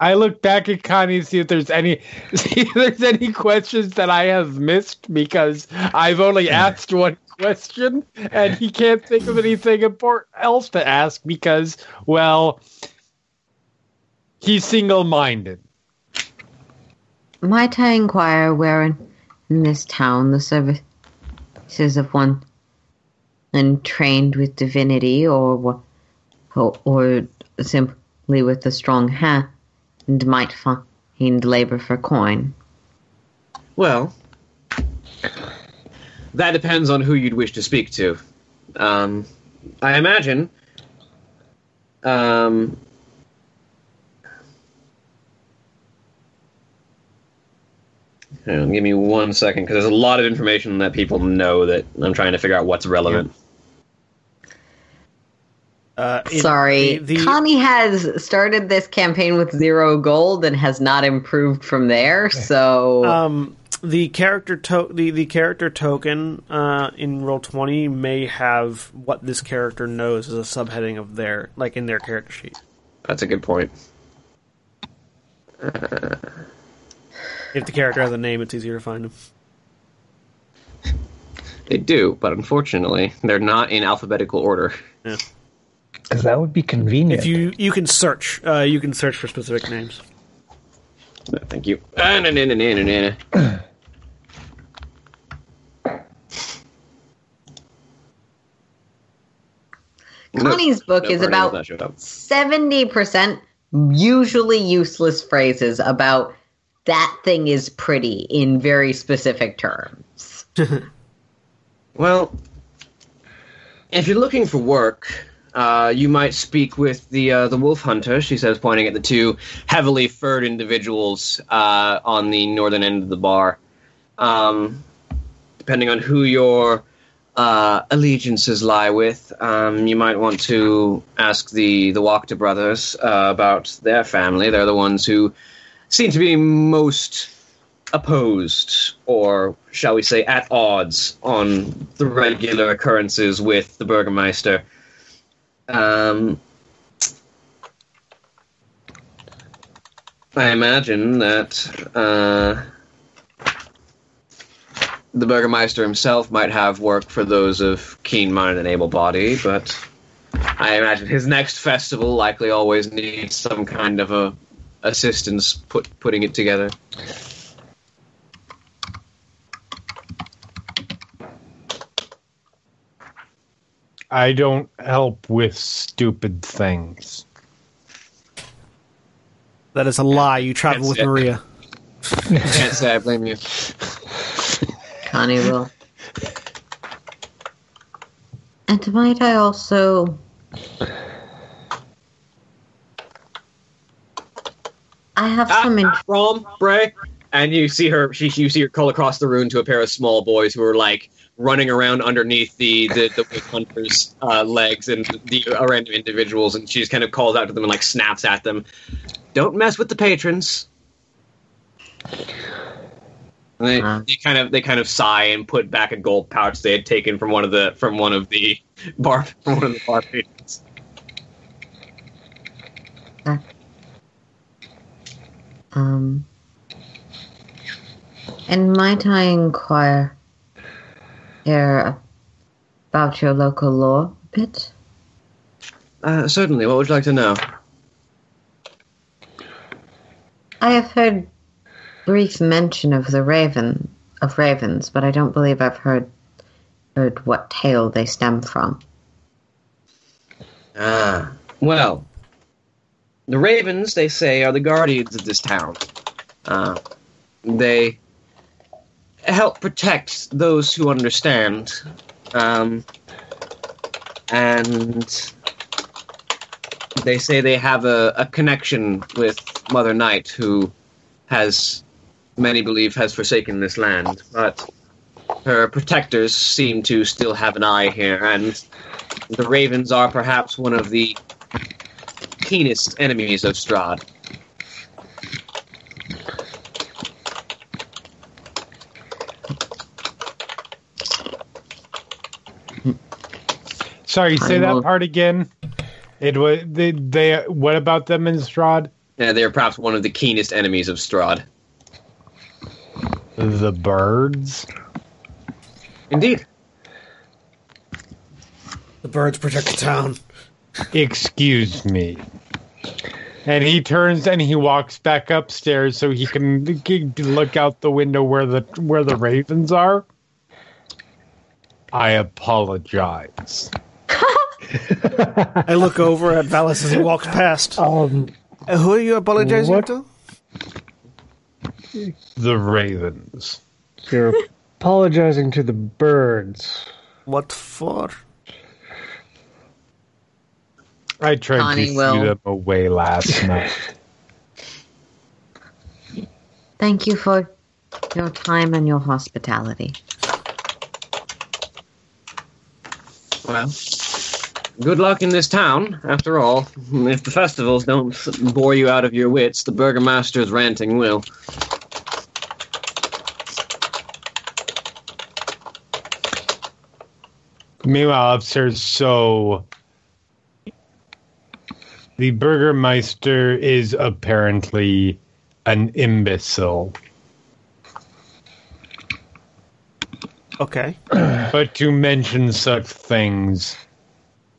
I look back at Connie to see if there's any see if there's any questions that I have missed because I've only asked one question and he can't think of anything important else to ask because well he's single minded. might I inquire where in, in this town the services of one untrained with divinity or or, or simply with a strong hand might find labor for coin? Well, that depends on who you'd wish to speak to. Um, I imagine. Um, on, give me one second because there's a lot of information that people know that I'm trying to figure out what's relevant. Uh, in Sorry, the- the- Connie has started this campaign with zero gold and has not improved from there. So um, the character to- the the character token uh, in roll twenty may have what this character knows as a subheading of their like in their character sheet. That's a good point. If the character has a name, it's easier to find them. They do, but unfortunately, they're not in alphabetical order. Because that would be convenient. If you you can search, uh, you can search for specific names. Thank you. Ah, na, na, na, na, na, na. Connie's book No, is about has not showed up. 70% usually useless phrases about that thing is pretty in very specific terms. Well, if you're looking for work, uh, you might speak with the uh, the wolf hunter. She says, pointing at the two heavily furred individuals uh, on the northern end of the bar. Um, depending on who your uh, allegiances lie with, um, you might want to ask the the Wachter brothers uh, about their family. They're the ones who seem to be most opposed, or shall we say, at odds on the regular occurrences with the Burgermeister. Um, I imagine that uh, the Burgermeister himself might have work for those of keen mind and able body, but I imagine his next festival likely always needs some kind of a assistance put putting it together. I don't help with stupid things. That is a lie. You travel with That's it. Maria. Can't say I blame you. Connie will. And might I also. I have some. In- Brom, Bray, and you see her. She, you see her call across the room to a pair of small boys who are like running around underneath the the, the hunter's uh, legs and the uh, random individuals, and she just kind of calls out to them and like snaps at them. Don't mess with the patrons. And they, Uh. they kind of they kind of sigh and put back a gold pouch they had taken from one of the from one of the bar from one of the bar patrons. Um, and might I inquire here about your local law a bit? Uh, certainly. What would you like to know? I have heard brief mention of the raven of ravens, but I don't believe I've heard heard what tale they stem from. Ah, well, the Ravens, they say, are the guardians of this town. Uh, they help protect those who understand, um, and they say they have a, a connection with Mother Night, who has, many believe, has forsaken this land, but her protectors seem to still have an eye here, and the Ravens are perhaps one of the keenest enemies of Strahd. Sorry, say that part again. It was they. They. What about them in Strahd? Uh, they are perhaps one of the keenest enemies of Strahd. The birds. Indeed. The birds protect the town. Excuse me. And he turns and he walks back upstairs so he can look out the window where the where the ravens are. I apologize. I look over at Vallus as he walks past. Um, Uh, who are you apologizing What? to? The ravens. you're apologizing to the birds. What for? I tried Connie to will. see them away last night. Thank you for your time and your hospitality. Well, good luck in this town. After all, if the festivals don't bore you out of your wits, the Burgomaster's ranting will. Meanwhile, upstairs, so the Burgermeister is apparently an imbecile. Okay. But to mention such things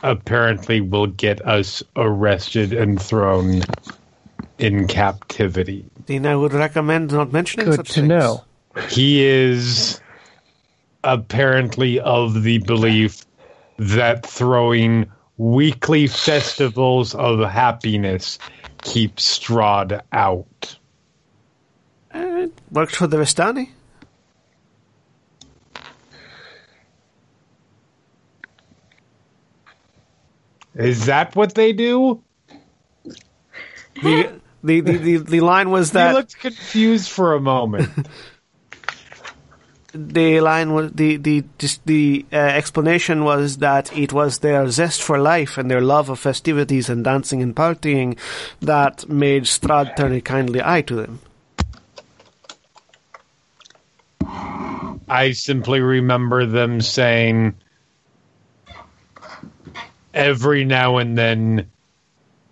apparently will get us arrested and thrown in captivity. Then I would recommend not mentioning Good such to things. know. He is apparently of the belief that throwing weekly festivals of happiness keeps Strahd out. Uh, works for the Vistani. Is that what they do? The, the, the, the, the line was that He looked confused for a moment. the line was the the just the uh, explanation was that it was their zest for life and their love of festivities and dancing and partying that made Strahd turn a kindly eye to them. I simply remember them saying every now and then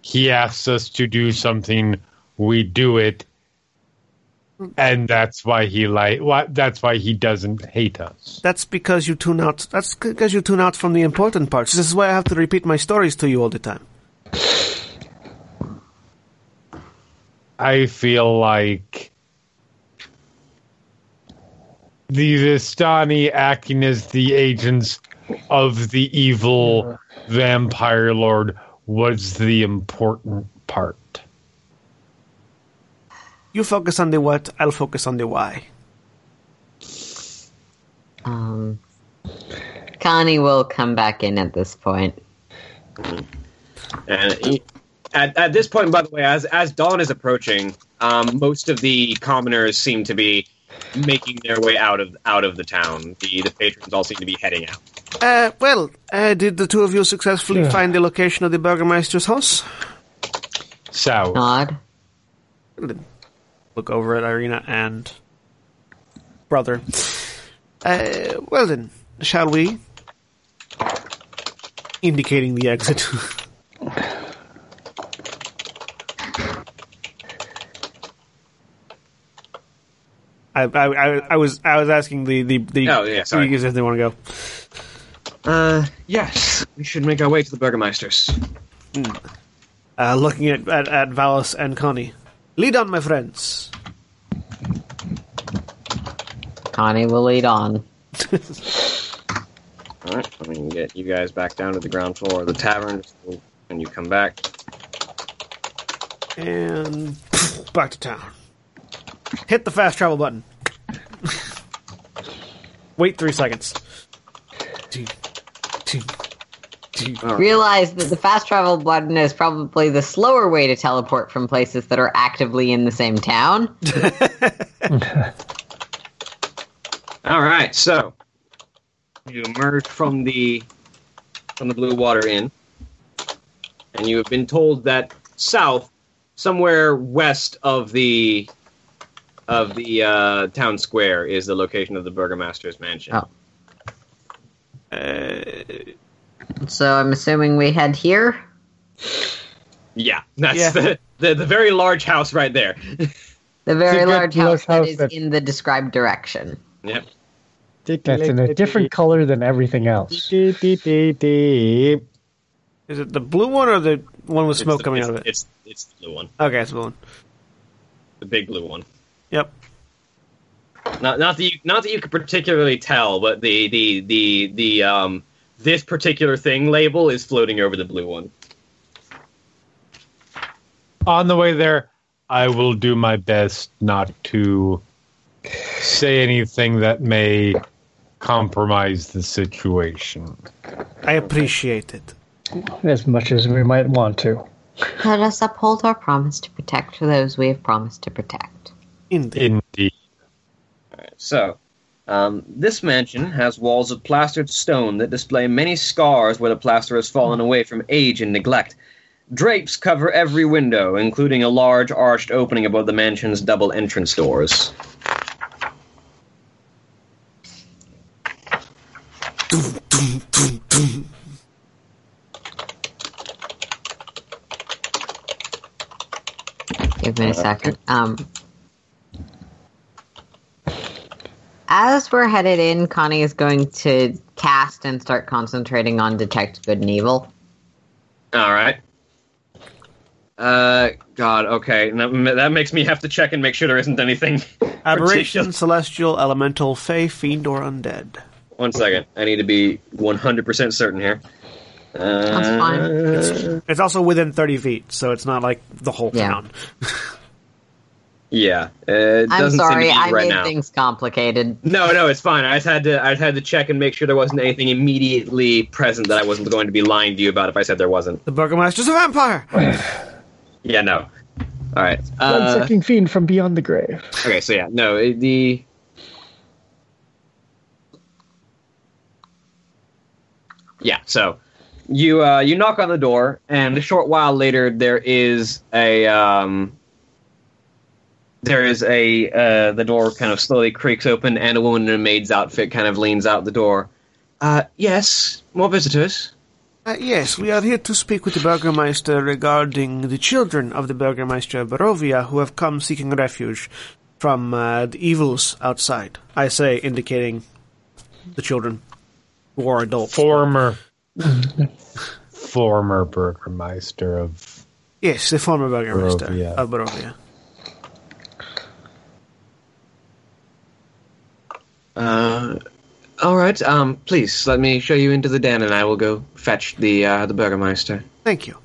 he asks us to do something, we do it, Mm. and that's why he like what that's why he doesn't hate us. That's because you tune out. That's because you tune out from the important parts. This is why I have to repeat my stories to you all the time. I feel like the Vistani acting as the agents of the evil vampire lord was the important part. You focus on the what, I'll focus on the why. Um, Connie will come back in at this point. And he- at, at this point, by the way, as as dawn is approaching, um, most of the commoners seem to be making their way out of out of the town. The the patrons all seem to be heading out. Uh, well, uh, did the two of you successfully find the location of the Burgermeister's house? So Nod. Look over at Ireena and brother. Uh, well then, shall we? Indicating the exit. I, I, I, I was I was asking the the, the Oh, yeah, sorry. you guys if they want to go. Uh, yes, we should make our way to the Burgermeisters. Uh, looking at, at at Vallus and Connie. Lead on, my friends. Connie will lead on. All right, let me get you guys back down to the ground floor of the tavern, and you come back. and back to town. Hit the fast travel button. Wait three seconds. Two, two, two. Realize that the fast travel button is probably the slower way to teleport from places that are actively in the same town. All right, so you emerge from the from the Blue Water Inn, and you have been told that south, somewhere west of the of the uh, town square, is the location of the Burgomaster's mansion. Oh. So I'm assuming we head here. Yeah, that's Yeah. The, the the very large house right there. The very It's a good large house large that house is that- in the described direction. yep. That's in a different color than everything else. Is it the blue one or the one with smoke the- coming out of it? It's it's the blue one, Okay, it's the blue one. the big blue one. Yep. Not not that you not that you could particularly tell, but the the the the um this particular thing label is floating over the blue one. on the way there, I will do my best not to say anything that may compromise the situation. I appreciate it. As much as we might want to. Let us uphold our promise to protect those we have promised to protect. Indeed. Indeed. So, um, this mansion has walls of plastered stone that display many scars where the plaster has fallen away from age and neglect. Drapes cover every window, including a large arched opening above the mansion's double entrance doors. Give me a second. Um, as we're headed in, Connie is going to cast and start concentrating on detect good and evil. All right. Uh, God, okay. That, that makes me have to check and make sure there isn't anything. Aberration, celestial, elemental, fey, fiend, or undead. One second. I need to be 100% certain here. Uh, That's fine. It's also within 30 feet, so it's not like the whole Yeah. town. Yeah. Uh, it I'm doesn't sorry, seem to be I right made now. things complicated. No, no, it's fine. I just had to I just had to check and make sure there wasn't anything immediately present that I wasn't going to be lying to you about if I said there wasn't. The Burgomaster's a vampire! Yeah, no. All right. Uh, One-sucking fiend from beyond the grave. okay, so yeah, no, it- the Yeah, so you uh you knock on the door and a short while later there is a um there is a uh the door kind of slowly creaks open and a woman in a maid's outfit kind of leans out the door. Uh yes, more visitors. Uh, yes, we are here to speak with the Burgermeister regarding the children of the Burgermeister of Barovia who have come seeking refuge from uh, the evils outside. I say, indicating the children who are adults. Former, former Burgermeister of. Yes, the former Burgermeister Barovia. of Barovia. Uh all right, um please let me show you into the den and I will go fetch the uh the burgermeister. Thank you.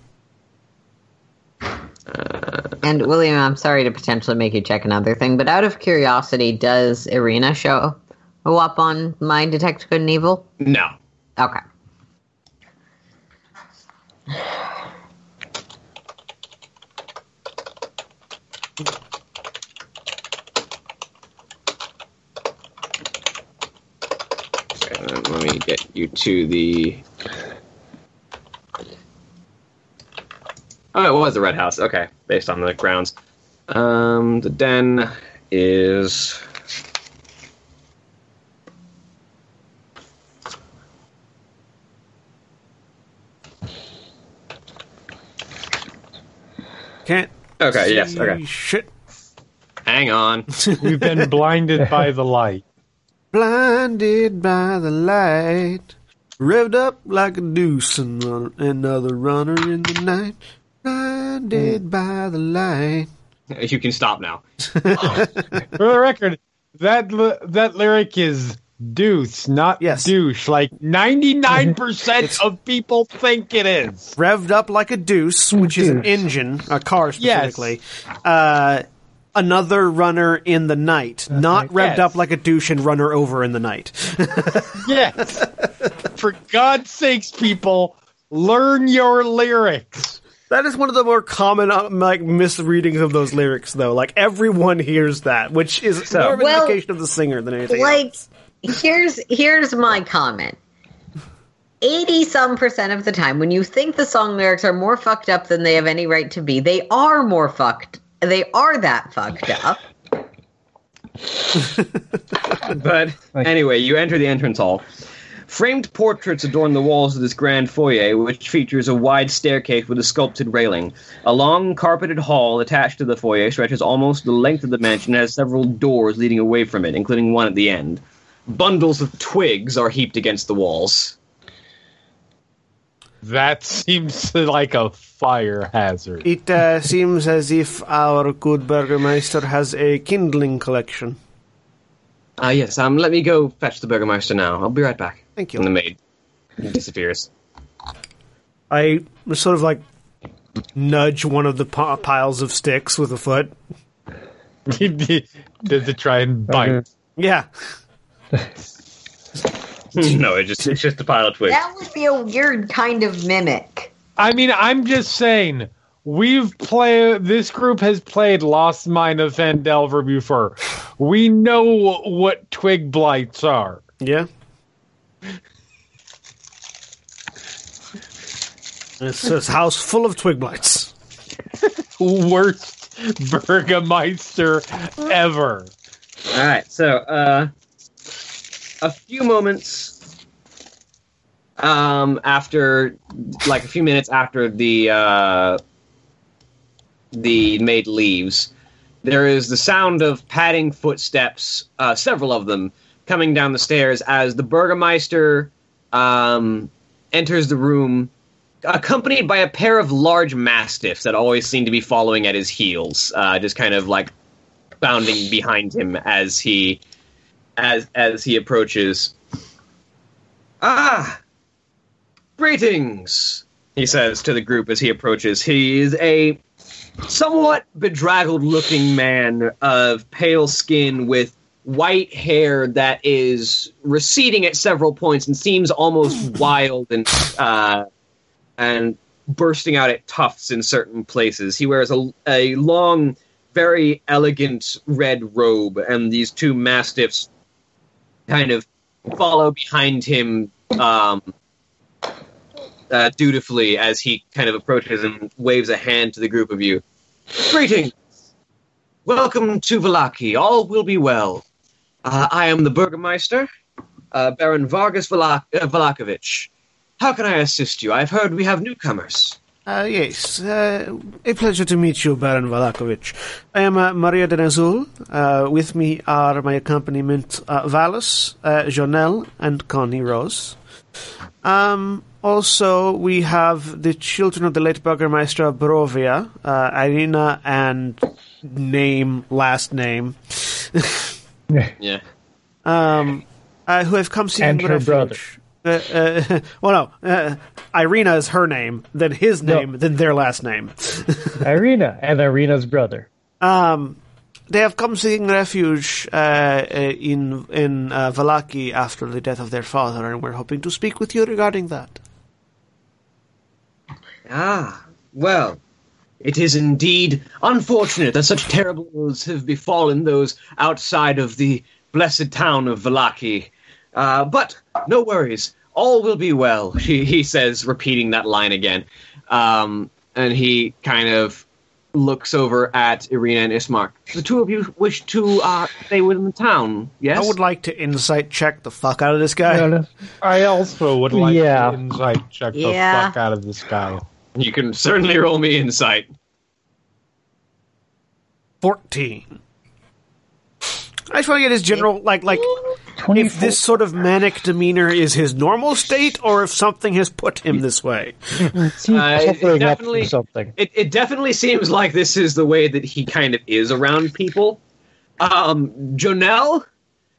And William, I'm sorry to potentially make you check another thing, but out of curiosity, does Ireena show up on my Detect Good and Evil? No. Okay. Uh, let me get you to the. Oh, it was the red house. Okay, based on the grounds. Um, the den is. Can't. Okay. Yes. Okay. Shit. Hang on. We've been blinded by the light. Blinded by the light, revved up like a deuce, and run, another runner in the night. Blinded by the light. You can stop now. For the record, that li- that lyric is deuce, not Yes. douche. Like ninety nine percent of people think it is. Revved up like a deuce, which is an engine, a car Yes. specifically. Uh, another runner in the night, not revved Yes. up like a douche and runner over in the night. Yes. For God's sakes, people, learn your lyrics. That is one of the more common uh, like misreadings of those lyrics, though. Like everyone hears that, which is more of an Well, indication of the singer than anything. like else. here's here's my comment 80 some percent of the time when you think the song lyrics are more fucked up than they have any right to be they are more fucked they are that fucked up But anyway, you enter the entrance hall. Framed portraits adorn the walls of this grand foyer, which features a wide staircase with a sculpted railing. A long carpeted hall attached to the foyer stretches almost the length of the mansion and has several doors leading away from it, including one at the end. Bundles of twigs are heaped against the walls. That seems like a fire hazard. It uh, seems as if our good Burgermeister has a kindling collection. Ah, yes, um, let me go fetch the Burgermeister now. I'll be right back. Thank you. And the maid disappears. I sort of like nudge one of the p- piles of sticks with a foot. Does it try and bite? Yeah. no, it just it's just a pile of twigs. that would be a weird kind of mimic I mean, I'm just saying. We've played. This group has played Lost Mine of Phandelver before. We know what twig blights are. Yeah. It's this house full of twig blights. Worst Burgermeister ever. All right, so uh, a few moments um, after, like a few minutes after the uh, the maid leaves, there is the sound of padding footsteps, uh, several of them coming down the stairs as the burgermeister um, enters the room accompanied by a pair of large mastiffs that always seem to be following at his heels, uh, just kind of like bounding behind him as he as as he approaches. Ah, greetings, he says to the group as he approaches. He is a somewhat bedraggled-looking man of pale skin with white hair that is receding at several points and seems almost wild and uh, and bursting out at tufts in certain places. He wears a, a long, very elegant red robe, and these two mastiffs kind of follow behind him um, uh, dutifully as he kind of approaches and waves a hand to the group of you. Greetings! Welcome to Vallaki. All will be well. Uh, I am the Burgermeister, uh, Baron Vargas Valak- uh. How can I assist you? I've heard we have newcomers. Uh, yes, uh, a pleasure to meet you, Baron Vallakovich. I am uh, Maria deNazul. Uh, with me are my accompaniment, uh, Vallus, uh, Jo'nell, and Connie Rose. Um, also, we have the children of the late Burgermeister of Barovia, uh, Ireena and name, last name, Yeah. um, uh, who have come seeking And her refuge. Uh, uh, well, no, uh, Ireena is her name, then his No. name, then their last name. Ireena and Ireena's brother. Um, they have come seeking refuge uh, uh, in in uh, Vallaki after the death of their father, and we're hoping to speak with you regarding that. Ah, well, it is indeed unfortunate that such terrible ills have befallen those outside of the blessed town of Vallaki. Uh, but no worries, all will be well. He, he says, repeating that line again, um, and he kind of looks over at Ireena and Ismark. The two of you wish to uh, stay within the town, yes? I would like to insight check the fuck out of this guy. No, no. I also would like Yeah. to insight check the Yeah. fuck out of this guy. You can certainly roll me insight. Fourteen. I just want to get his general like like if this sort of manic demeanor is his normal state, or if something has put him this way. Uh, it- it suffering up definitely- from something? it, it definitely seems like this is the way that he kind of is around people. Um, Jo'nell,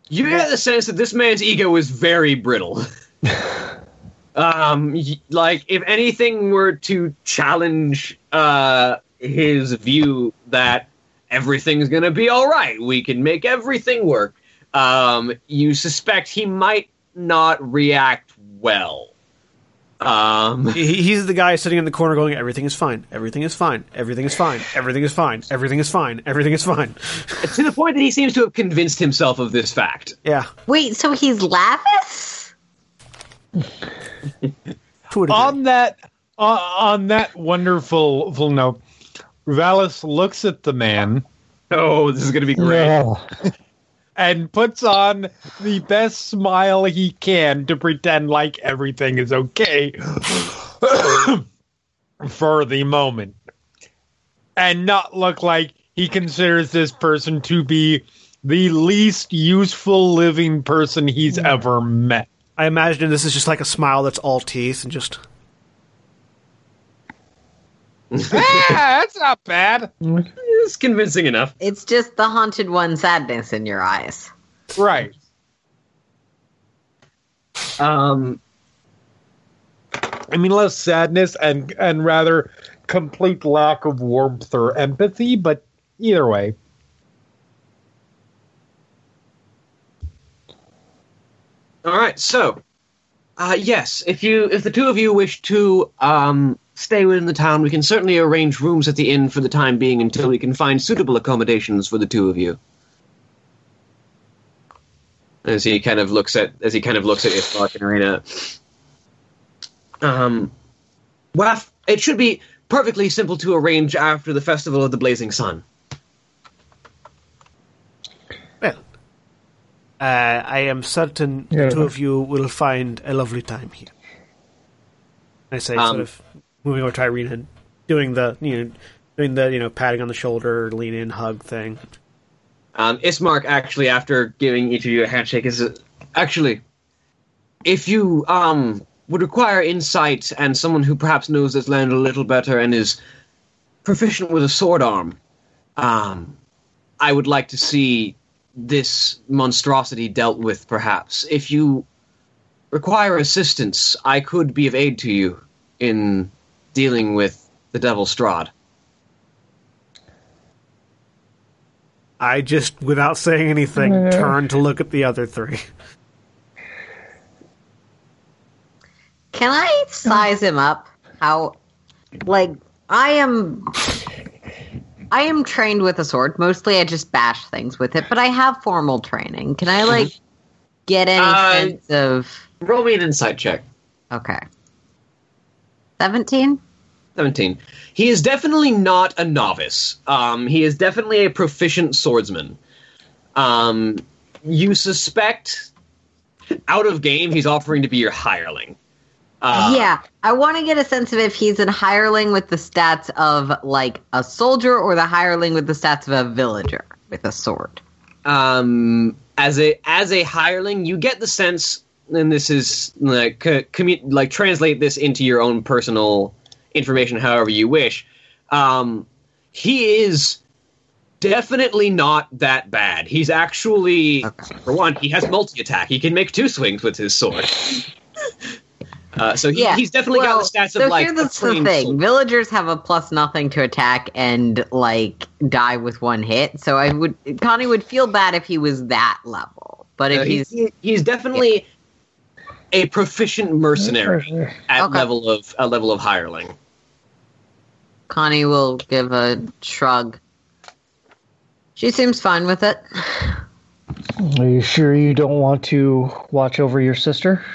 you get the sense that this man's ego is very brittle. um, like if anything were to challenge uh, his view that everything's gonna be all right, we can make everything work. Um, you suspect he might not react well. Um, He, he's the guy sitting in the corner going, "Everything is fine. Everything is fine. Everything is fine. Everything is fine. Everything is fine. Everything is fine." to the point that he seems to have convinced himself of this fact. Yeah, Wait, so he's Lavis? to a degree. On that, uh, on that wonderful full note, Vallus looks at the man Oh, this is going to be great. No. and puts on the best smile he can to pretend like everything is okay for the moment and not look like he considers this person to be the least useful living person he's hmm. ever met. I imagine this is just like a smile that's all teeth and just. yeah, that's not bad. It's convincing enough. It's just the haunted one sadness in your eyes. Right. Um, I mean, less sadness and and rather complete lack of warmth or empathy, but either way. all right, so uh, yes, if you if the two of you wish to um, stay within the town, we can certainly arrange rooms at the inn for the time being until we can find suitable accommodations for the two of you. As he kind of looks at as he kind of looks at Ismark and Ireena. Um, well, it should be perfectly simple to arrange after the festival of the Blazing Sun. Well, uh, I am certain Yeah. the two of you will find a lovely time here. I say, Um, sort of moving over Irene and doing the you know doing the you know patting on the shoulder, lean in, hug thing. Um, Ismark actually, after giving each of you a handshake, is actually, if you um would require insight and someone who perhaps knows this land a little better and is proficient with a sword arm. Um, I would like to see this monstrosity dealt with, perhaps. If you require assistance, I could be of aid to you in dealing with the Devil Strahd. I just, without saying anything, Yeah. turned to look at the other three. Can I size him up? How, like, I am. I am trained with a sword. Mostly I just bash things with it, but I have formal training. Can I, like, get any Uh, sense of. Roll me an insight check. Okay. 17? 17. He is definitely not a novice. Um, he is definitely a proficient swordsman. Um, you suspect, out of game, he's offering to be your hireling. Uh, yeah, I want to get a sense of if he's a hireling with the stats of, like, a soldier or the hireling with the stats of a villager with a sword. um, as a as a hireling, you get the sense, and this is like co- commu- like translate this into your own personal information, however you wish. Um, he is definitely not that bad. He's actually, for one, he has multi attack. He can make two swings with his sword. Uh, so he, Yeah, he's definitely well, got the stats so of like here's a the trained thing: soldier. villagers have a plus nothing to attack and like die with one hit. So I would Connie would feel bad if he was that level, but if Uh, he's he- he's definitely a proficient mercenary at Okay. level of a level of hireling. Connie will give a shrug. She seems fine with it. Are you sure you don't want to watch over your sister?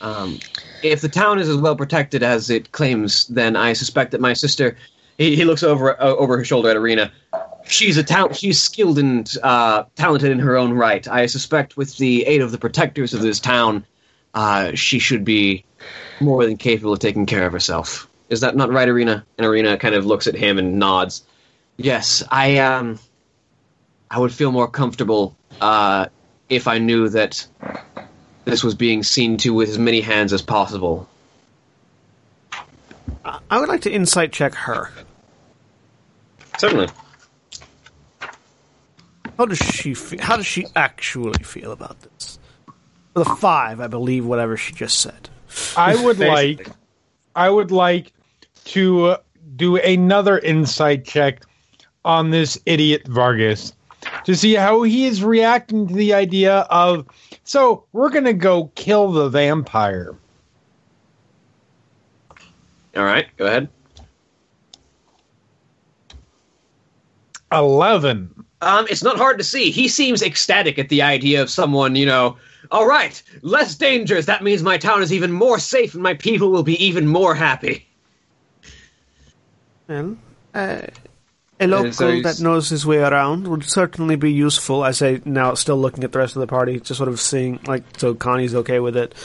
Um, if the town is as well protected as it claims, then I suspect that my sister. He, he looks over uh, over her shoulder at Ireena. She's a talent. She's skilled and uh, talented in her own right. I suspect, with the aid of the protectors of this town, uh, she should be more than capable of taking care of herself. Is that not right, Ireena? And Ireena kind of looks at him and nods. Yes, I um, I would feel more comfortable uh, if I knew that this was being seen to with as many hands as possible. I would like to insight check her. Certainly. How does she feel? How does she actually feel about this? With a five, I believe whatever she just said. I would like, I would like to uh, do another insight check on this idiot Vargas to see how he is reacting to the idea of. So we're gonna go kill the vampire. All right, go ahead. Eleven. Um, it's not hard to see. He seems ecstatic at the idea of someone, you know. All right, less dangers. That means my town is even more safe, and my people will be even more happy. Well, uh, a local so that knows his way around would certainly be useful. I say now, still looking at the rest of the party, just sort of seeing like so Connie's okay with it.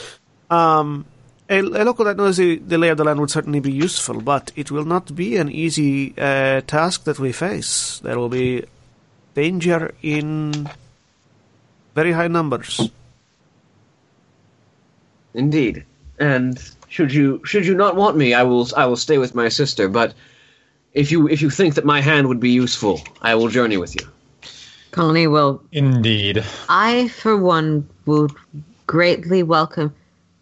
Um, a, a local that knows the, the lay of the land would certainly be useful, but it will not be an easy uh, task that we face. There will be danger in very high numbers. Indeed. And should you should you not want me, I will I will stay with my sister. But if you if you think that my hand would be useful, I will journey with you. Connie will. Indeed. I, for one, would greatly welcome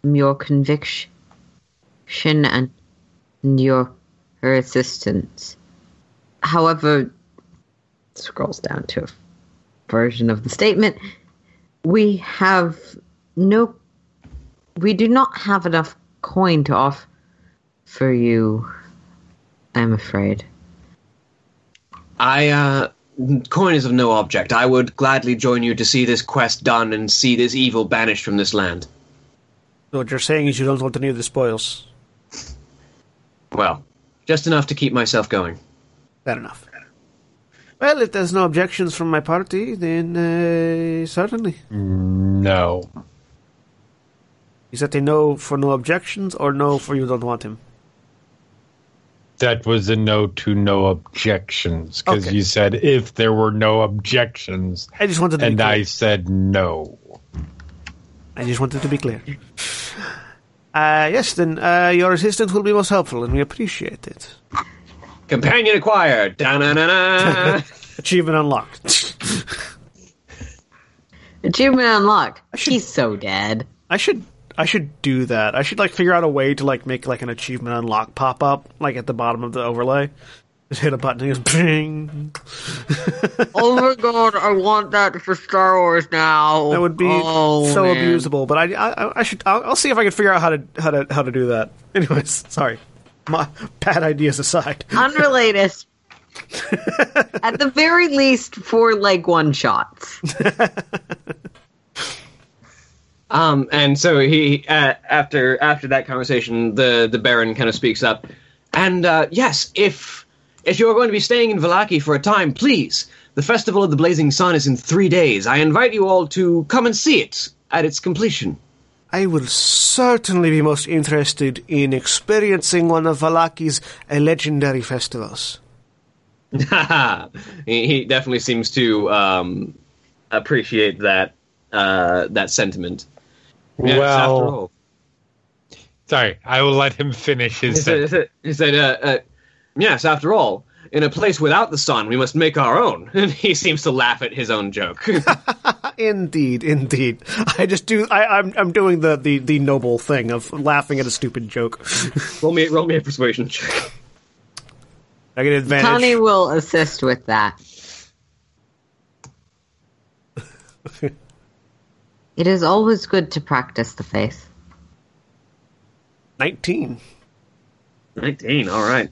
your conviction and your her assistance. However, scrolls down to a version of the statement. We have no. We do not have enough coin to offer for you. I'm afraid. I uh coin is of no object. I would gladly join you to see this quest done and see this evil banished from this land. So what you're saying is you don't want any of the spoils. Well, just enough to keep myself going. Fair enough. Well, if there's no objections from my party, then uh, certainly. No. Is that a no for no objections or no for you don't want him? That was a no to no objections because Okay. you said if there were no objections, I just wanted to and be clear. I said no. I just wanted to be clear. Uh, yes, then uh, your assistance will be most helpful, and we appreciate it. Companion acquired. Da-na-na-na. Achievement unlocked. Achievement unlocked. should- He's so dead. I should I should do that. I should like figure out a way to like make like an achievement unlock pop up like at the bottom of the overlay. Just hit a button and it goes ping. oh my god, I want that for Star Wars now. That would be Oh, so man. abusable. But I, I, I should. I'll, I'll see if I can figure out how to how to how to do that. Anyways, sorry. My bad ideas aside. Unrelated. At the very least, for like one shots. Um, and so he, uh, after after that conversation, the the Baron kind of speaks up, and uh, yes, if if you're going to be staying in Vallaki for a time, please. The Festival of the Blazing Sun is in three days. I invite you all to come and see it at its completion. I will certainly be most interested in experiencing one of Vallaki's legendary festivals. he, he definitely seems to um, appreciate that uh, that sentiment. Yes, Well- after all. Sorry, I will let him finish He his said, he said uh, uh, yes, after all, in a place without the sun, we must make our own. And he seems to laugh at his own joke. Indeed, indeed. I just do. I, I'm I'm doing the, the the noble thing of laughing at a stupid joke. roll me, roll me a persuasion check. I get advantage. Connie will assist with that. It is always good to practice the faith. Nineteen. Nineteen. All right.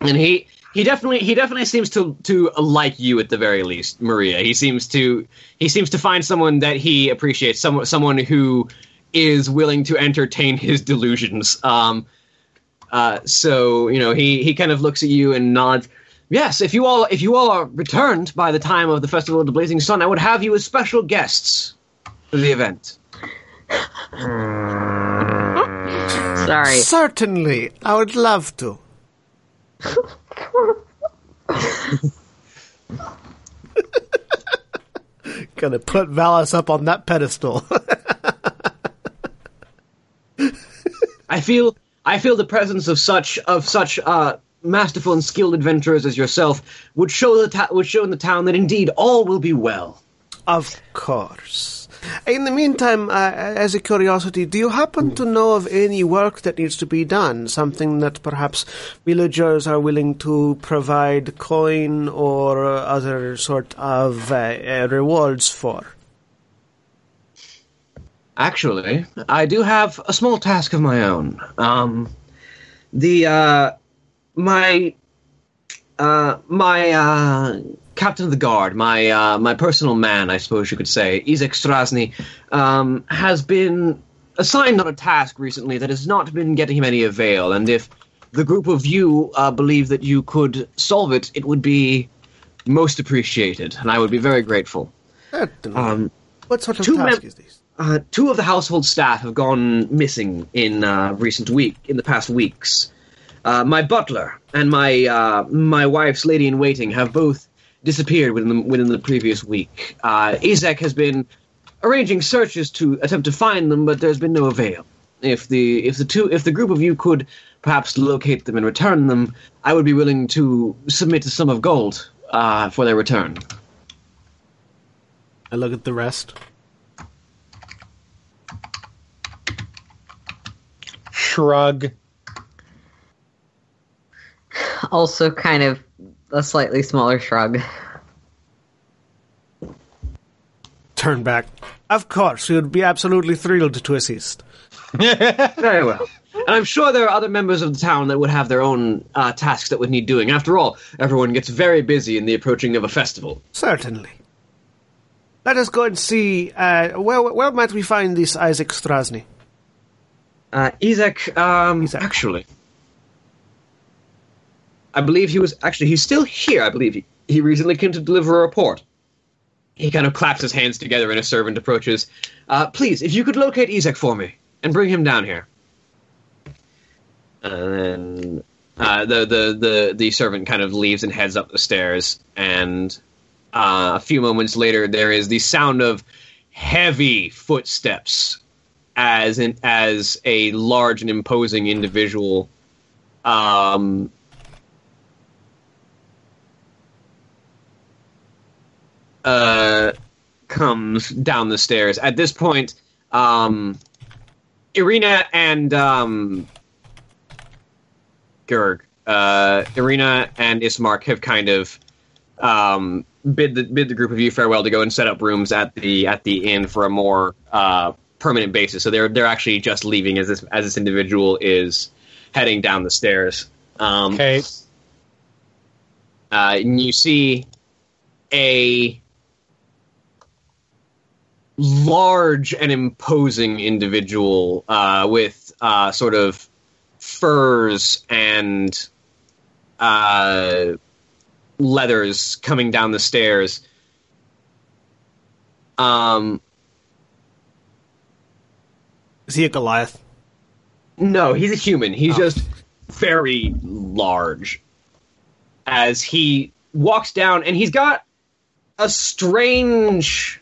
And he he definitely he definitely seems to to like you at the very least, Maria. He seems to he seems to find someone that he appreciates, someone someone who is willing to entertain his delusions. Um. Uh. So you know he he kind of looks at you and nods. Yes, if you all if you all are returned by the time of the festival of the blazing sun, I would have you as special guests for the event. Sorry. Certainly, I would love to. Gonna put Vallus up on that pedestal. I feel I feel the presence of such of such uh, masterful and skilled adventurers as yourself would show the ta- would show in the town that indeed all will be well. Of course. In the meantime, uh, as a curiosity, do you happen to know of any work that needs to be done? Something that perhaps villagers are willing to provide coin or uh, other sort of uh, uh, rewards for? Actually, I do have a small task of my own. Um, the uh, my uh, my uh, captain of the guard, my uh, my personal man, I suppose you could say, Izek Strazni, um, has been assigned on a task recently that has not been getting him any avail. And if the group of you uh, believe that you could solve it, it would be most appreciated, and I would be very grateful. Um, what sort of task mem- is this? uh, two of the household staff have gone missing in uh, recent week in the past weeks. Uh, my butler and my uh, my wife's lady in waiting have both disappeared within the, within the previous week. Uh, Izek has been arranging searches to attempt to find them, but there's been no avail. If the if the two if the group of you could perhaps locate them and return them, I would be willing to submit a sum of gold uh, for their return. I look at the rest. Shrug. Also, kind of a slightly smaller shrug. Turn back. Of course, we would be absolutely thrilled to assist. Very well. And I'm sure there are other members of the town that would have their own uh, tasks that would need doing. After all, everyone gets very busy in the approaching of a festival. Certainly. Let us go and see. Uh, where, where might we find this Isaac Strazni? Uh, Izek, um, Izek. actually, I believe he was actually he's still here. I believe he, he recently came to deliver a report. He kind of claps his hands together, and a servant approaches. Uh, please, if you could locate Izek for me and bring him down here. And then uh, the, the the the servant kind of leaves and heads up the stairs. And uh, a few moments later, there is the sound of heavy footsteps as an as a large and imposing individual. Um, uh, comes down the stairs. At this point, um, Ireena and um, Gerg, uh, Ireena and Ismark have kind of um, bid the bid the group of you farewell to go and set up rooms at the at the inn for a more uh, permanent basis. So they're they're actually just leaving as this as this individual is heading down the stairs. Um, Okay. uh, and you see a large and imposing individual uh, with uh, sort of furs and uh, leathers coming down the stairs. Um, Is he a Goliath? no, he's a human. He's just very large. As he walks down, and he's got a strange.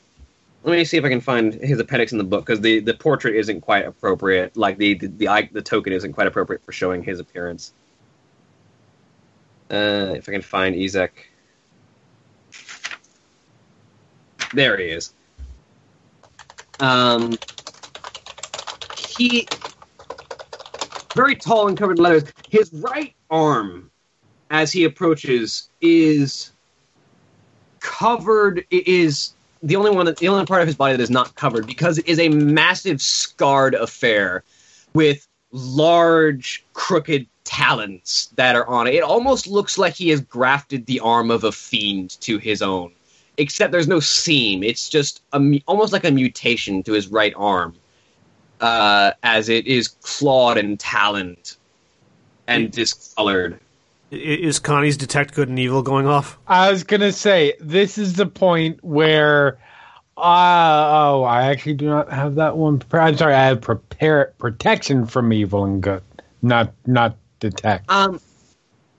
Let me see if I can find his appendix in the book because the, the portrait isn't quite appropriate. Like the the, the the token isn't quite appropriate for showing his appearance. Uh, if I can find Ezek. There he is. Um, he very tall and covered in leathers. His right arm, as he approaches, is covered. Is the only one, the only part of his body that is not covered because it is a massive scarred affair with large crooked talons that are on it. It almost looks like he has grafted the arm of a fiend to his own, except there's no seam. It's just a, almost like a mutation to his right arm uh, as it is clawed and taloned and discolored. I- Is Connie's detect good and evil going off? I was gonna say this is the point where, uh, oh, I actually do not have that one. I'm sorry, I have prepare protection from evil and good, not not detect. Um,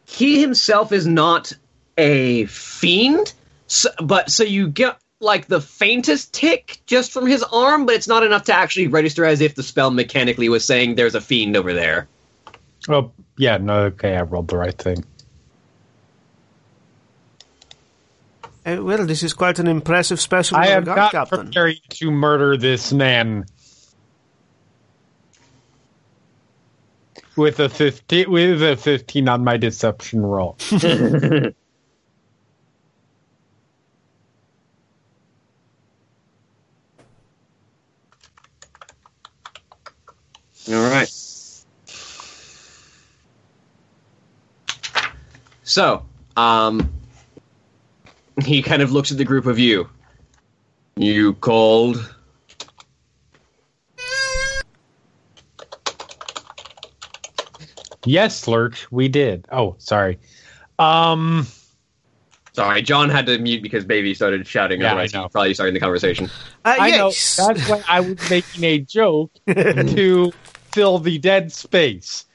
he himself is not a fiend, so, but so you get like the faintest tick just from his arm, but it's not enough to actually register as if the spell mechanically was saying there's a fiend over there. Oh, yeah, no, okay, I rolled the right thing. Uh, well, this is quite an impressive specimen I of a am guard not captain. preparing to murder this man. With a fifteen, with a fifteen on my deception roll. All right. So, um, he kind of looks at the group of you. You called? Yes, Lurch, we did. Oh, sorry. Um, Sorry, John had to mute because Baby started shouting. Yeah, I otherwise, know. probably starting the conversation. Uh, I know that's why I was making a joke to fill the dead space.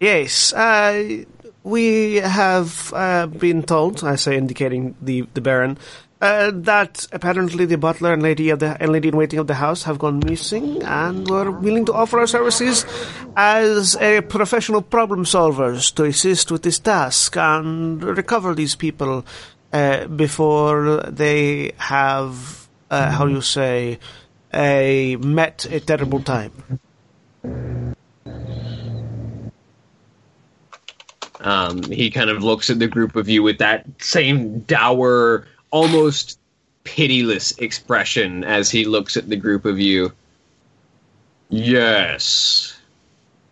Yes, uh, we have uh, been told, I say indicating the, the Baron, uh, that apparently the butler and lady of the and lady in waiting of the house have gone missing and were willing to offer our services as a professional problem solvers to assist with this task and recover these people uh, before they have, uh, how you say, a met a terrible time. Um, he kind of looks at the group of you with that same dour, almost pitiless expression as he looks at the group of you. Yes,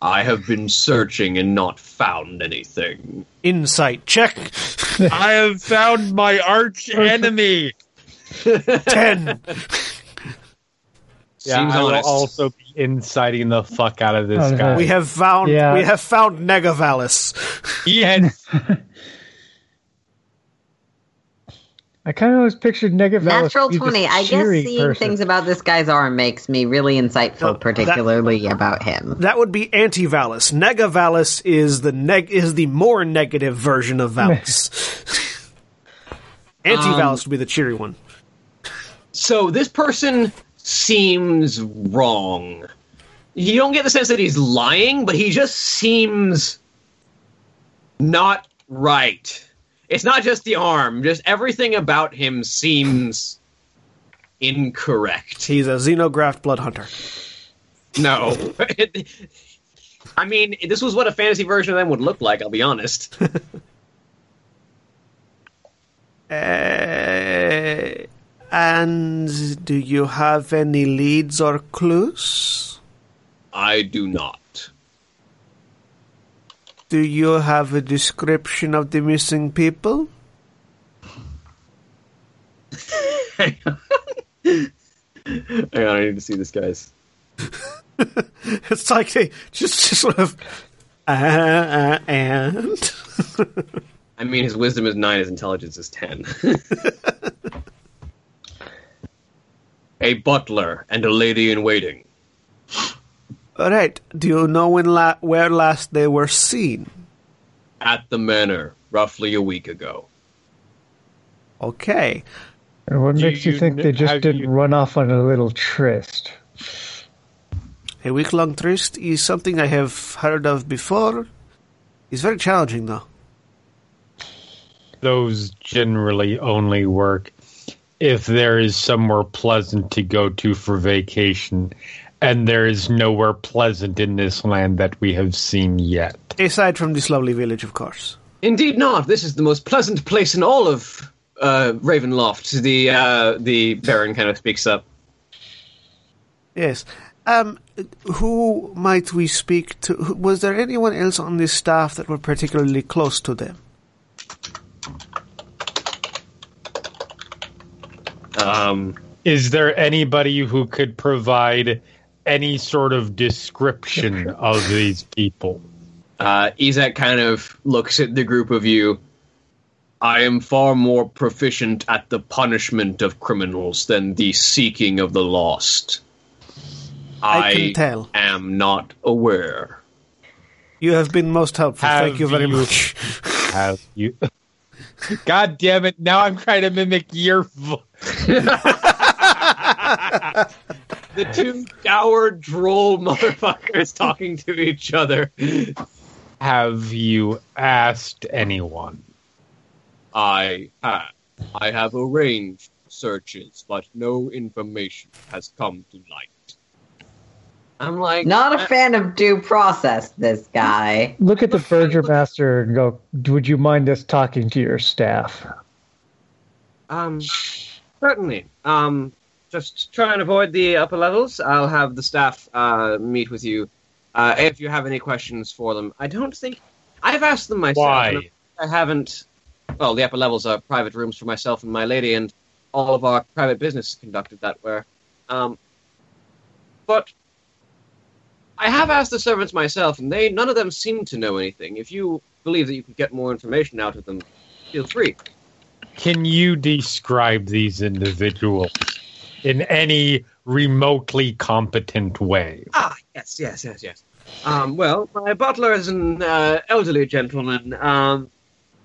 I have been searching and not found anything. Insight check. I have found my arch enemy. Ten. Yeah, Seems I will also be inciting the fuck out of this Oh, guy. We have found Yeah. we have found Negavalis. Yes. I kind of always pictured Negavalis. Natural to be this 20. I guess seeing person. things about this guy's arm makes me really insightful, No, that- particularly about him. That would be anti-Vallus. Negavalis is the neg is the more negative version of Vallus. Anti-Vallus um, would be the cheery one. So this person seems wrong. you don't get the sense that he's lying, but he just seems not right. It's not just the arm; just everything about him seems incorrect. He's a xenograft blood hunter. No. I mean, this was what a fantasy version of them would look like, I'll be honest. Uh, and do you have any leads or clues? I do not. Do you have a description of the missing people? Hang on, I need to see this, guys. It's like they just, just sort of. Uh, uh, and. I mean, his wisdom is 9, his intelligence is 10. A butler and a lady in waiting. All right. Do you know when la- where last they were seen? At the manor, roughly a week ago. Okay. And what Do makes you, you think kn- they just didn't you- run off on a little tryst? A week long tryst is something I have heard of before. It's very challenging, though. Those generally only work if there is somewhere pleasant to go to for vacation, and there is nowhere pleasant in this land that we have seen yet. Aside from this lovely village, of course. Indeed not. This is the most pleasant place in all of uh, Ravenloft. The uh, the Baron kind of speaks up. Yes. Um, who might we speak to? Was there anyone else on this staff that were particularly close to them? Um, Is there anybody who could provide any sort of description of these people? uh, Izak kind of looks at the group of you. I am far more proficient at the punishment of criminals than the seeking of the lost. I can tell. am not aware. You have been most helpful. Thank you very you- much. Have you? God damn it! Now I'm trying to mimic your. Vo- The two dour, droll motherfuckers talking to each other. have you asked anyone? I have. I have arranged searches, but no information has come to light. I'm like, Not a fan of due process, this guy. Look at the Burgermaster and go, would you mind us talking to your staff? Um, certainly. Um, just try and avoid the upper levels. I'll have the staff uh, meet with you uh, if you have any questions for them. I don't think I've asked them myself. Why? I haven't. Well, the upper levels are private rooms for myself and my lady, and all of our private business is conducted that way. Um, but I have asked the servants myself, and they none of them seem to know anything. If you believe that you can get more information out of them, feel free. Can you describe these individuals in any remotely competent way? Ah, yes, yes, yes, yes. Um, well, my butler is an uh, elderly gentleman, um,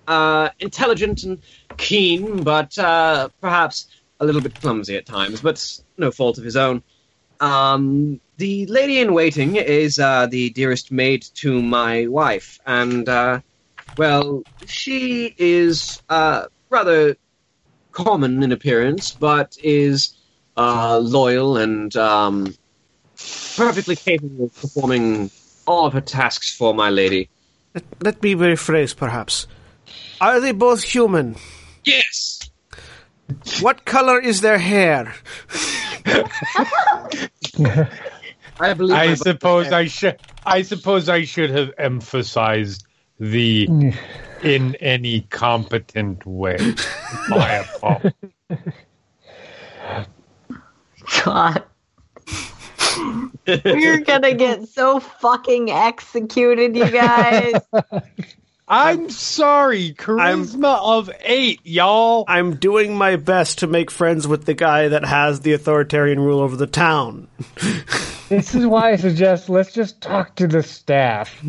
uh, intelligent and keen, but uh, perhaps a little bit clumsy at times, but no fault of his own. Um, the lady in waiting is uh, the dearest maid to my wife, and, uh, well, she is uh, rather common in appearance, but is uh, loyal and um, perfectly capable of performing all of her tasks for my lady. Let, let me rephrase, perhaps. Are they both human? Yes. What color is their hair? I believe. I suppose I should. I suppose I should have emphasized the in any competent way. My apologies. God. We're gonna get so fucking executed, you guys. I'm sorry. Charisma of eight, y'all. I'm doing my best to make friends with the guy that has the authoritarian rule over the town. This is why I suggest let's just talk to the staff.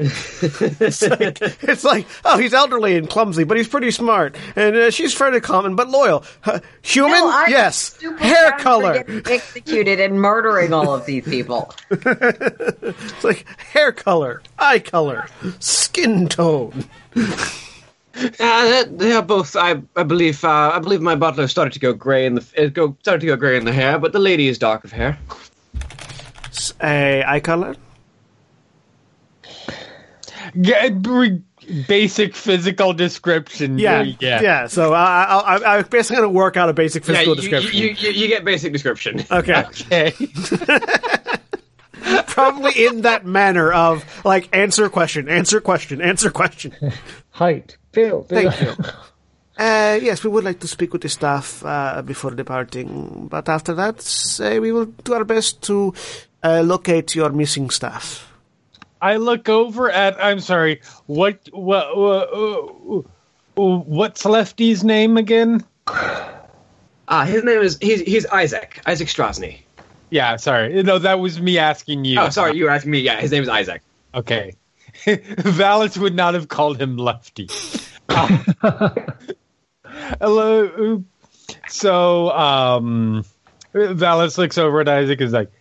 It's, like, it's like, oh, he's elderly and clumsy, but he's pretty smart, and uh, she's fairly common but loyal. Uh, human, No, yes. Hair color, executed and murdering all of these people. it's like hair color, eye color, skin tone. Uh, they are both. I, I believe. Uh, I believe my butler started to go grey in the uh, go started to go grey in the hair, but the lady is dark of hair. S- uh, eye color. Get, re- basic physical description. Yeah, we get. yeah. So I, I, I, I'm basically going to work out a basic physical yeah, you, description. You, you, you get basic description. okay. Okay. probably in that manner of like answer question, answer question, answer question. Height, build. Thank you. Uh, yes, we would like to speak with the staff uh, before departing, but after that, uh, we will do our best to uh, locate your missing staff. I look over at. I'm sorry. What? What? what what's Lefty's name again? Ah, his name is he's he's Isaac Isaac Strazni. Yeah, sorry. No, that was me asking you. Oh, sorry, you were asking me. Yeah, his name is Isaac. Okay. Vallus would not have called him Lefty. Hello. So, um, Vallus looks over at Isaac and is like,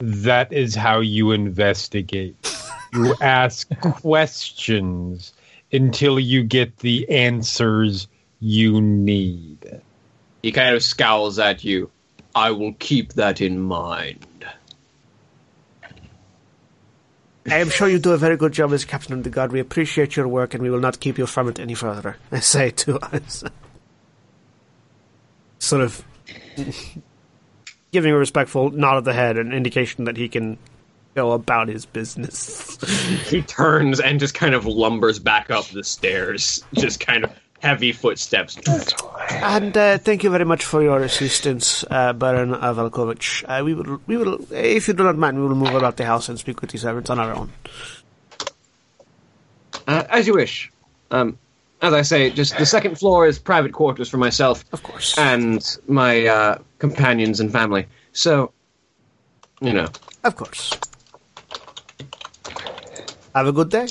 that is how you investigate. You ask questions until you get the answers you need. He kind of scowls at you. I will keep that in mind. I am sure you do a very good job as captain of the guard. We appreciate your work, and we will not keep you from it any further. I say to us, sort of giving a respectful nod of the head, an indication that he can go about his business. He turns and just kind of lumbers back up the stairs, just kind of heavy footsteps. And uh, thank you very much for your assistance, uh, Baron Vallakovich. Uh, we will, we will, if you do not mind, we will move about the house and speak with the servants on our own. Uh, as you wish. Um, as I say, just the second floor is private quarters for myself Of course. and my uh, companions and family. So, you know, Of course. Have a good day.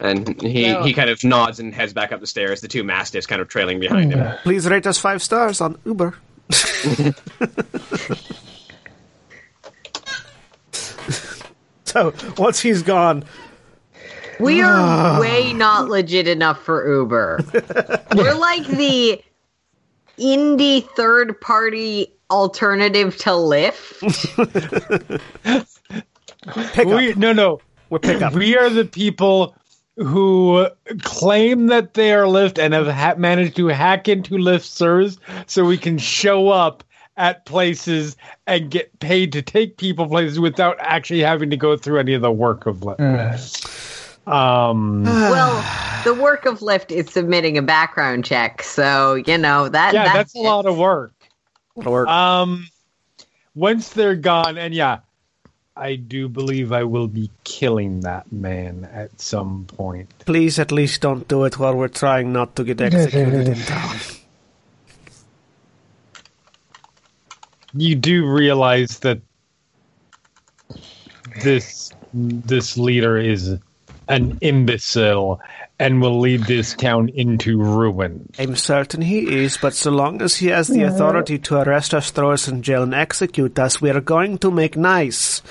and he, he kind of nods and heads back up the stairs. The two mastiffs kind of trailing behind him. Please rate us five stars on Uber. so once he's gone, We are ah. way not legit enough for Uber. We're like the indie third party alternative to Lyft. We, no, no. We're pick. We are the people who claim that they are Lyft and have ha- managed to hack into Lyft servers so we can show up at places and get paid to take people places without actually having to go through any of the work of Lyft. Um, well, the work of Lyft is submitting a background check, so you know that. yeah, that's a lot of work. Or- Um, once they're gone, and yeah, I do believe I will be killing that man at some point. Please at least don't do it while we're trying not to get executed in town. you do realize that this this leader is an imbecile and will lead this town into ruin. I'm certain he is, but so long as he has the authority to arrest us, throw us in jail, and execute us, we are going to make nice.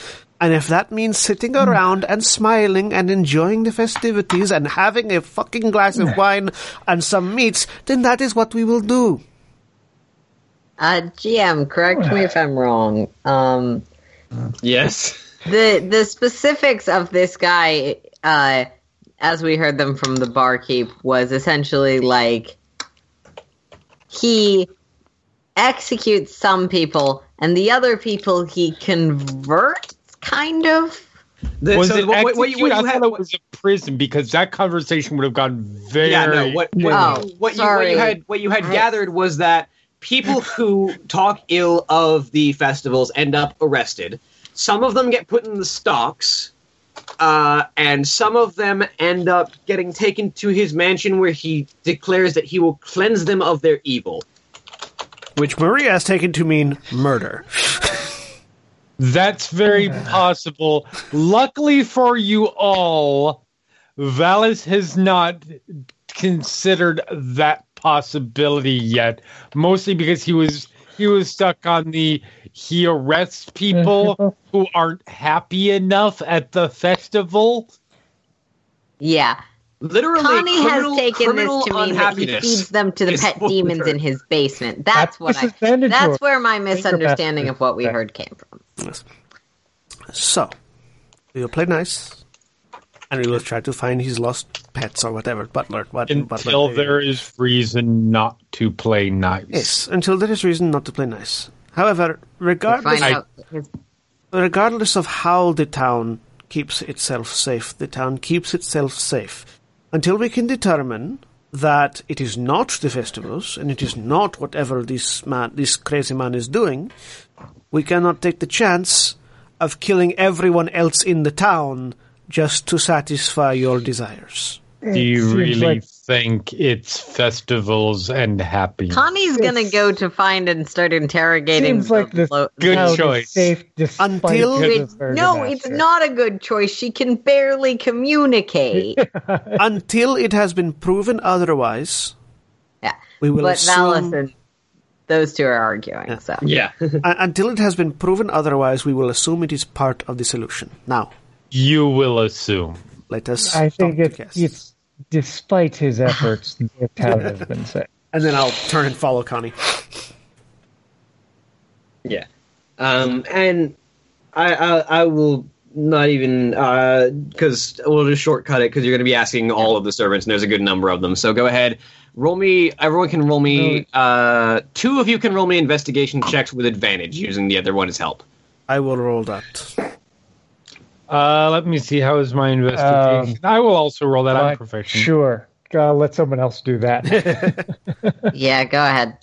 And if that means sitting around and smiling and enjoying the festivities and having a fucking glass of wine and some meats, then that is what we will do. Uh, GM, correct me if I'm wrong. Um, Yes. the the specifics of this guy, uh, as we heard them from the barkeep, was essentially like he executes some people, and the other people he converts, kind of. The- Was so it what, what, what you, what you I had, thought it was a prison because that conversation would have gone very. yeah, no. What what, Oh, you, what, you, what you had what you had gathered was that people who talk ill of the festivals end up arrested. Some of them get put in the stocks, uh, and some of them end up getting taken to his mansion where he declares that he will cleanse them of their evil. Which Maria has taken to mean murder. That's very possible. Luckily for you all, Vallus has not considered that possibility yet. Mostly because he was he was stuck on the he arrests people who aren't happy enough at the festival. Yeah. Literally, Connie criminal, has taken this to mean that he feeds them to the pet what demons heard. in his basement. That's what I. That's where my misunderstanding of what we heard came from. Yes. So, we will play nice, and we will try to find his lost pets or whatever. Butler, what? Until butler, there is reason not to play nice. Yes, until there is reason not to play nice. However, regardless, Find out his regardless of how the town keeps itself safe, the town keeps itself safe until we can determine that it is not the festivals and it is not whatever this man, this crazy man is doing. We cannot take the chance of killing everyone else in the town just to satisfy your desires. Do you really like- think it's festivals and happy? Connie's gonna go to find and start interrogating. Seems like the lo- Good town choice. Safe Until- It- no, it's not a good choice. She can barely communicate. Until it has been proven otherwise, yeah, we will but assume. Vallus and those two are arguing. So Yeah. Uh, until it has been proven otherwise, we will assume it is part of the solution. Now, You will assume. let us. I think talk to it's despite his efforts, the town has been safe. and then I'll turn and follow Connie. Yeah. Um, and I, I, I will not even, because we'll just shortcut it because you're going to be asking all of the servants, and there's a good number of them. So go ahead. Roll me, everyone can roll me, uh, two of you can roll me investigation checks with advantage using the other one as help. I will roll that. Uh, let me see. How is my investigation? I will also roll that. I'm Like, proficient. Sure. Uh, let someone else do that. yeah, go ahead.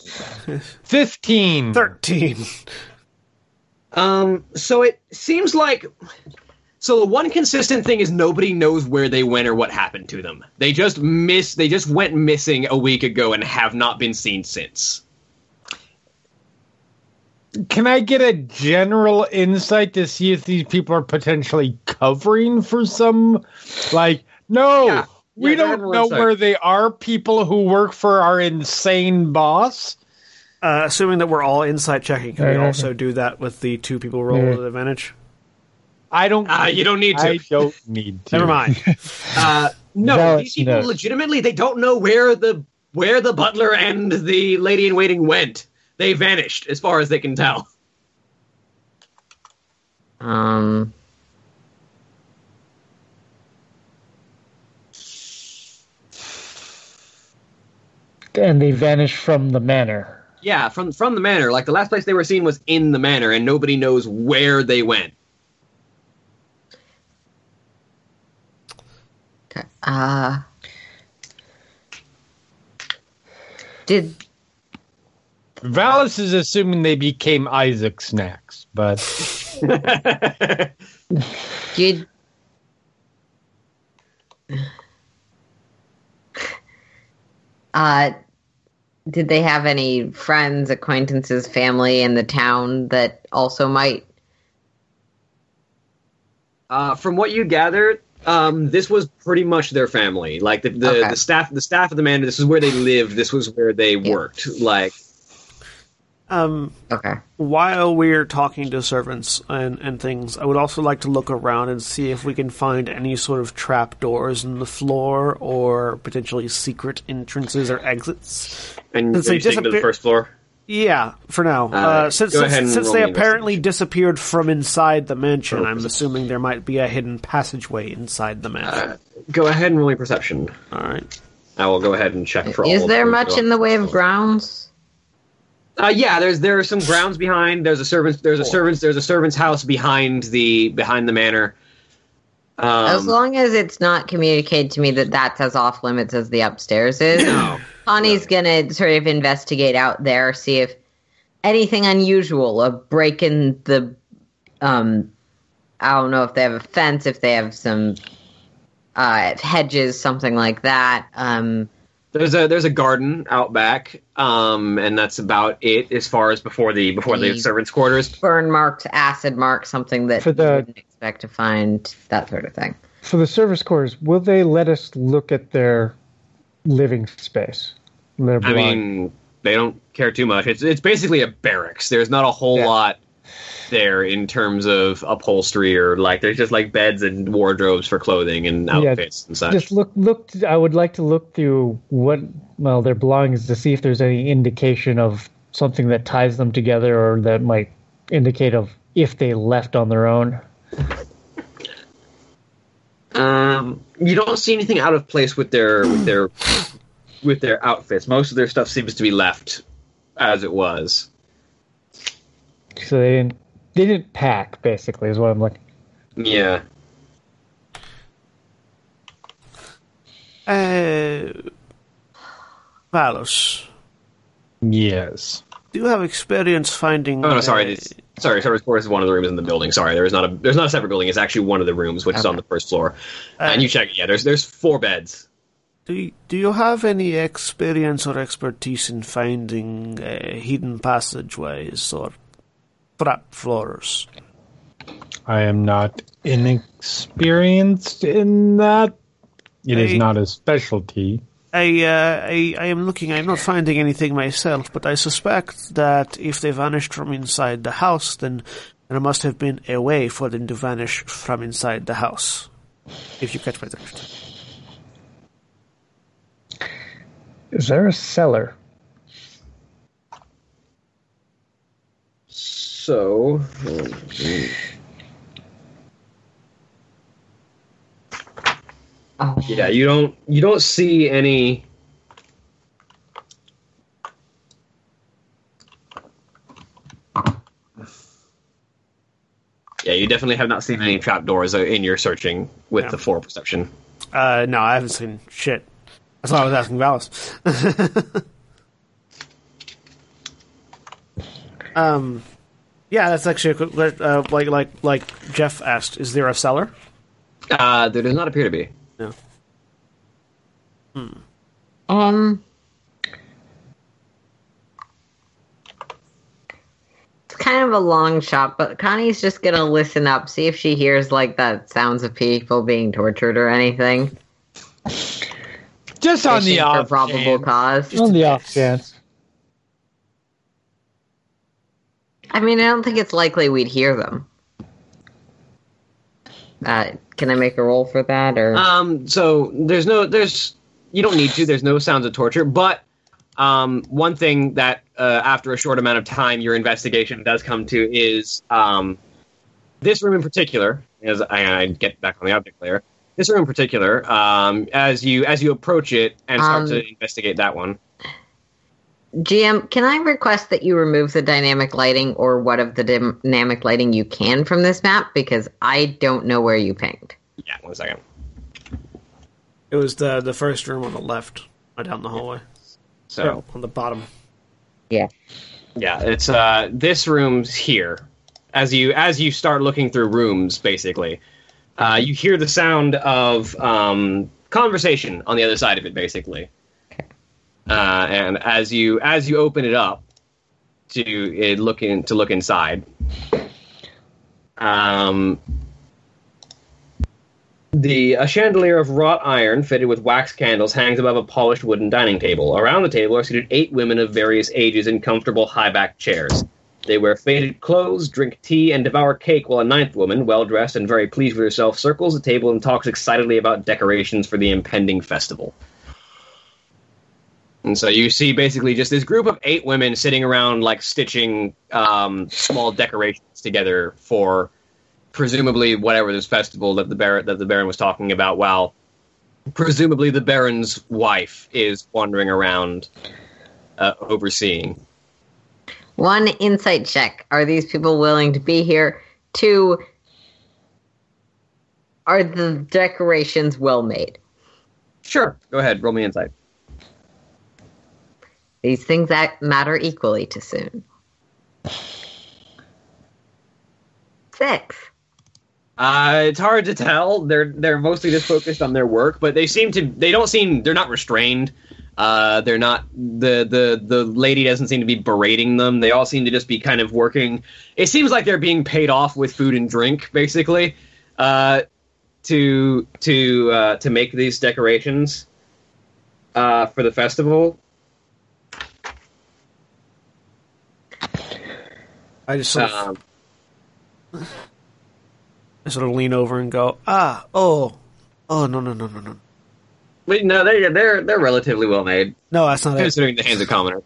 15. 13. Um, so it seems like so the one consistent thing is nobody knows where they went or what happened to them. They just miss they just went missing a week ago and have not been seen since. Can I get a general insight to see if these people are potentially covering for some? Like, no, Yeah. we Yeah, don't know insight. where they are. People who work for our insane boss. Uh, assuming that we're all insight checking, can we also do that with the two people roll Yeah. with advantage? I don't. Uh, you don't need to. I don't need to. Never mind. Uh, no, Valid these people note. legitimately they don't know where the where the butler and the lady in waiting went. They vanished, as far as they can tell. Um, and they vanished from the manor. Yeah, from from the manor. Like the last place they were seen was in the manor, and nobody knows where they went. okay. Uh, did Vallus is assuming they became Isaac snacks, but did uh did they have any friends, acquaintances, family in the town that also might Uh, from what you gathered, um, this was pretty much their family. Like the the, Okay. the staff, the staff of the manor. This is where they lived. This was where they worked. Like Um, Okay. while we're talking to servants and, and things, I would also like to look around and see if we can find any sort of trap doors in the floor or potentially secret entrances or exits. and Since are they you taking to the first floor? Yeah, for now. Uh, Uh, since go since, ahead since they apparently disappeared from inside the mansion, Roll I'm assuming there might be a hidden passageway inside the mansion. Uh, go ahead and roll me perception. All right. I will go ahead and check for all. Is there them. much in the way of grounds? Uh, yeah, there's there are some grounds behind. There's a servants. There's a servants. There's a servants' house behind the behind the manor. as Um, long as it's not communicated to me that that's as off limits as the upstairs is. no. Connie's gonna sort of investigate out there, see if anything unusual, a break in the um I don't know if they have a fence, if they have some uh hedges, something like that. Um There's a there's a garden out back, um, and that's about it as far as before the before the The- servants' quarters. Burn marks, acid marks, something that For you the- wouldn't expect to find, that sort of thing. For the service quarters, will they let us look at their living space? Their I mean, they don't care too much. It's it's basically a barracks. There's not a whole Yeah. lot there in terms of upholstery or like there's just like beds and wardrobes for clothing and Yeah, outfits and such. just look look. I would like to look through what well their belongings to see if there's any indication of something that ties them together or that might indicate of if they left on their own. Um, you don't see anything out of place with their with their with their outfits. Most of their stuff seems to be left as it was. So they didn't they didn't pack basically is what I'm looking. Yeah. Uh, Vallus, Yes. do you have experience finding? Oh no, sorry. uh, It's, sorry, service quarters is one of the rooms in the building. Sorry, there is not a there's not a separate building. It's actually one of the rooms, which is on the first floor. and you check. Yeah, there's there's four beds. Do you, do you have any experience or expertise in finding uh, hidden passageways or trap floors? I am not inexperienced in that. It is Hey. not a specialty. I, uh, I I am looking. I'm not finding anything myself, but I suspect that if they vanished from inside the house, then there must have been a way for them to vanish from inside the house. If you catch my drift. Is there a cellar? So. Oh, Yeah, you don't you don't see any Yeah, you definitely have not seen any trapdoors uh, in your searching with Yeah. the four perception. Uh, no, I haven't seen shit. That's why I was asking Vallus. um, yeah, that's actually a quick- uh, like like like Jeff asked. Is there a seller? Uh, there does not appear to be. No. Um, it's kind of a long shot, but Connie's just gonna listen up, see if she hears like that sounds of people being tortured or anything. Just on the Fishing for off probable chance. cause. On the off chance. I mean, I don't think it's likely we'd hear them. Uh, can I make a roll for that, or Um, so there's no, there's, you don't need to. There's no sounds of torture, but um, one thing that uh, after a short amount of time, your investigation does come to is um, this room in particular. As I, I get back on the object layer, this room in particular, um, as you as you approach it and start Um, to investigate that one. GM? Can I request that you remove the dynamic lighting or what of the dynamic lighting you can from this map because I don't know where you pinged. Yeah, one second. It was the the first room on the left, right down the hallway. So No, on the bottom. Yeah. Yeah, it's uh this room's here. As you as you start looking through rooms, basically, uh, you hear the sound of um, conversation on the other side of it, basically. Uh, and as you as you open it up to it look in, to look inside, um, the a chandelier of wrought iron fitted with wax candles hangs above a polished wooden dining table. Around the table are seated eight women of various ages in comfortable high-backed chairs. They wear faded clothes, drink tea, and devour cake while a ninth woman, well dressed and very pleased with herself, circles the table and talks excitedly about decorations for the impending festival. And so you see basically just this group of eight women sitting around, like stitching um, small decorations together for presumably whatever this festival that the Baron that the Baron was talking about. While presumably the Baron's wife is wandering around uh, overseeing. One insight check. Are these people willing to be here? Two, are the decorations well made? Sure, go ahead, roll me insight. These things that matter equally to Soon. Six. Uh, it's hard to tell. They're they're mostly just focused on their work, but they seem to they don't seem they're not restrained. Uh, they're not the the the lady doesn't seem to be berating them. They all seem to just be kind of working. It seems like they're being paid off with food and drink, basically, uh, to to uh, to make these decorations uh, for the festival. I just sort of, Um, I sort of lean over and go, ah, oh, oh, no, no, no, no, no. but no, they're they're they're relatively well made No, that's not it. considering the hands of commoner.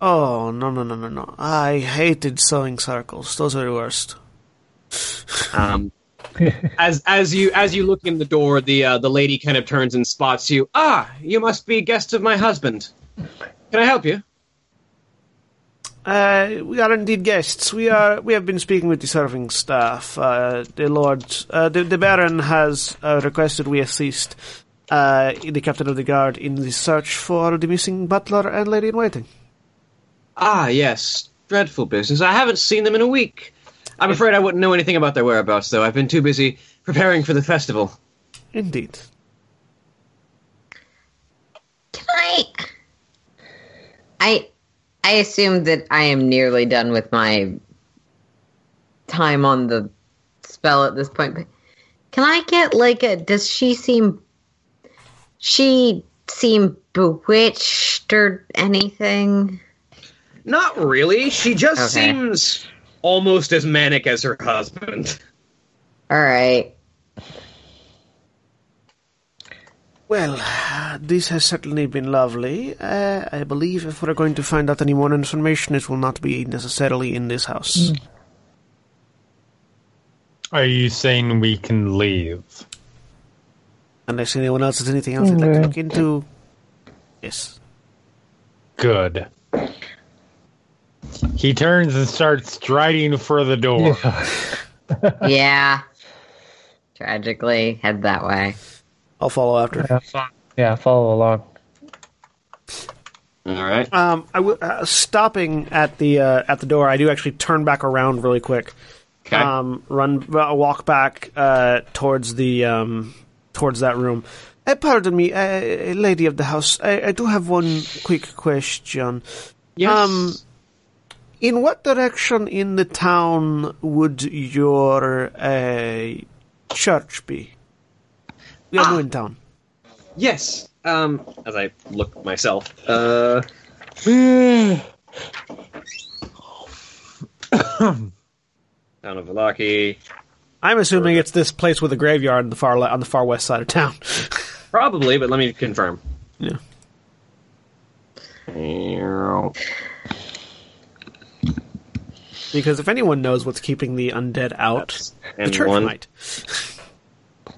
Oh, no, no, no, no, no. I hated sewing circles. Those are the worst. Um, as as you as you look in the door, the uh, the lady kind of turns and spots you. Ah, you must be guests of my husband. Can I help you? Uh, we are indeed guests. We are. We have been speaking with the serving staff. Uh, the Lord, uh, the, the Baron has uh, requested we assist uh, the captain of the guard in the search for the missing butler and lady in waiting. Ah, yes, dreadful business. I haven't seen them in a week. I'm afraid I wouldn't know anything about their whereabouts, though. I've been too busy preparing for the festival. Indeed. Can I? I I assume that I am nearly done with my time on the spell at this point. Can I get like a? Does she seem? She seem bewitched or anything? Not really. She just Okay. seems almost as manic as her husband. All right. Well, this has certainly been lovely. Uh, I believe if we're going to find out any more information, it will not be necessarily in this house. Are you saying we can leave? Unless anyone else has anything else they'd like to look into. Yes. Good. He turns and starts striding for the door. yeah. Tragically, head that way. I'll follow after. Yeah, yeah, follow along. All right. Um, I w- uh, stopping at the uh, at the door. I do actually turn back around really quick. Okay. Um, run, uh, walk back uh, towards the um, towards that room. Uh, pardon me, uh, lady of the house. I, I do have one quick question. yes. Um, in what direction in the town would your uh, church be? We are new in town. yes. Um, as I look myself. Uh. Town of Vallaki. I'm assuming it's this place with a graveyard on the far le- on the far west side of town. Probably, but let me confirm. Yeah. Because if anyone knows what's keeping the undead out, the church one. might.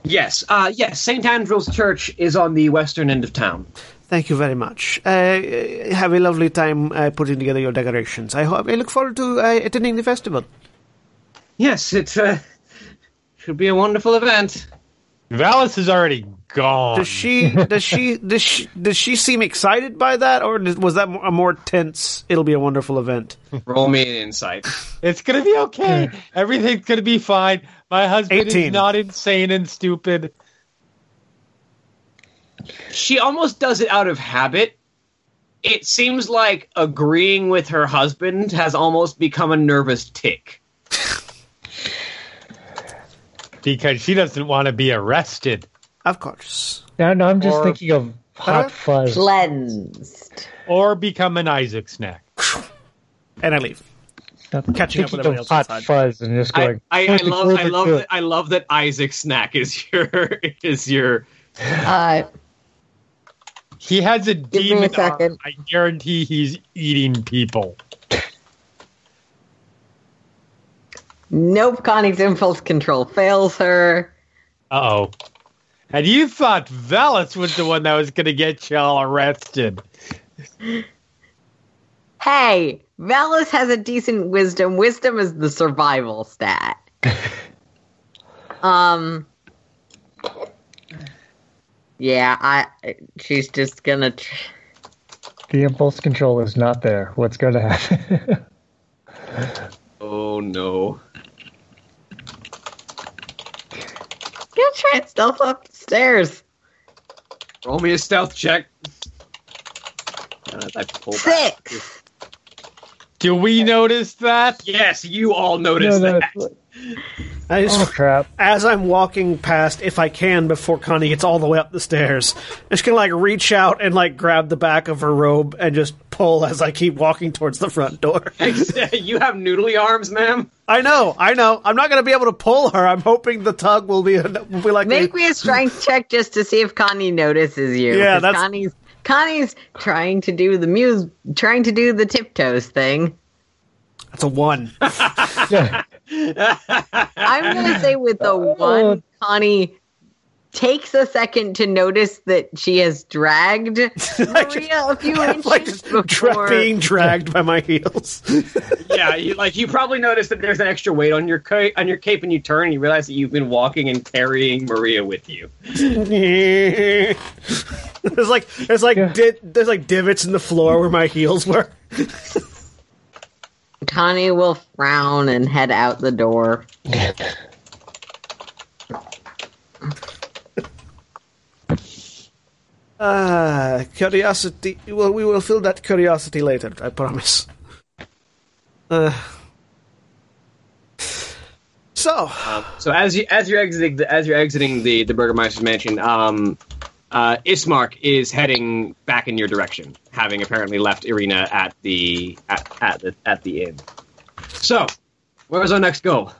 Yes, uh, yes. St. Andral's Church is on the western end of town. Thank you very much. Uh, have a lovely time uh, putting together your decorations. I hope I look forward to uh, attending the festival. Yes, it uh, should be a wonderful event. Vallus is already gone. Does she? Does she? Does she? Does she seem excited by that, or was that a more tense? It'll be a wonderful event. Roll me an insight. It's gonna be okay. Everything's gonna be fine. My husband 18. is not insane and stupid. She almost does it out of habit. It seems like agreeing with her husband has almost become a nervous tick. Because she doesn't want to be arrested. Of course. No, no, I'm just Or- thinking of hot Huh? fuzz. Cleansed. Or become an Isaac snack. And I leave. I'm catching up with thinking everybody of else hot outside. fuzz and just I, going. I, I looking love I love that. I love that Isaac snack is your is your Uh, He has a me a demon. arm. second. I guarantee he's eating people. Nope, Connie's impulse control fails her. Uh oh. And you thought Vallus was the one that was going to get y'all arrested. Hey, Vallus has a decent wisdom. Wisdom is the survival stat. um. Yeah, I. She's just gonna. Tr- The impulse control is not there. What's going to happen? Oh no. Gonna try and stealth up the stairs. Roll me a stealth check. I pull back- Six. Do we notice that? Yes, you all No, noticed no, that. I just, oh crap! as I'm walking past, if I can, before Connie gets all the way up the stairs, I'm just gonna like reach out and like grab the back of her robe and just pull as I keep walking towards the front door. you have noodly arms, ma'am. I know, I know. I'm not gonna be able to pull her. I'm hoping the tug will be will be like Make me a strength check just to see if Connie notices you. Yeah, 'cause that's- Connie's Connie's trying to do the muse, trying to do the tiptoes thing. that's a one. Yeah. I'm gonna say with the oh. one, Connie takes a second to notice that she has dragged Maria a few I'm inches like just dra- being dragged by my heels. yeah, you, like you probably noticed that there's an extra weight on your ca- on your cape, and you turn and you realize that you've been walking and carrying Maria with you. there's like there's like Yeah. di- there's like divots in the floor where my heels were. Connie will frown and head out the door. Ah, curiosity. Well, we will fill that curiosity later. I promise. Uh, so, So as you as you're exiting the, as you're exiting the the Burgermeister's mansion, um, uh, Ismark is heading back in your direction, having apparently left Ireena at the at, at the at the inn. So, where's our next goal?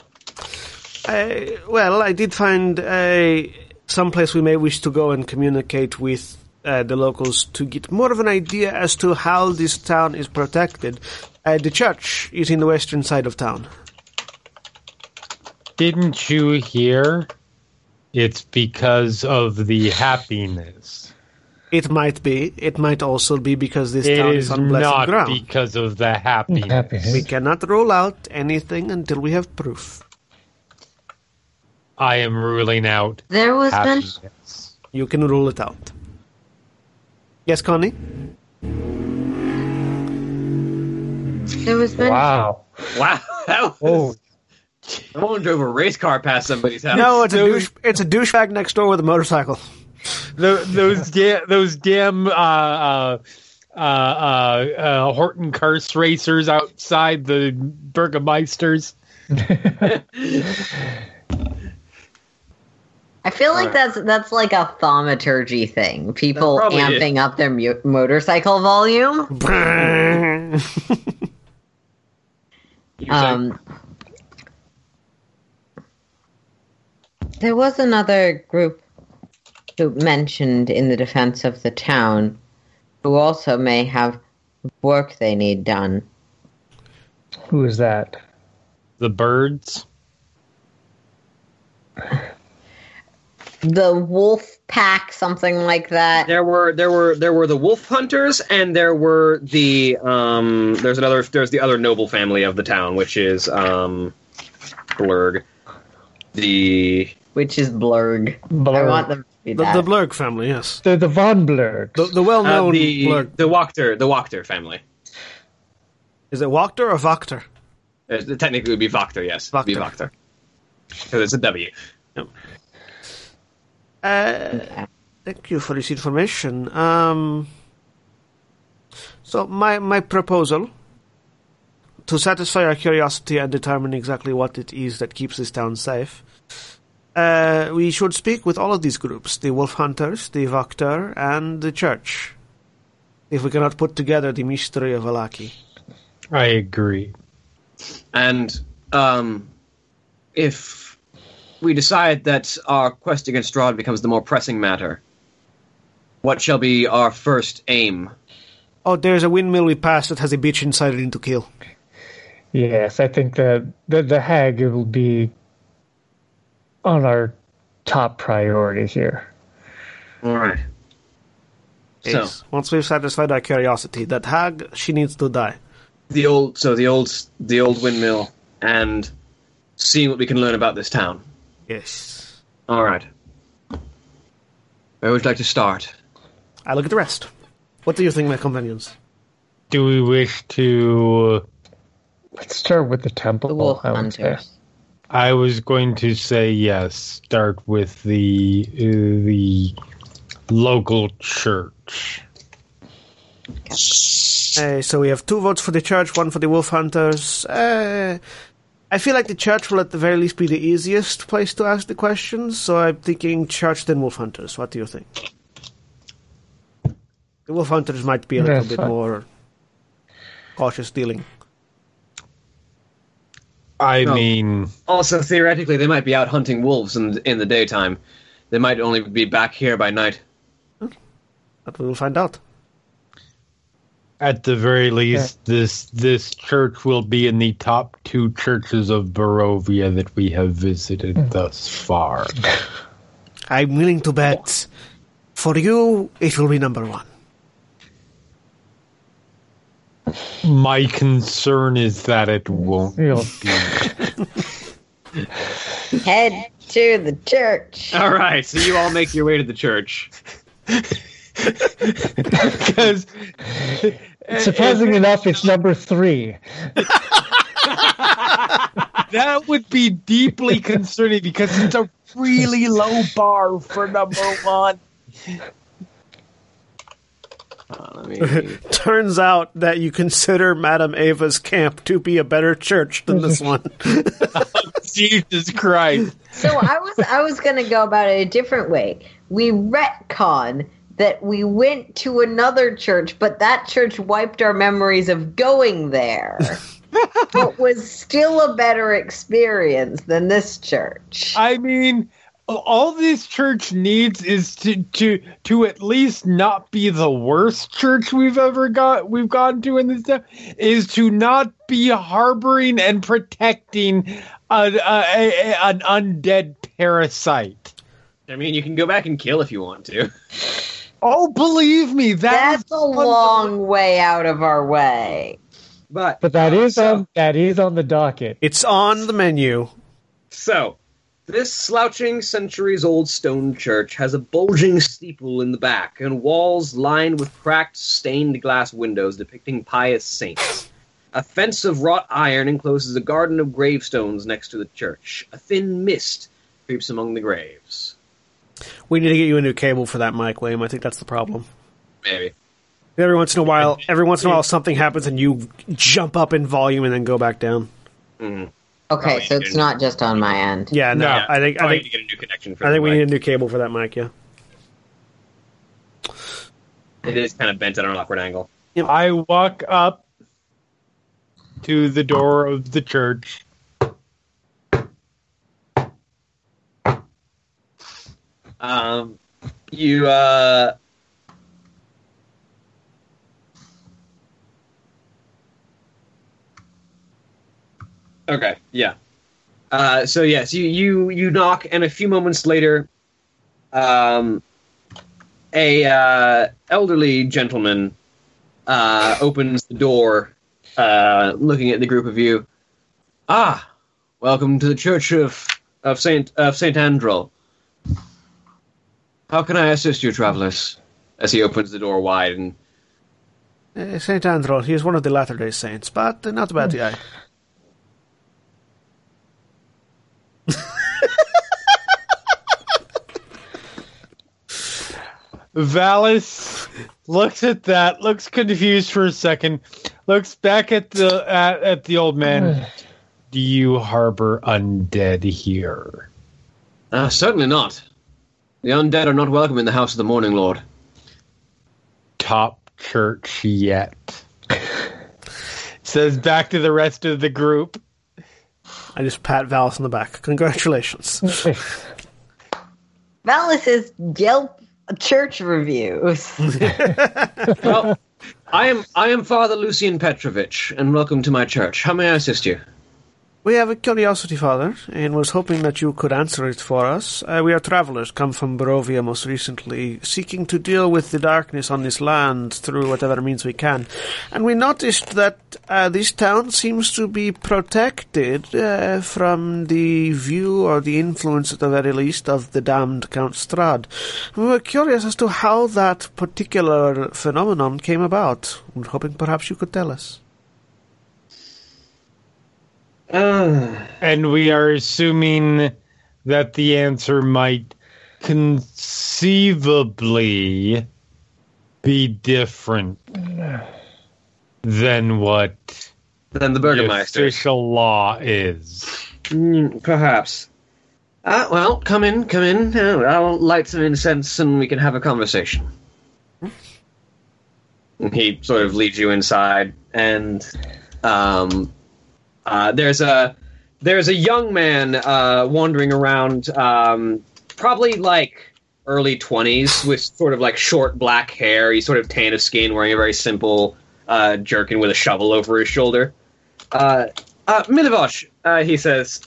I, well, I did find a someplace we may wish to go and communicate with uh, the locals to get more of an idea as to how this town is protected. Uh, the church is in the western side of town. Didn't you hear? It's because of the happiness. It might be. It might also be because this It town is is on blessed not ground. because of the happiness. Happiness. We cannot rule out anything until we have proof. I am ruling out There was been. You can rule it out. Yes, Connie? there was been Wow. Wow, that Oh, was, someone drove a race car past somebody's house. No, it's a douche. It's a douchebag next door with a motorcycle. Tho- those da- those damn uh, uh, uh, uh, uh, Horton Curse racers outside the Burgermeisters. I feel like Alright. that's that's like a thaumaturgy thing. People That probably is. amping up their mu- motorcycle volume. You say- Um, there was another group who mentioned in the defense of the town who also may have work they need done. Who is that? The birds. The wolf pack, something like that. There were there were there were the wolf hunters and there were the um there's another there's the other noble family of the town which is um Blurg. The Which is blurred. I Blurg. want them to be The, that. the Blurg family, yes. The the Von Blurgs. The, the uh, well-known the Blurg. the Wachter the Wachter family. Is it Wachter or Vokter? Uh, technically, it would be Wachter. Yes, It'd be Wachter. Wachter. Because it's a W. Uh, thank you for this information. Um, so my my proposal to satisfy our curiosity and determine exactly what it is that keeps this town safe. Uh, we should speak with all of these groups: the wolf hunters, the Vakter, and the church. If we cannot put together the mystery of Vallaki. I agree. And um, if we decide that our quest against Strahd becomes the more pressing matter, what shall be our first aim? Oh, there's a windmill we passed that has a bitch inside it to kill. Yes, I think that the the hag will be on our top priority here. All right. So Yes. Once we've satisfied our curiosity, that hag, she needs to die. the old, so the old, the old windmill, and seeing what we can learn about this town. Yes. All right. Where would you like to start? I look at the rest. What do you think, my companions? Do we wish to? Let's start with the temple. the wolf I would say. hunters. I was going to say yes. Start with the uh, the local church. Uh, so we have two votes for the church, one for the wolf hunters. Uh, I feel like the church will at the very least be the easiest place to ask the questions, so I'm thinking church then wolf hunters. What do you think? The wolf hunters might be a little That's bit fine. more cautious dealing. I No. mean, Also, theoretically, they might be out hunting wolves in, in the daytime. They might only be back here by night. But we will find out. at the very least, this this church will be in the top two churches of Barovia that we have visited hmm. thus far. I'm willing to bet for you it will be number one. My concern is that it won't be. Head to the church. All right, so you all make your way to the church. Because surprising enough, it's number three. that would be deeply concerning because it's a really low bar for number one. Uh, me. Turns out that you consider Madame Eva's camp to be a better church than this one. Jesus Christ. So I was I was gonna go about it a different way. We retcon that we went to another church, but that church wiped our memories of going there. but was still a better experience than this church. I mean, all this church needs is to to to at least not be the worst church we've ever got we've gone to in this town. Is to not be harboring and protecting a, a, a, an undead parasite. I mean, you can go back and kill if you want to. Oh, believe me, that That's is a long way out of our way. But But that is so- on that is on the docket. It's on the menu. So, this slouching centuries old stone church has a bulging steeple in the back and walls lined with cracked stained glass windows depicting pious saints. A fence of wrought iron encloses a garden of gravestones next to the church. A thin mist creeps among the graves. We need to get you a new cable for that mic, William. I think that's the problem. Maybe. Every once in a while, every once in a while, something happens and you jump up in volume and then go back down. Mhm. Okay, so it's didn't. not just on my end. Yeah, no, No, I think I think need to get a new connection for I think we mic. need a new cable for that mic. Yeah. It is kind of bent at an awkward angle. I walk up to the door of the church. Um, you uh, okay, yeah. Uh, so yes, you you you knock, and a few moments later, um, a uh, elderly gentleman uh, opens the door, uh, looking at the group of you. Ah, welcome to the Church of of Saint of Saint Andral. How can I assist you, travelers? As he opens the door wide and Uh, Saint Andral, he is one of the Latter Day Saints, but not a bad guy. Vallus looks at that, looks confused for a second, looks back at the at, at the old man. Do you harbor undead here? uh, certainly not. The undead are not welcome in the house of the Morning Lord. Top church yet. Says back to the rest of the group. I just pat Vallus on the back. Congratulations. Vallus is Yelp church reviews. Well, I am I am Father Lucian Petrovich, and welcome to my church. How may I assist you? We have a curiosity, Father, and was hoping that you could answer it for us. Uh, we are travelers, come from Barovia most recently, seeking to deal with the darkness on this land through whatever means we can. And we noticed that uh, this town seems to be protected uh, from the view or the influence, at the very least, of the damned Count Strahd. We were curious as to how that particular phenomenon came about. We're hoping perhaps you could tell us. Uh, And we are assuming that the answer might conceivably be different than what Then the the Burgermeister. official law is. Mm, perhaps. Uh, well, come in, come in. Uh, I'll light some incense and we can have a conversation. And he sort of leads you inside, and um, uh, there's a there's a young man uh, wandering around, um, probably like early twenties, with sort of like short black hair. He's sort of tan of skin, wearing a very simple uh, jerkin with a shovel over his shoulder. Uh, uh, Milivoj, uh, he says,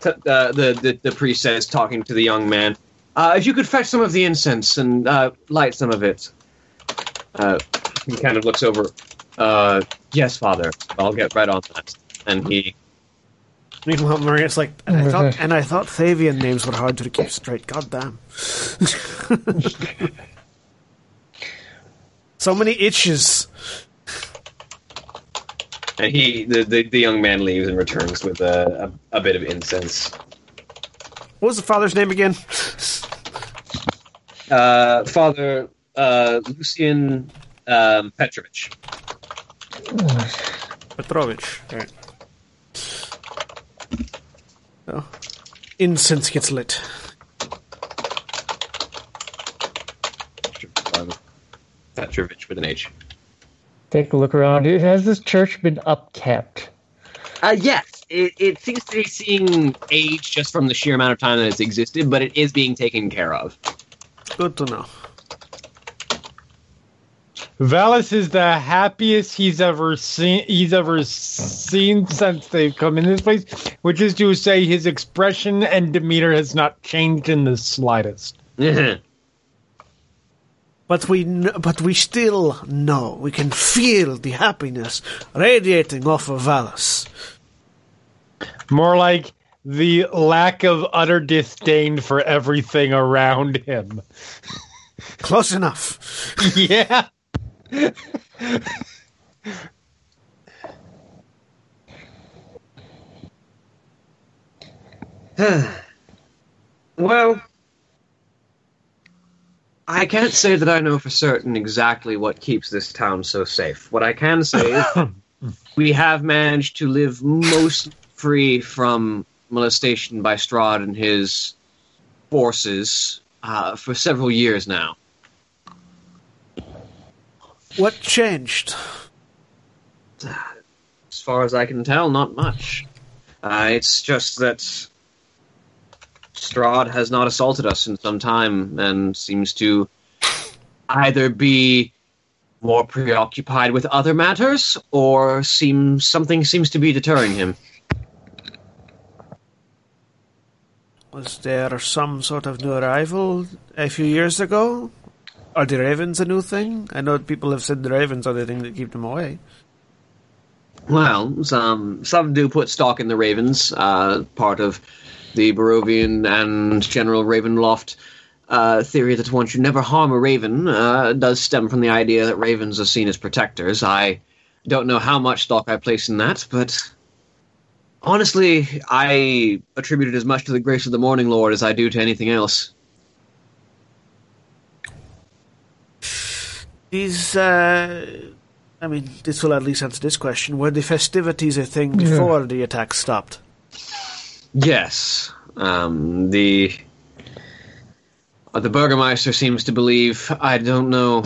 t- uh, the, the the priest says, talking to the young man, uh, if you could fetch some of the incense and uh, light some of it. Uh, he kind of looks over. Uh, yes, father. I'll get right on that. And he, Meanwhile, Maria's like, and I thought, and I thought Thavian names were hard to keep straight. God damn. so many itches. and he, the, the, the young man leaves and returns with a, a, a bit of incense. What was the father's name again? Uh, Father uh, Lucian um, Petrovich. Petrovich. Right. Oh. Incense gets lit. Petrovich with an H. Take a look around. Has this church been upkept? Uh, yes, it, it seems to be seeing age just from the sheer amount of time that it's existed, but it is being taken care of. Good to know. Vallus is the happiest he's ever seen. He's ever seen since they've come in this place, which is to say, his expression and demeanor has not changed in the slightest. But we, kn- but we still know we can feel the happiness radiating off of Vallus. More like the lack of utter disdain for everything around him. Close enough. yeah. well, I can't say that I know for certain exactly what keeps this town so safe. What I can say is we have managed to live most free from molestation by Strahd and his forces uh, for several years now. What changed? As far as I can tell, not much. Uh, it's just that Strahd has not assaulted us in some time and seems to either be more preoccupied with other matters or seems something seems to be deterring him. Was there some sort of new arrival a few years ago? Are the ravens a new thing? I know people have said the ravens are the thing that keep them away. Well, some some do put stock in the ravens, uh, part of the Barovian and General Ravenloft uh, theory that one should never harm a raven uh, does stem from the idea that ravens are seen as protectors. I don't know how much stock I place in that, but honestly, I attribute it as much to the grace of the Morning Lord as I do to anything else. These, uh, I mean, this will at least answer this question. Were the festivities a thing before the attack stopped? Yes, um, the uh, the Burgermeister seems to believe. I don't know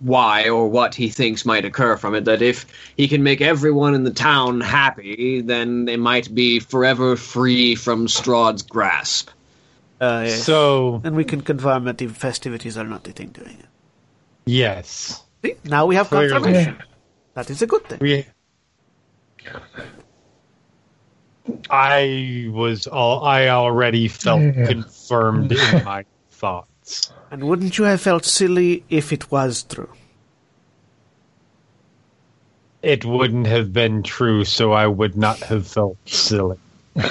why or what he thinks might occur from it. That if he can make everyone in the town happy, then they might be forever free from Strahd's grasp. Uh, yes. So, and we can confirm that the festivities are not the thing doing it. Yes. See, now we have Clearly. confirmation. That is a good thing. We. I was all. I already felt Yeah. confirmed in my thoughts. And wouldn't you have felt silly if it was true? It wouldn't have been true, so I would not have felt silly.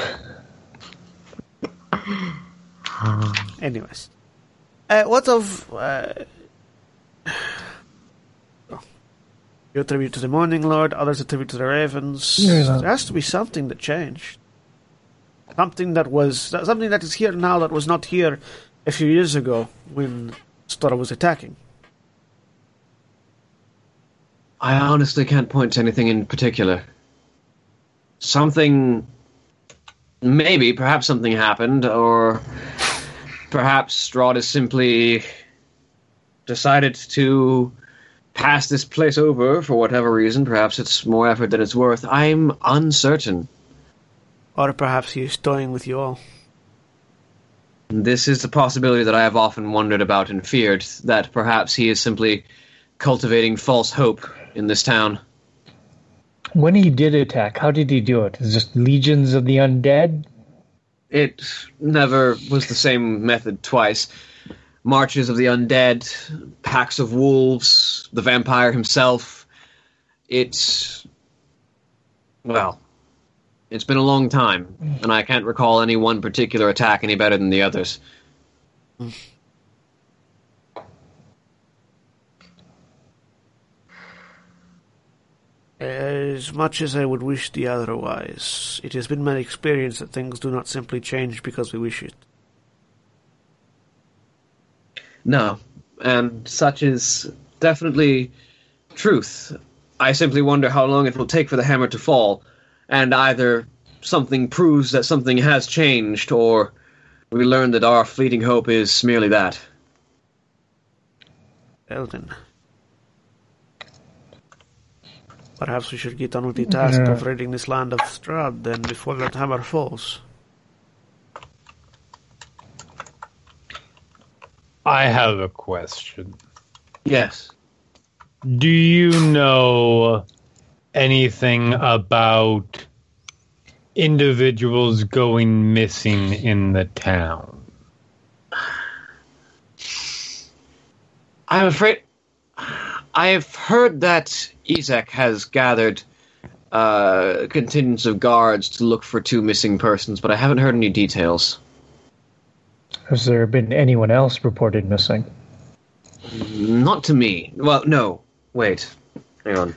Anyways, uh, what of uh, you attribute to the Morning Lord, others attribute to the Ravens. Yeah. There has to be something that changed, something that was something that is here now that was not here a few years ago when Strahd was attacking. I honestly can't point to anything in particular. Something. Maybe, perhaps something happened, or perhaps Strahd is simply decided to pass this place over for whatever reason. Perhaps it's more effort than it's worth. I'm uncertain. Or perhaps he is toying with you all. This is a possibility that I have often wondered about and feared that perhaps he is simply cultivating false hope in this town. When he did attack, how did he do it? Is it just legions of the undead? It never was the same method twice. Marches of the undead, packs of wolves, the vampire himself. It's. Well, it's been a long time, and I can't recall any one particular attack any better than the others. As much as I would wish the otherwise, it has been my experience that things do not simply change because we wish it. No, and such is definitely truth. I simply wonder how long it will take for the hammer to fall, and either something proves that something has changed, or we learn that our fleeting hope is merely that. Well then. Perhaps we should get on with the task Yeah. of ridding this land of Strahd then before that hammer falls. I have a question. Yes. Do you know anything about individuals going missing in the town? I'm afraid. I have heard that Ezek has gathered uh, contingents of guards to look for two missing persons, but I haven't heard any details. Has there been anyone else reported missing? Not to me. Well, no. Wait. Hang on.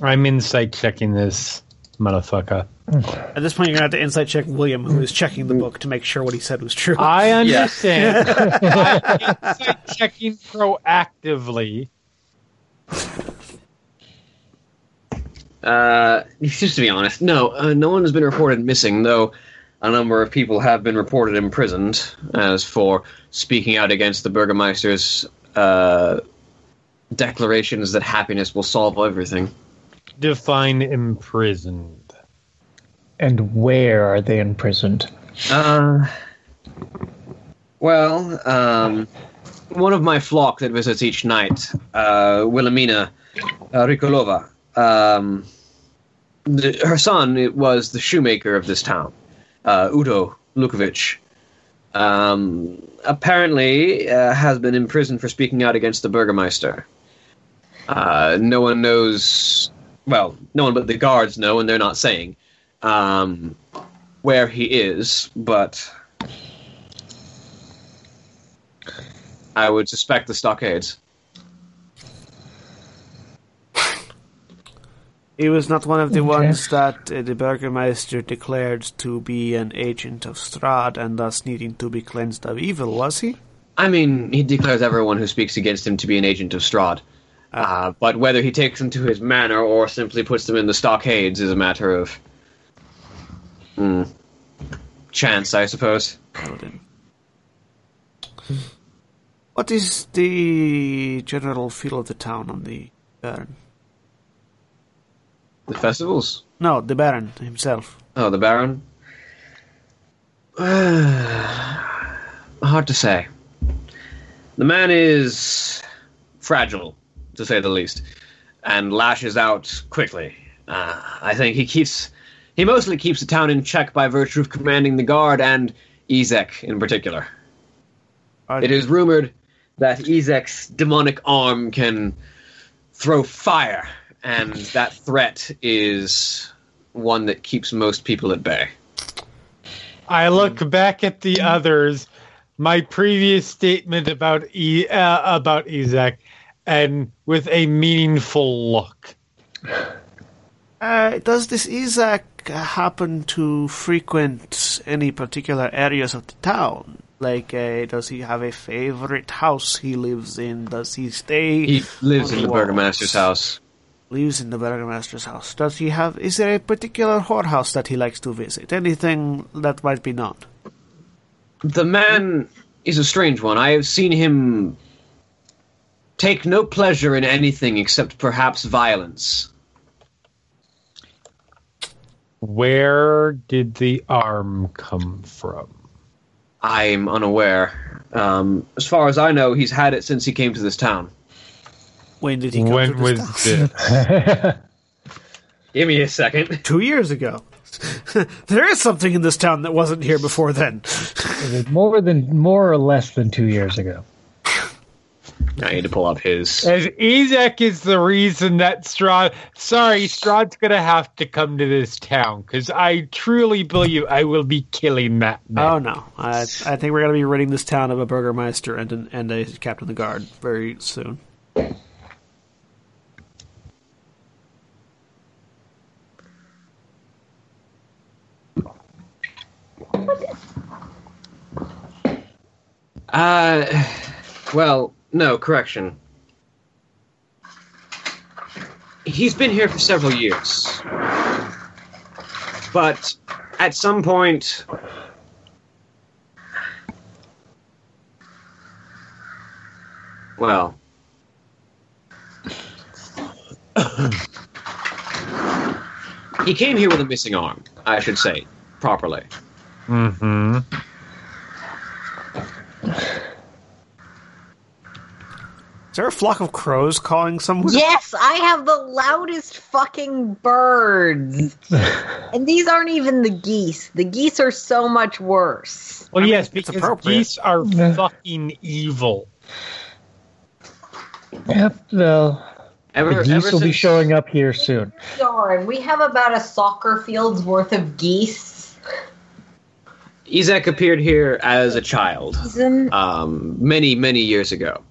I'm insight checking this motherfucker. At this point, you're going to have to insight check William, who is checking the book to make sure what he said was true. I understand. I'm insight checking proactively. Uh, just to be honest, no, uh, no one has been reported missing, though a number of people have been reported imprisoned as for speaking out against the Burgermeister's uh, declarations that happiness will solve everything. Define imprisoned. And where are they imprisoned? Uh, well, um, one of my flock that visits each night, uh, Wilhelmina uh, Rikolova, um, the, her son was the shoemaker of this town, uh, Udo Lukovich. Um, apparently, uh, has been imprisoned for speaking out against the Burgermeister. Uh, no one knows. Well, no one but the guards know, and they're not saying um, where he is, but I would suspect the stockades. He was not one of the Okay. ones that uh, the Burgermeister declared to be an agent of Strahd and thus needing to be cleansed of evil, was he? I mean, he declares everyone who speaks against him to be an agent of Strahd. Uh, but whether he takes them to his manor or simply puts them in the stockades is a matter of hmm, chance, I suppose. What is the general feel of the town on the Baron? The festivals? No, the Baron himself. Oh, the Baron? Hard to say. The man is fragile, to say the least, and lashes out quickly. Uh, I think he keeps. He mostly keeps the town in check by virtue of commanding the guard and Ezek in particular. Are- It is rumored that Ezek's demonic arm can throw fire, and that threat is one that keeps most people at bay. I look back at the others, my previous statement about e- uh, about Ezek, and with a meaningful look. Uh, does this Isaac happen to frequent any particular areas of the town? like a? Does he have a favorite house he lives in? Does he stay? He lives in the walls? burgomaster's house. Lives in the burgomaster's house. Does he have? Is there a particular whorehouse that he likes to visit? Anything that might be known? The man is a strange one. I have seen him take no pleasure in anything except perhaps violence. Where did the arm come from? I'm unaware. Um, as far as I know, he's had it since he came to this town. When did he come When to this was town? Give me a second. Two years ago. there is something in this town that wasn't here before then. More than more or less than two years ago. I need to pull up his. As Ezek is the reason that Strahd. Sorry, Strahd's gonna have to come to this town because I truly believe I will be killing that man. Oh no! I, I think we're gonna be ridding this town of a burgermeister and an, and a captain of the guard very soon. Uh, well, no, correction. He's been here for several years. But at some point. Well. he came here with a missing arm, I should say, properly. Mm-hmm. Is there a flock of crows calling someone? Yes, I have the loudest fucking birds. and these aren't even the geese. The geese are so much worse. Well, I yes, it's because appropriate. geese are Yeah. fucking evil. Yep, the, Ever, the geese ever will be showing up here soon. Darn, we have about a soccer field's worth of geese. Ezek appeared here as a child. Um, many, many years ago.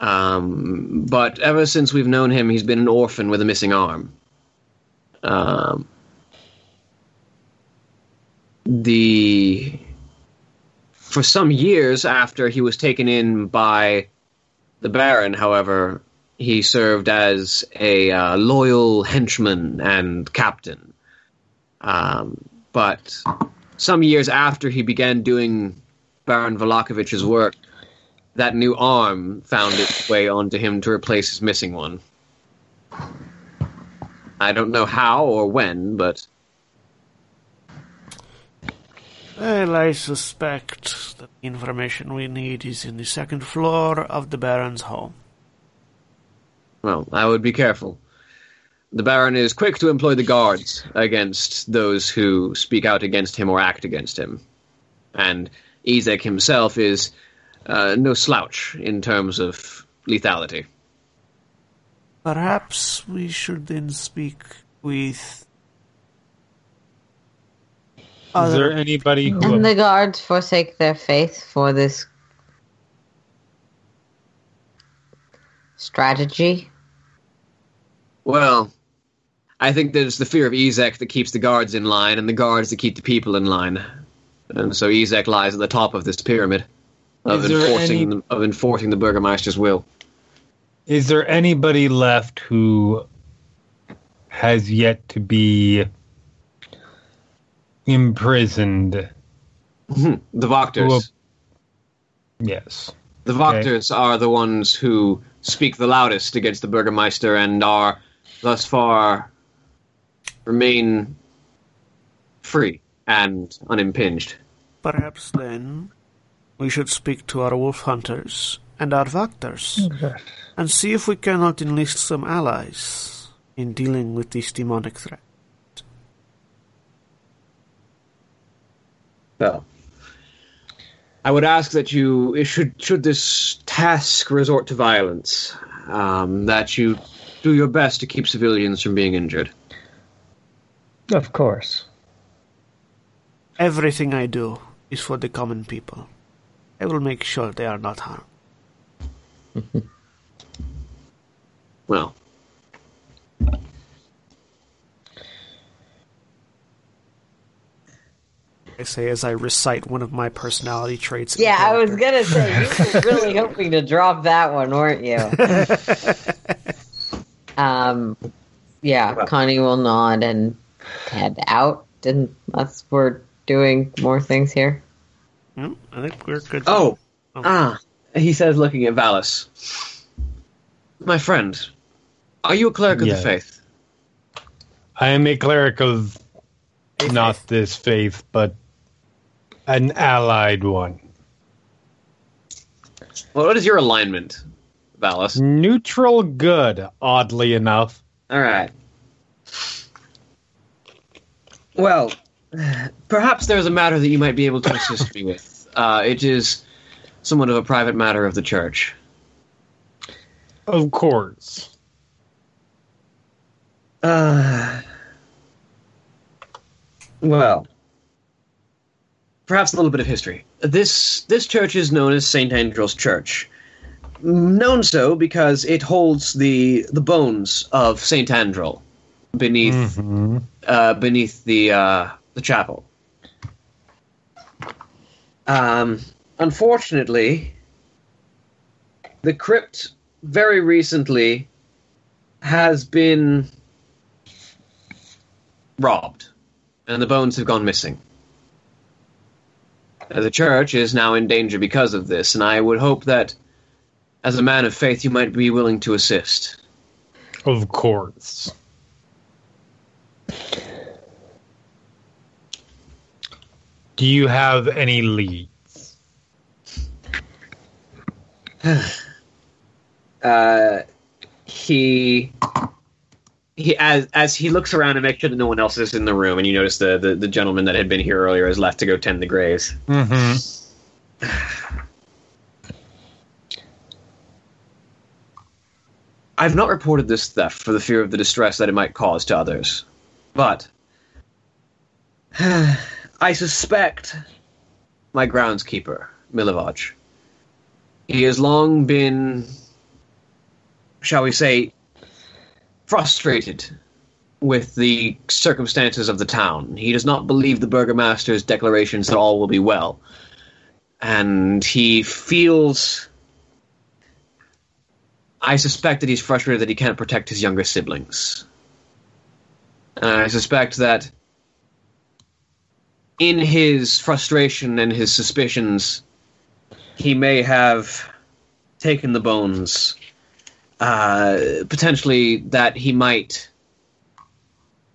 Um, but ever since we've known him, he's been an orphan with a missing arm. Um, the for some years after he was taken in by the Baron, however, he served as a uh, loyal henchman and captain. Um, but some years after he began doing Baron Vallakovich's work, that new arm found its way onto him to replace his missing one. I don't know how or when, but Well, I suspect that the information we need is in the second floor of the Baron's home. well, I would be careful. The Baron is quick to employ the guards against those who speak out against him or act against him. And Ezek himself is uh, no slouch in terms of lethality. Perhaps we should then speak with. Is there anybody who And the guards forsake their faith for this strategy. Well, I think there's the fear of Ezek that keeps the guards in line, and the guards that keep the people in line. And so Ezek lies at the top of this pyramid of enforcing any- of enforcing the Burgermeister's will. Is there anybody left who has yet to be imprisoned? Hmm. the Wachters. Yes. The Wachters are the ones who speak the loudest against the Burgermeister and are thus far remain free and unimpinged. perhaps then we should speak to our wolf hunters and our Wachters and see if we cannot enlist some allies in dealing with this demonic threat. Well, I would ask that you should should this task resort to violence, um, that you do your best to keep civilians from being injured. Of course. Everything I do is for the common people. I will make sure they are not harmed. Well, I say as I recite one of my personality traits. Yeah, I was gonna say you were really hoping to drop that one, weren't you? um, yeah, Connie will nod and head out, unless we're doing more things here. Hmm, I think we're good. Oh, ah, he says, looking at Vallus. My friend, are you a cleric of Yeah. the faith? I am a cleric of A not faith. this faith, but an allied one. Well, what is your alignment, Vallus? Neutral good, oddly enough. All right. Well, perhaps there's a matter that you might be able to assist me with. Uh, it is somewhat of a private matter of the church. Of course. Uh, well, perhaps a little bit of history. This this church is known as Saint Andral's Church. Known so because it holds the the bones of Saint Andral beneath Mhm. uh, beneath the uh, the chapel. Um, unfortunately, the crypt very recently has been robbed, and the bones have gone missing. Uh, The church is now in danger because of this, and I would hope that, as a man of faith, you might be willing to assist. Of course. Do you have any leads? uh, he he as as he looks around and makes sure that no one else is in the room, and you notice the, the the gentleman that had been here earlier has left to go tend the graves. Mm-hmm. I've not reported this theft for the fear of the distress that it might cause to others, but I suspect my groundskeeper, Milivoj. He has long been, shall we say, frustrated with the circumstances of the town. He does not believe the burgomaster's declarations that all will be well. And he feels. I suspect that he's frustrated that he can't protect his younger siblings. And I suspect that in his frustration and his suspicions, he may have taken the bones. Uh, potentially that he might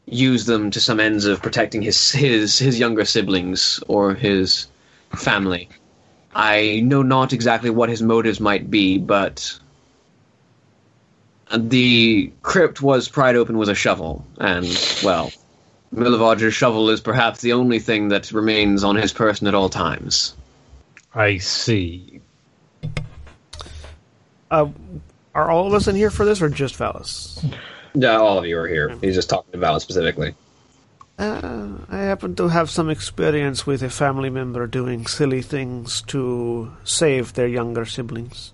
use them to some ends of protecting his his his younger siblings or his family. I know not exactly what his motives might be, but the crypt was pried open with a shovel, and well, Milivoj's shovel is perhaps the only thing that remains on his person at all times. I see. Uh, are all of us in here for this, or just Vallus? Yeah, all of you are here. He's just talking to Val specifically. Uh, I happen to have some experience with a family member doing silly things to save their younger siblings.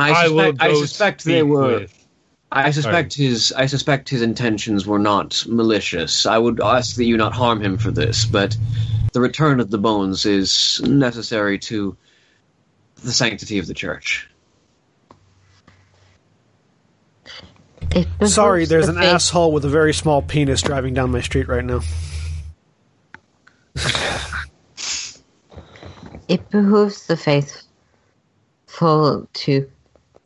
I I suspect, I go suspect they were. with- I suspect his. I suspect his intentions were not malicious. I would ask that you not harm him for this, but the return of the bones is necessary to the sanctity of the church. Sorry, there's the an faith- asshole with a very small penis driving down my street right now. It behooves the faithful to,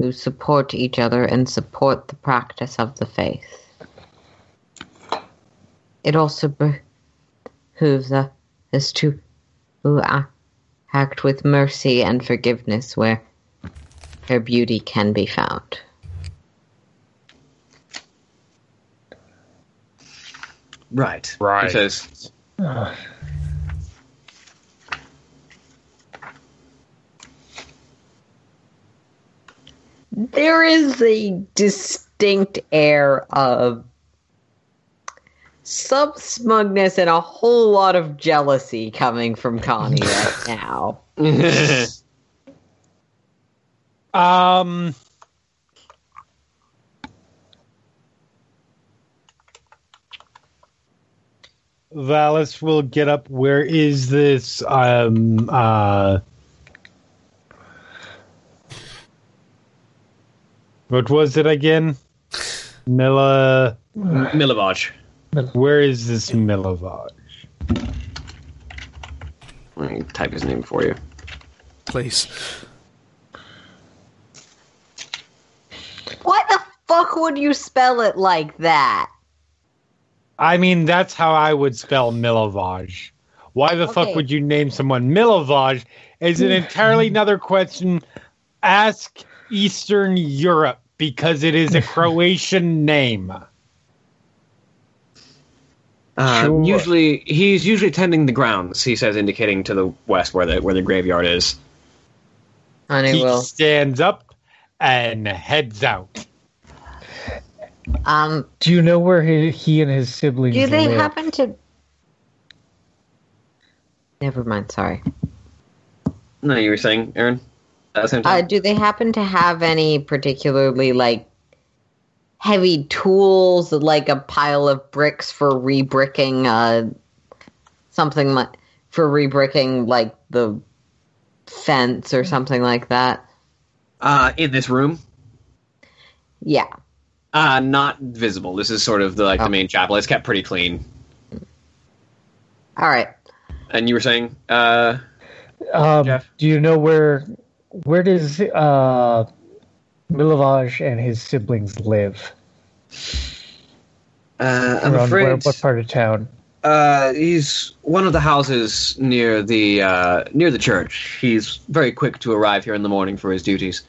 to support each other and support the practice of the faith. It also behooves us to to a- act with mercy and forgiveness where, where beauty can be found. Right. Right. He ah. There is a distinct air of some smugness and a whole lot of jealousy coming from Connie right now. Um. Vallus will get up. Where is this? Um. Uh. What was it again? Mila. Milivoj. Where is this Milivoj? Let me type his name for you. Please. Why the fuck would you spell it like that? I mean, that's how I would spell Milivoj. Why the fuck would you name someone Milivoj? Is an entirely another question. Ask Eastern Europe because it is a Croatian name. Uh, Sure. Usually, he's usually tending the grounds. He says, indicating to the west where the where the graveyard is. Honey He will. stands up and heads out. Um, Do you know where he, he and his siblings do they live? happen to? Never mind. Sorry. No, you were saying, Erin. At the same Uh, do they happen to have any particularly like heavy tools, like a pile of bricks for rebricking, uh, something like for rebricking, like the fence or something like that? Uh, in this room, Yeah. uh, not visible. This is sort of the like Oh. the main chapel. It's kept pretty clean. All right. And you were saying, uh, Um, Jeff? do you know where where does uh, Milivoj and his siblings live? uh, I'm Around where, afraid what part of town? uh, he's one of the houses near the uh, near the church. He's very quick to arrive here in the morning for his duties.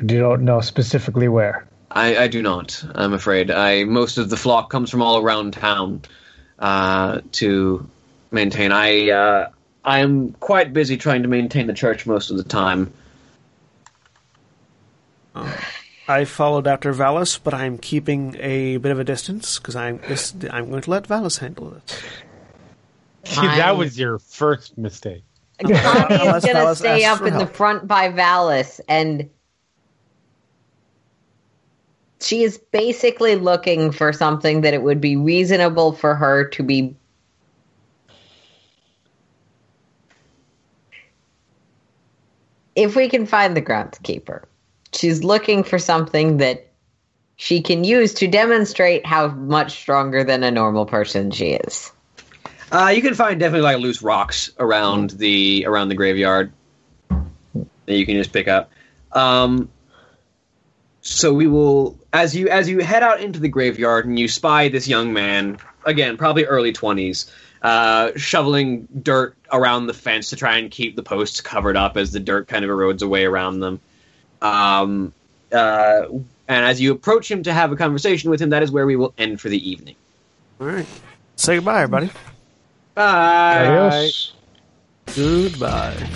You don't know specifically where. I, I do not. I'm afraid. I most of the flock comes from all around town uh, to maintain. I uh, I am quite busy trying to maintain the church most of the time. Uh, I followed after Vallus, but I'm keeping a bit of a distance because I'm this, I'm going to let Vallus handle it. that was your first mistake. Connie is gonna stay up for in the front by Vallus, and she is basically looking for something that it would be reasonable for her to be. If we can find the groundskeeper, she's looking for something that she can use to demonstrate how much stronger than a normal person she is. Uh, you can find definitely like loose rocks around the around the graveyard that you can just pick up. Um, so we will as you as you head out into the graveyard and you spy this young man again, probably early twenties, uh, shoveling dirt around the fence to try and keep the posts covered up as the dirt kind of erodes away around them. Um, uh, and as you approach him to have a conversation with him, that is where we will end for the evening. All right. Say goodbye, everybody. Bye. Adios. Goodbye.